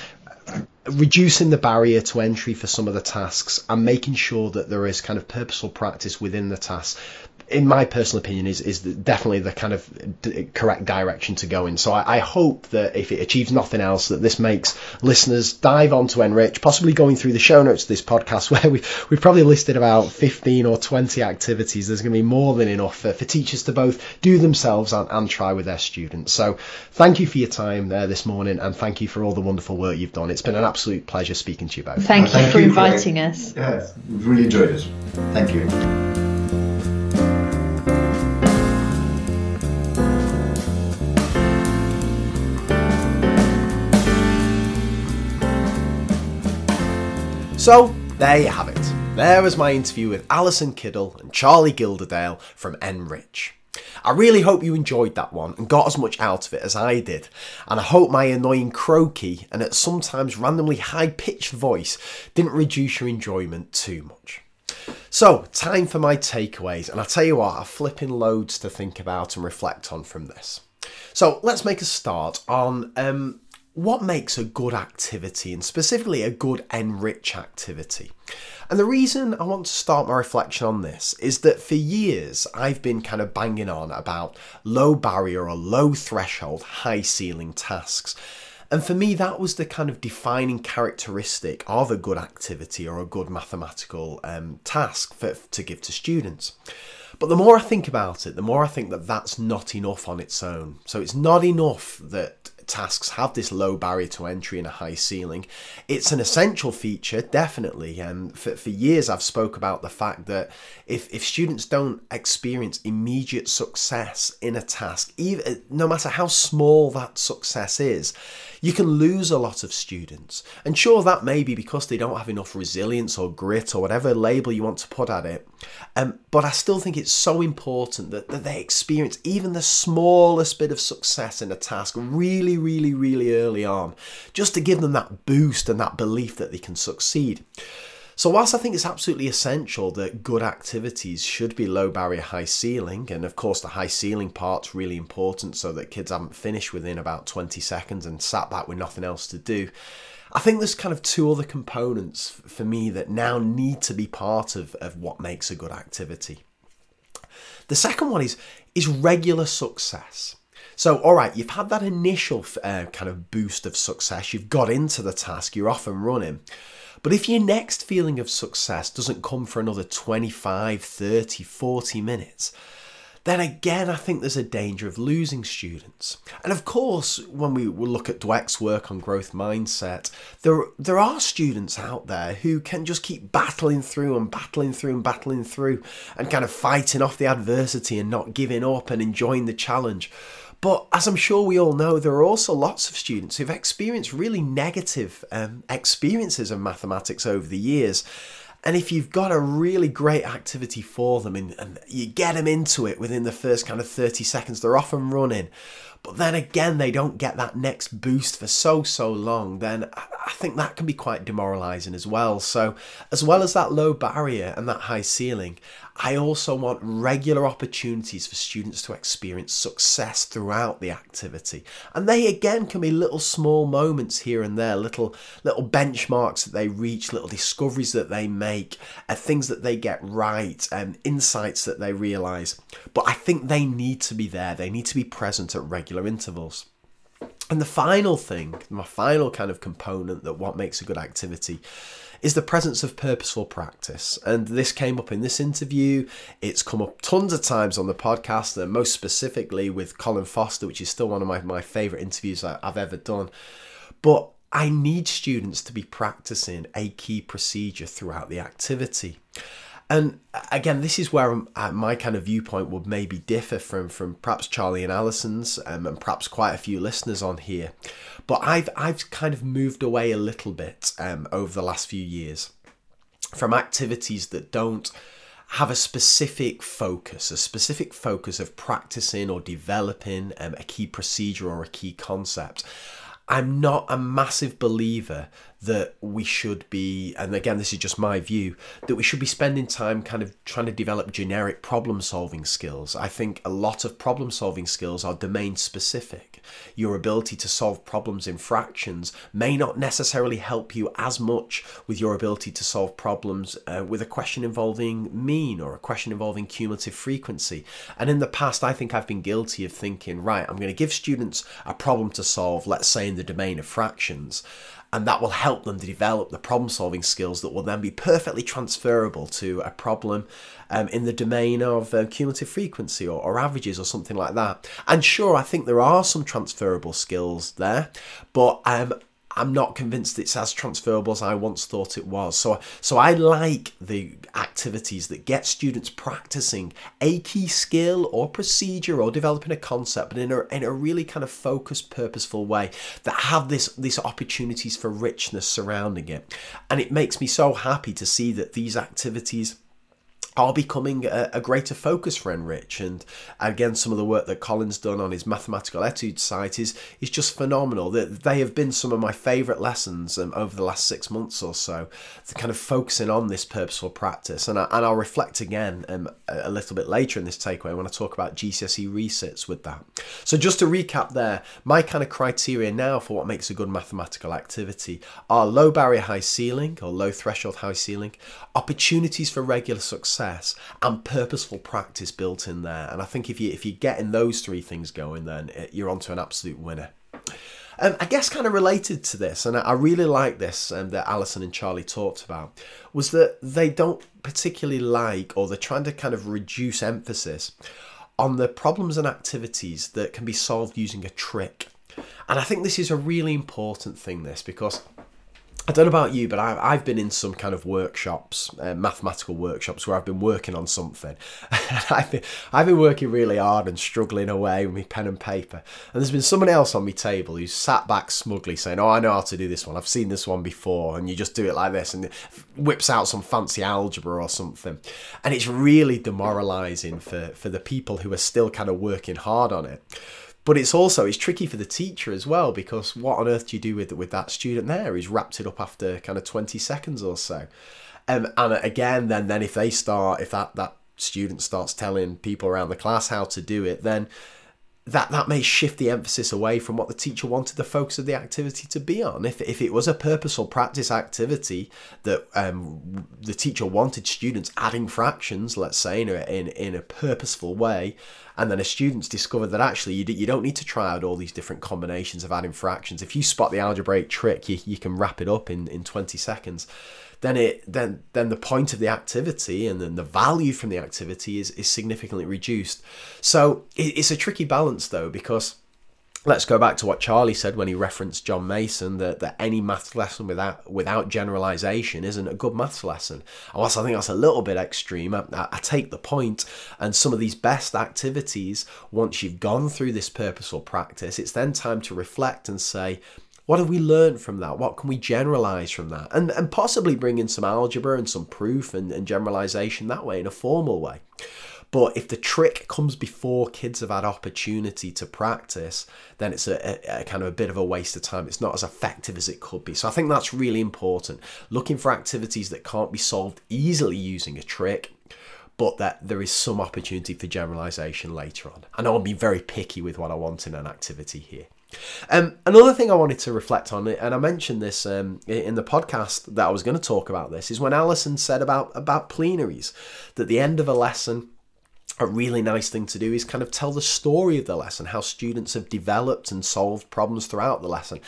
reducing the barrier to entry for some of the tasks and making sure that there is kind of purposeful practice within the tasks in my personal opinion, is is definitely the kind of d- correct direction to go in. So I, I, hope that if it achieves nothing else, that this makes listeners dive onto NRICH, possibly going through the show notes of this podcast, <laughs> where we we've probably listed about 15 or 20 activities. There's going to be more than enough for, for teachers to both do themselves and, and, try with their students. So thank you for your time there this morning, and thank you for all the wonderful work you've done. It's been an absolute pleasure speaking to you both. Thank you for inviting for, us. Yes, we've really enjoyed it. Thank you. So, there you have it. There was my interview with Alison Kiddle and Charlie Gilderdale from NRICH. I really hope you enjoyed that one and got as much out of it as I did, and I hope my annoying croaky and at sometimes randomly high pitched voice didn't reduce your enjoyment too much. So, time for my takeaways, and I tell you what, I've flipping loads to think about and reflect on from this. So, let's make a start on um, what makes a good activity and specifically a good NRICH activity? And the reason I want to start my reflection on this is that for years I've been kind of banging on about low barrier or low threshold, high ceiling tasks. And for me, that was the kind of defining characteristic of a good activity or a good mathematical um, task for, to give to students. But the more I think about it, the more I think that that's not enough on its own. So it's not enough that tasks have this low barrier to entry and a high ceiling. It's an essential feature, definitely. And for, for years, I've spoke about the fact that if, if students don't experience immediate success in a task, even no matter how small that success is, you can lose a lot of students. And sure, that may be because they don't have enough resilience or grit or whatever label you want to put at it. Um, but I still think it's so important that, that they experience even the smallest bit of success in a task really, really, really early on, just to give them that boost and that belief that they can succeed. So, whilst I think it's absolutely essential that good activities should be low barrier, high ceiling, and of course the high ceiling part's really important so that kids haven't finished within about 20 seconds and sat back with nothing else to do, I think there's kind of two other components for me that now need to be part of, of what makes a good activity. The second one is, is regular success. So, all right, you've had that initial uh, kind of boost of success, you've got into the task, you're off and running. But if your next feeling of success doesn't come for another 25, 30, 40 minutes, then again, I think there's a danger of losing students. And of course, when we look at Dweck's work on growth mindset, there, there are students out there who can just keep battling through and battling through and battling through and kind of fighting off the adversity and not giving up and enjoying the challenge. But as I'm sure we all know, there are also lots of students who've experienced really negative um, experiences of mathematics over the years. And if you've got a really great activity for them and, and, you get them into it within the first kind of 30 seconds, they're off and running. But then again, they don't get that next boost for so, so long, then I think that can be quite demoralizing as well. So, as well as that low barrier and that high ceiling, I also want regular opportunities for students to experience success throughout the activity. And they again can be little small moments here and there, little little benchmarks that they reach, little discoveries that they make, uh, things that they get right, and um, insights that they realize. But I think they need to be there. They need to be present at regular intervals. And the final thing, my final kind of component that what makes a good activity is the presence of purposeful practice. And this came up in this interview. It's come up tons of times on the podcast, and most specifically with Colin Foster, which is still one of my, my favourite interviews I've ever done. But I need students to be practicing a key procedure throughout the activity. And again, this is where uh, my kind of viewpoint would maybe differ from from perhaps Charlie and Alison's, um, and perhaps quite a few listeners on here. But I've I've kind of moved away a little bit um, over the last few years from activities that don't have a specific focus, a specific focus of practicing or developing um, a key procedure or a key concept. I'm not a massive believer that we should be, and again, this is just my view, that we should be spending time kind of trying to develop generic problem solving skills. I think a lot of problem solving skills are domain specific. Your ability to solve problems in fractions may not necessarily help you as much with your ability to solve problems uh, with a question involving mean or a question involving cumulative frequency. And in the past, I think I've been guilty of thinking, right, I'm going to give students a problem to solve, let's say in the domain of fractions and that will help them to develop the problem solving skills that will then be perfectly transferable to a problem um, in the domain of uh, cumulative frequency or, or averages or something like that. And sure, I think there are some transferable skills there, but um, I'm not convinced it's as transferable as I once thought it was. So, so I like the activities that get students practicing a key skill or procedure or developing a concept, but in a, in a really kind of focused, purposeful way that have this these opportunities for richness surrounding it. And it makes me so happy to see that these activities are becoming a, a, greater focus for NRICH. And again, some of the work that Colin's done on his mathematical etudes site is, is just phenomenal. That they have been some of my favourite lessons um, over the last six months or so, kind of focusing on this purposeful practice. And, I, and I'll reflect again um, a little bit later in this takeaway when I talk about GCSE resits with that. So just to recap there, my kind of criteria now for what makes a good mathematical activity are low barrier high ceiling or low threshold high ceiling, opportunities for regular success success and purposeful practice built in there. And I think if you if you're getting those three things going, then it, you're onto an absolute winner. Um, I guess kind of related to this, and I really like this um, that Alison and Charlie talked about, was that they don't particularly like, or they're trying to kind of reduce emphasis on the problems and activities that can be solved using a trick. And I think this is a really important thing, this, because I don't know about you, but I've, I've been in some kind of workshops, uh, mathematical workshops, where I've been working on something. <laughs> I've, been, I've been working really hard and struggling away with my pen and paper. And there's been someone else on my table who's sat back smugly saying, Oh, I know how to do this one. I've seen this one before. And you just do it like this. And whips out some fancy algebra or something. And it's really demoralizing for, for the people who are still kind of working hard on it but it's also it's tricky for the teacher as well because what on earth do you do with with that student there who's wrapped it up after kind of 20 seconds or so um, and again then then if they start if that that student starts telling people around the class how to do it then that that may shift the emphasis away from what the teacher wanted the focus of the activity to be on. If, if it was a purposeful practice activity that um, the teacher wanted students adding fractions, let's say in a, in, in a purposeful way, and then a student's discovered that actually you, you don't need to try out all these different combinations of adding fractions. If you spot the algebraic trick, you, you can wrap it up in, in 20 seconds then it then then the point of the activity and then the value from the activity is is significantly reduced. So it, it's a tricky balance though because let's go back to what Charlie said when he referenced John Mason that, that any maths lesson without without generalization isn't a good maths lesson. And whilst I think that's a little bit extreme, I, I, take the point. And some of these best activities, once you've gone through this purposeful practice, it's then time to reflect and say, what have we learned from that? What can we generalize from that? And, and possibly bring in some algebra and some proof and, and generalization that way in a formal way. But if the trick comes before kids have had opportunity to practice, then it's a, a, a, kind of a bit of a waste of time. It's not as effective as it could be. So I think that's really important. Looking for activities that can't be solved easily using a trick, but that there is some opportunity for generalization later on. I know I'm being very picky with what I want in an activity here. Um, another thing I wanted to reflect on, and I mentioned this um, in the podcast that I was going to talk about this, is when Alison said about about plenaries, that the end of a lesson a really nice thing to do is kind of tell the story of the lesson, how students have developed and solved problems throughout the lesson.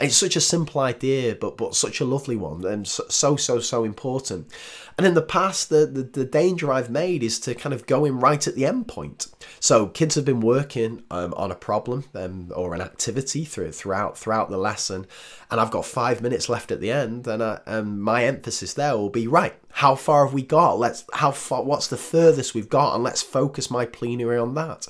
It's such a simple idea, but but such a lovely one, and so so so important. And in the past, the, the, the danger I've made is to kind of go in right at the end point. So kids have been working um, on a problem um, or an activity through, throughout throughout the lesson, and I've got five minutes left at the end, and, uh, and my emphasis there will be right. How far have we got? Let's how far? What's the furthest we've got? And let's focus my plenary on that.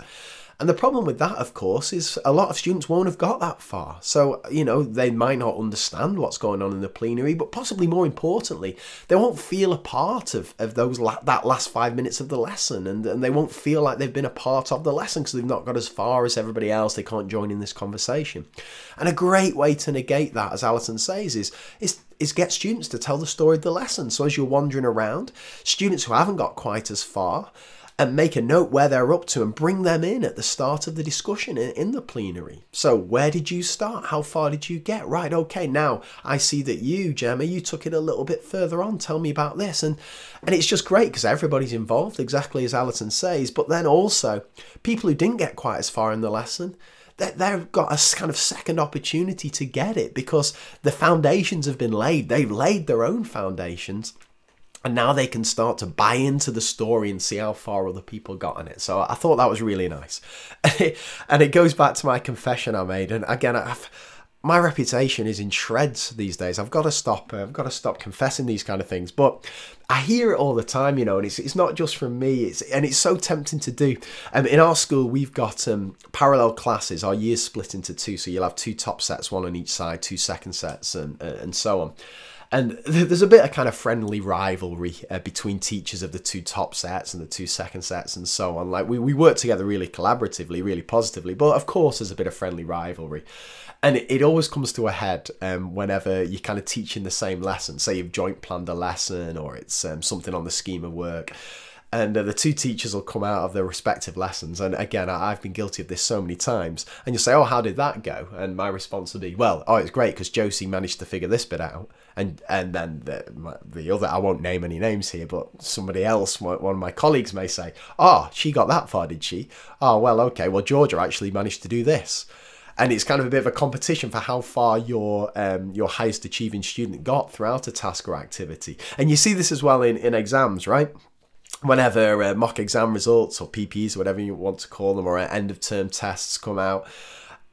And the problem with that, of course, is a lot of students won't have got that far. So, you know, they might not understand what's going on in the plenary, but possibly more importantly, they won't feel a part of, of those la- that last five minutes of the lesson and, and they won't feel like they've been a part of the lesson because they've not got as far as everybody else. They can't join in this conversation. And a great way to negate that, as Alison says, is, is is get students to tell the story of the lesson. So as you're wandering around, students who haven't got quite as far and make a note where they're up to and bring them in at the start of the discussion in, the plenary. So, where did you start? How far did you get? Right, okay, now I see that you, Gemma, you took it a little bit further on. Tell me about this. And and it's just great because everybody's involved, exactly as Alison says, but then also people who didn't get quite as far in the lesson. They've got a kind of second opportunity to get it because the foundations have been laid. They've laid their own foundations and now they can start to buy into the story and see how far other people got in it. So I thought that was really nice. <laughs> and it goes back to my confession I made. And again, I've, my reputation is in shreds these days. I've got to stop. Uh, I've got to stop confessing these kind of things. But I hear it all the time, you know, and it's, it's not just from me. It's and it's so tempting to do. Um, in our school, we've got um, parallel classes. Our years split into two, so you'll have two top sets, one on each side, two second sets, and and so on. And there's a bit of kind of friendly rivalry uh, between teachers of the two top sets and the two second sets and so on. Like we, we work together really collaboratively, really positively, but of course there's a bit of friendly rivalry. And it, it always comes to a head um, whenever you're kind of teaching the same lesson. Say you've joint planned a lesson or it's um, something on the scheme of work and uh, the two teachers will come out of their respective lessons. And again, I, have been guilty of this so many times. And you'll say, "Oh, how did that go?" And my response will be, "Well, oh, it's great because Josie managed to figure this bit out." And and then the, the other, I won't name any names here, but somebody else, one of my colleagues may say, "Oh, she got that far, did she?" Oh, well, okay. Well, Georgia actually managed to do this and it's kind of a bit of a competition for how far your um, your highest achieving student got throughout a task or activity. And you see this as well in, in exams, right? whenever uh, mock exam results or PPs, whatever you want to call them, or end of term tests come out,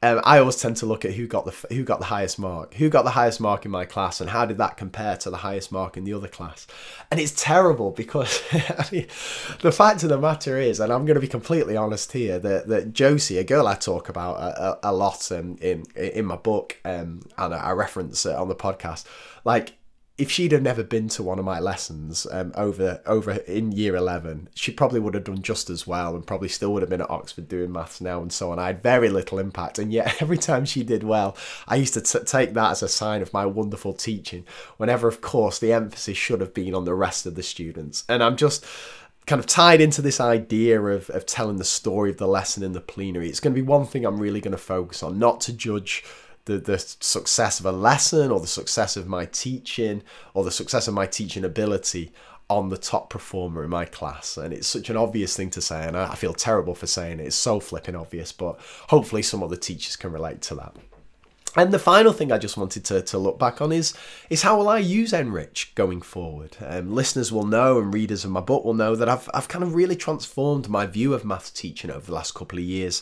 um, I always tend to look at who got the who got the highest mark, who got the highest mark in my class, and how did that compare to the highest mark in the other class. And it's terrible because <laughs> the fact of the matter is, and I'm going to be completely honest here, that, that Josie, a girl I talk about a, a, a lot um, in in my book, um, and I reference it on the podcast, like if she'd have never been to one of my lessons um, over over in year 11 she probably would have done just as well and probably still would have been at oxford doing maths now and so on. I had very little impact. And yet <laughs> every time she did well i used to t- take that as a sign of my wonderful teaching whenever of course the emphasis should have been on the rest of the students. And i'm just kind of tied into this idea of, of telling the story of the lesson in the plenary. It's going to be one thing i'm really going to focus on not to judge the, the success of a lesson or the success of my teaching or the success of my teaching ability on the top performer in my class. And it's such an obvious thing to say, and I feel terrible for saying it. It's so flipping obvious, but hopefully some other teachers can relate to that. And the final thing I just wanted to, to look back on is is how will I use NRICH going forward? Um, listeners will know and readers of my book will know that I've, I've kind of really transformed my view of maths teaching over the last couple of years.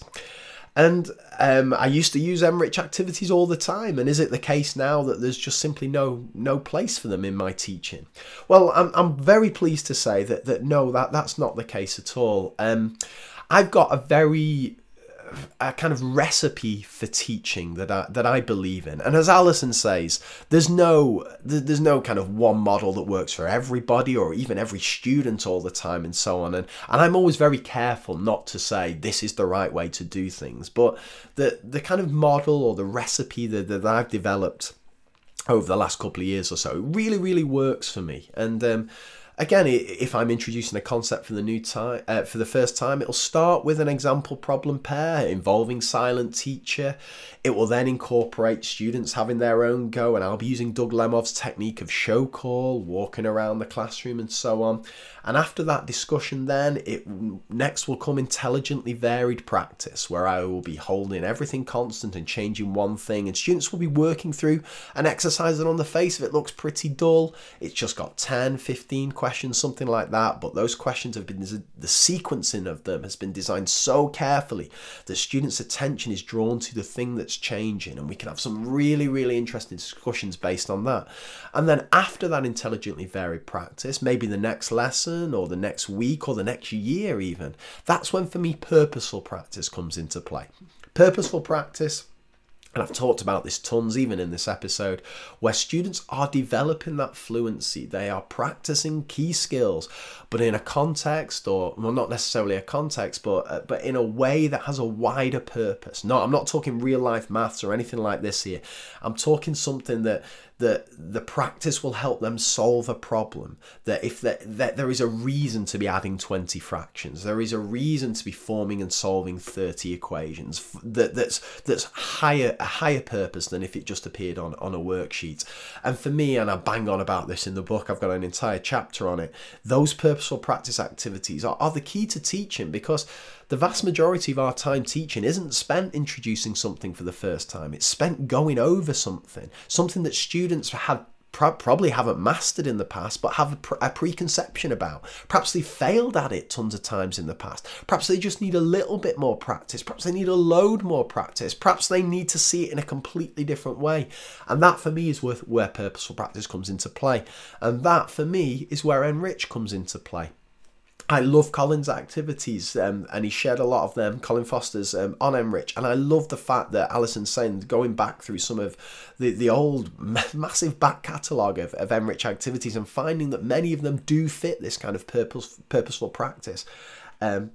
And um, I used to use NRICH activities all the time. And is it the case now that there's just simply no no place for them in my teaching? Well, I'm, I'm very pleased to say that that no, that that's not the case at all. Um, I've got a very a kind of recipe for teaching that I, that I believe in. And as Alison says, there's no there's no kind of one model that works for everybody or even every student all the time and so on. And and I'm always very careful not to say this is the right way to do things, but the the kind of model or the recipe that, that I've developed over the last couple of years or so really really works for me. And um, again, if I'm introducing a concept for the new time uh, for the first time, it'll start with an example problem pair involving silent teacher. It will then incorporate students having their own go, and I'll be using Doug Lemov's technique of show call, walking around the classroom, and so on. And after that discussion, then it next will come intelligently varied practice, where I will be holding everything constant and changing one thing, and students will be working through an exercise that on the face of it looks pretty dull. It's just got 10, 15 questions, something like that, but those questions have been the sequencing of them has been designed so carefully that students' attention is drawn to the thing that's changing and we can have some really really interesting discussions based on that. And then after that intelligently varied practice maybe the next lesson or the next week or the next year even that's when for me purposeful practice comes into play. Purposeful practice and I've talked about this tons even in this episode, where students are developing that fluency. They are practicing key skills, but in a context, or well, not necessarily a context, but uh, but in a way that has a wider purpose. No, I'm not talking real life maths or anything like this here. I'm talking something that that the practice will help them solve a problem that if that, that there is a reason to be adding 20 fractions there is a reason to be forming and solving 30 equations that that's that's higher a higher purpose than if it just appeared on on a worksheet. And for me and I bang on about this in the book I've got an entire chapter on it those purposeful practice activities are, are the key to teaching because the vast majority of our time teaching isn't spent introducing something for the first time. It's spent going over something, something that students have probably haven't mastered in the past, but have a, pre- a, preconception about. Perhaps they failed at it tons of times in the past. Perhaps they just need a little bit more practice. Perhaps they need a load more practice. Perhaps they need to see it in a completely different way. And that for me is where, where purposeful practice comes into play. And that for me is where NRICH comes into play. I love Colin's activities, um, and he shared a lot of them, Colin Foster's, um, on NRICH. And I love the fact that Alison's saying, going back through some of the, the old massive back catalogue of, of NRICH activities and finding that many of them do fit this kind of purpose, purposeful practice. Um,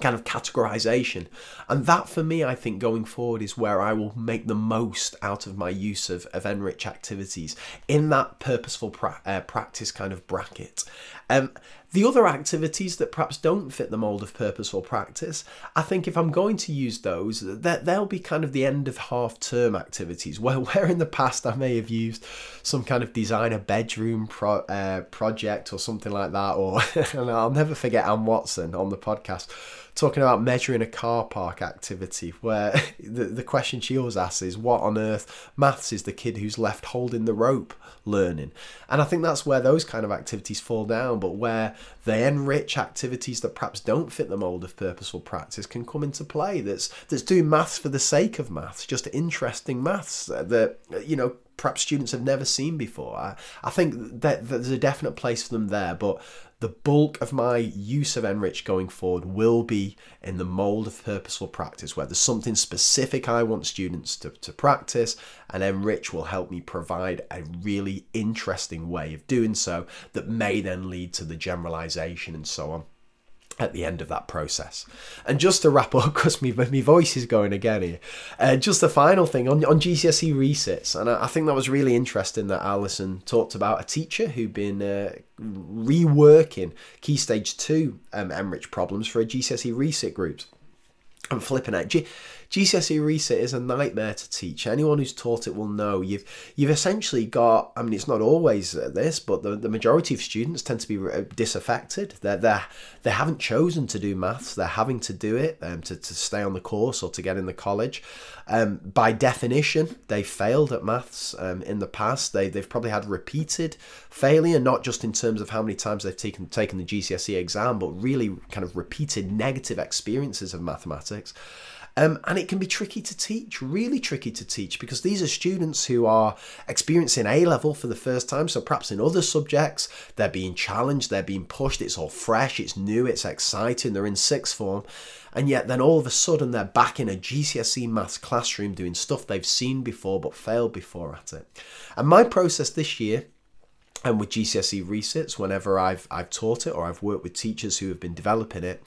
kind of categorization. And that for me, I think going forward is where I will make the most out of my use of, of NRICH activities in that purposeful pra- uh, practice kind of bracket. Um, the other activities that perhaps don't fit the mold of purposeful practice, I think if I'm going to use those, that they'll be kind of the end of half term activities. <laughs> Where, where in the past I may have used some kind of design a bedroom pro, uh, project or something like that, or <laughs> I'll never forget Anne Watson on the podcast talking about measuring a car park activity where <laughs> the, the question she always asks is what on earth maths is the kid who's left holding the rope learning and i think that's where those kind of activities fall down but where they NRICH activities that perhaps don't fit the mold of purposeful practice can come into play. That's that's doing maths for the sake of maths, just interesting maths that you know perhaps students have never seen before. I, I think that, that there's a definite place for them there, but the bulk of my use of NRICH going forward will be in the mold of purposeful practice, where there's something specific I want students to, to practice, and NRICH will help me provide a really interesting way of doing so that may then lead to the generalization and so on at the end of that process. And just to wrap <laughs> up, because my, my voice is going again here, uh, just the final thing on, on GCSE resits. And I, I, think that was really interesting that Alison talked about a teacher who'd been uh, reworking Key Stage 2 um, problems for a GCSE resit groups. I'm flipping out. G- GCSE reset is a nightmare to teach. Anyone who's taught it will know you've you've essentially got. I mean, it's not always this, but the, the majority of students tend to be disaffected. They're, they they haven't chosen to do maths. They're having to do it um, to to stay on the course or to get in the college. Um, by definition, they failed at maths um, in the past. They they've probably had repeated failure, not just in terms of how many times they've taken taken the GCSE exam, but really kind of repeated negative experiences of mathematics. Um, and it can be tricky to teach, really tricky to teach, because these are students who are experiencing A level for the first time. So perhaps in other subjects, they're being challenged, they're being pushed, it's all fresh, it's new, it's exciting, they're in sixth form. And yet, then all of a sudden, they're back in a GCSE maths classroom doing stuff they've seen before but failed before at it. And my process this year and with GCSE resits, whenever I've I've taught it or I've worked with teachers who have been developing it,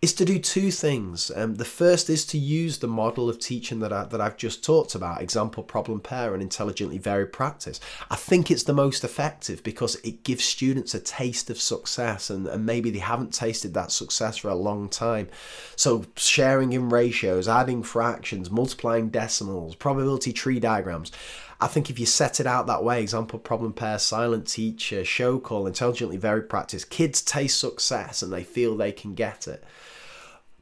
is to do two things. Um, the first is to use the model of teaching that, I, that I've just talked about example, problem, pair, and intelligently varied practice. I think it's the most effective because it gives students a taste of success, and, and maybe they haven't tasted that success for a long time. So, sharing in ratios, adding fractions, multiplying decimals, probability tree diagrams. I think if you set it out that way, example, problem pair, silent teacher, show call, intelligently varied practice, kids taste success and they feel they can get it.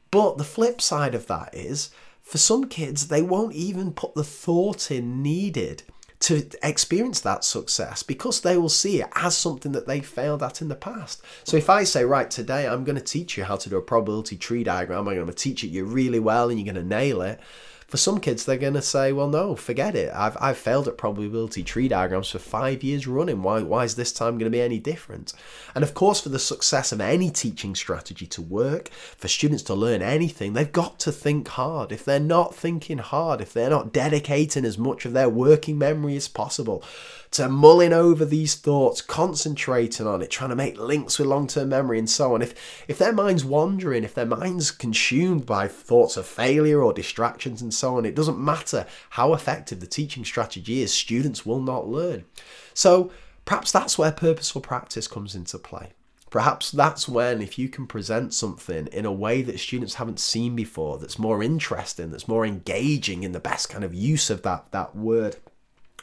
But the flip side of that is, for some kids, they won't even put the thought in needed to experience that success because they will see it as something that they failed at in the past. So if I say, right, today I'm going to teach you how to do a probability tree diagram, I'm going to teach it you really well and you're going to nail it for some kids, they're going to say, well, no, forget it. I've, I've failed at probability tree diagrams for five years running. Why, why is this time going to be any different? And of course, for the success of any teaching strategy to work, for students to learn anything, they've got to think hard. If they're not thinking hard, if they're not dedicating as much of their working memory as possible to mulling over these thoughts, concentrating on it, trying to make links with long-term memory and so on. If if their mind's wandering, if their mind's consumed by thoughts of failure or distractions and so on, it doesn't matter how effective the teaching strategy is, students will not learn. So perhaps that's where purposeful practice comes into play. Perhaps that's when, if you can present something in a way that students haven't seen before, that's more interesting, that's more engaging in the best kind of use of that, that word,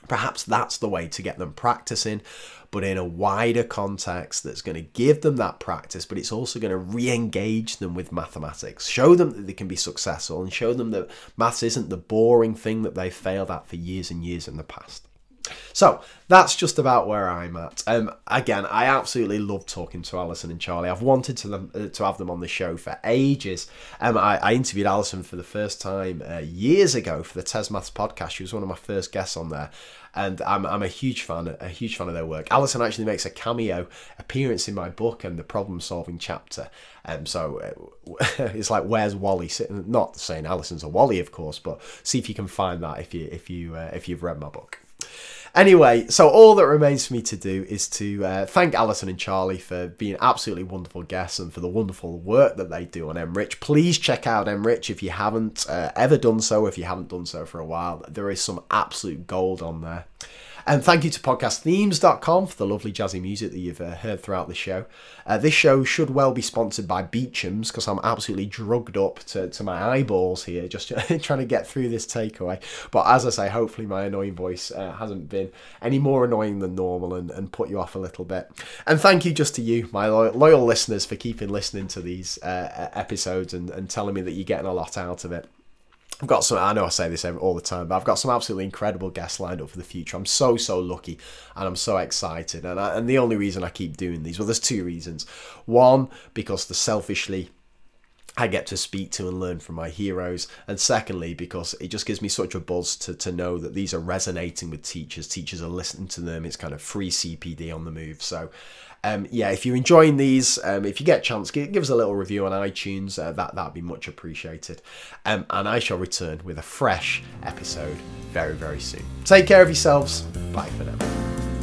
Perhaps that's the way to get them practicing, but in a wider context that's going to give them that practice, but it's also going to re engage them with mathematics, show them that they can be successful, and show them that maths isn't the boring thing that they failed at for years and years in the past. So that's just about where I'm at. Um, again, I absolutely love talking to Alison and Charlie. I've wanted to them uh, to have them on the show for ages. Um, I, I interviewed Alison for the first time uh, years ago for the TES Maths podcast. She was one of my first guests on there, and I'm, I'm a huge fan, a huge fan of their work. Alison actually makes a cameo appearance in my book and the problem solving chapter. Um, so uh, <laughs> it's like where's Wally? Not saying Alison's a Wally, of course, but see if you can find that if you if you uh, if you've read my book. Anyway, so all that remains for me to do is to uh, thank Alison and Charlie for being absolutely wonderful guests and for the wonderful work that they do on NRICH. Please check out NRICH if you haven't uh, ever done so, if you haven't done so for a while. There is some absolute gold on there. And thank you to podcastthemes.com for the lovely jazzy music that you've uh, heard throughout the show. Uh, this show should well be sponsored by Beecham's because I'm absolutely drugged up to, to my eyeballs here just <laughs> trying to get through this takeaway. But as I say, hopefully my annoying voice uh, hasn't been any more annoying than normal and, and put you off a little bit. And thank you just to you, my loyal, listeners, for keeping listening to these uh, episodes and, and telling me that you're getting a lot out of it. I've got some. I know I say this all the time, but I've got some absolutely incredible guests lined up for the future. I'm so so lucky, and I'm so excited. And I, and the only reason I keep doing these, well, there's two reasons. One, because the selfishly I get to speak to and learn from my heroes. And secondly, because it just gives me such a buzz to, to know that these are resonating with teachers. Teachers are listening to them. It's kind of free CPD on the move. So, um, yeah, if you're enjoying these, um, if you get a chance, give, give us a little review on iTunes. Uh, that that'd be much appreciated. Um, and I shall return with a fresh episode very very soon. Take care of yourselves. Bye for now.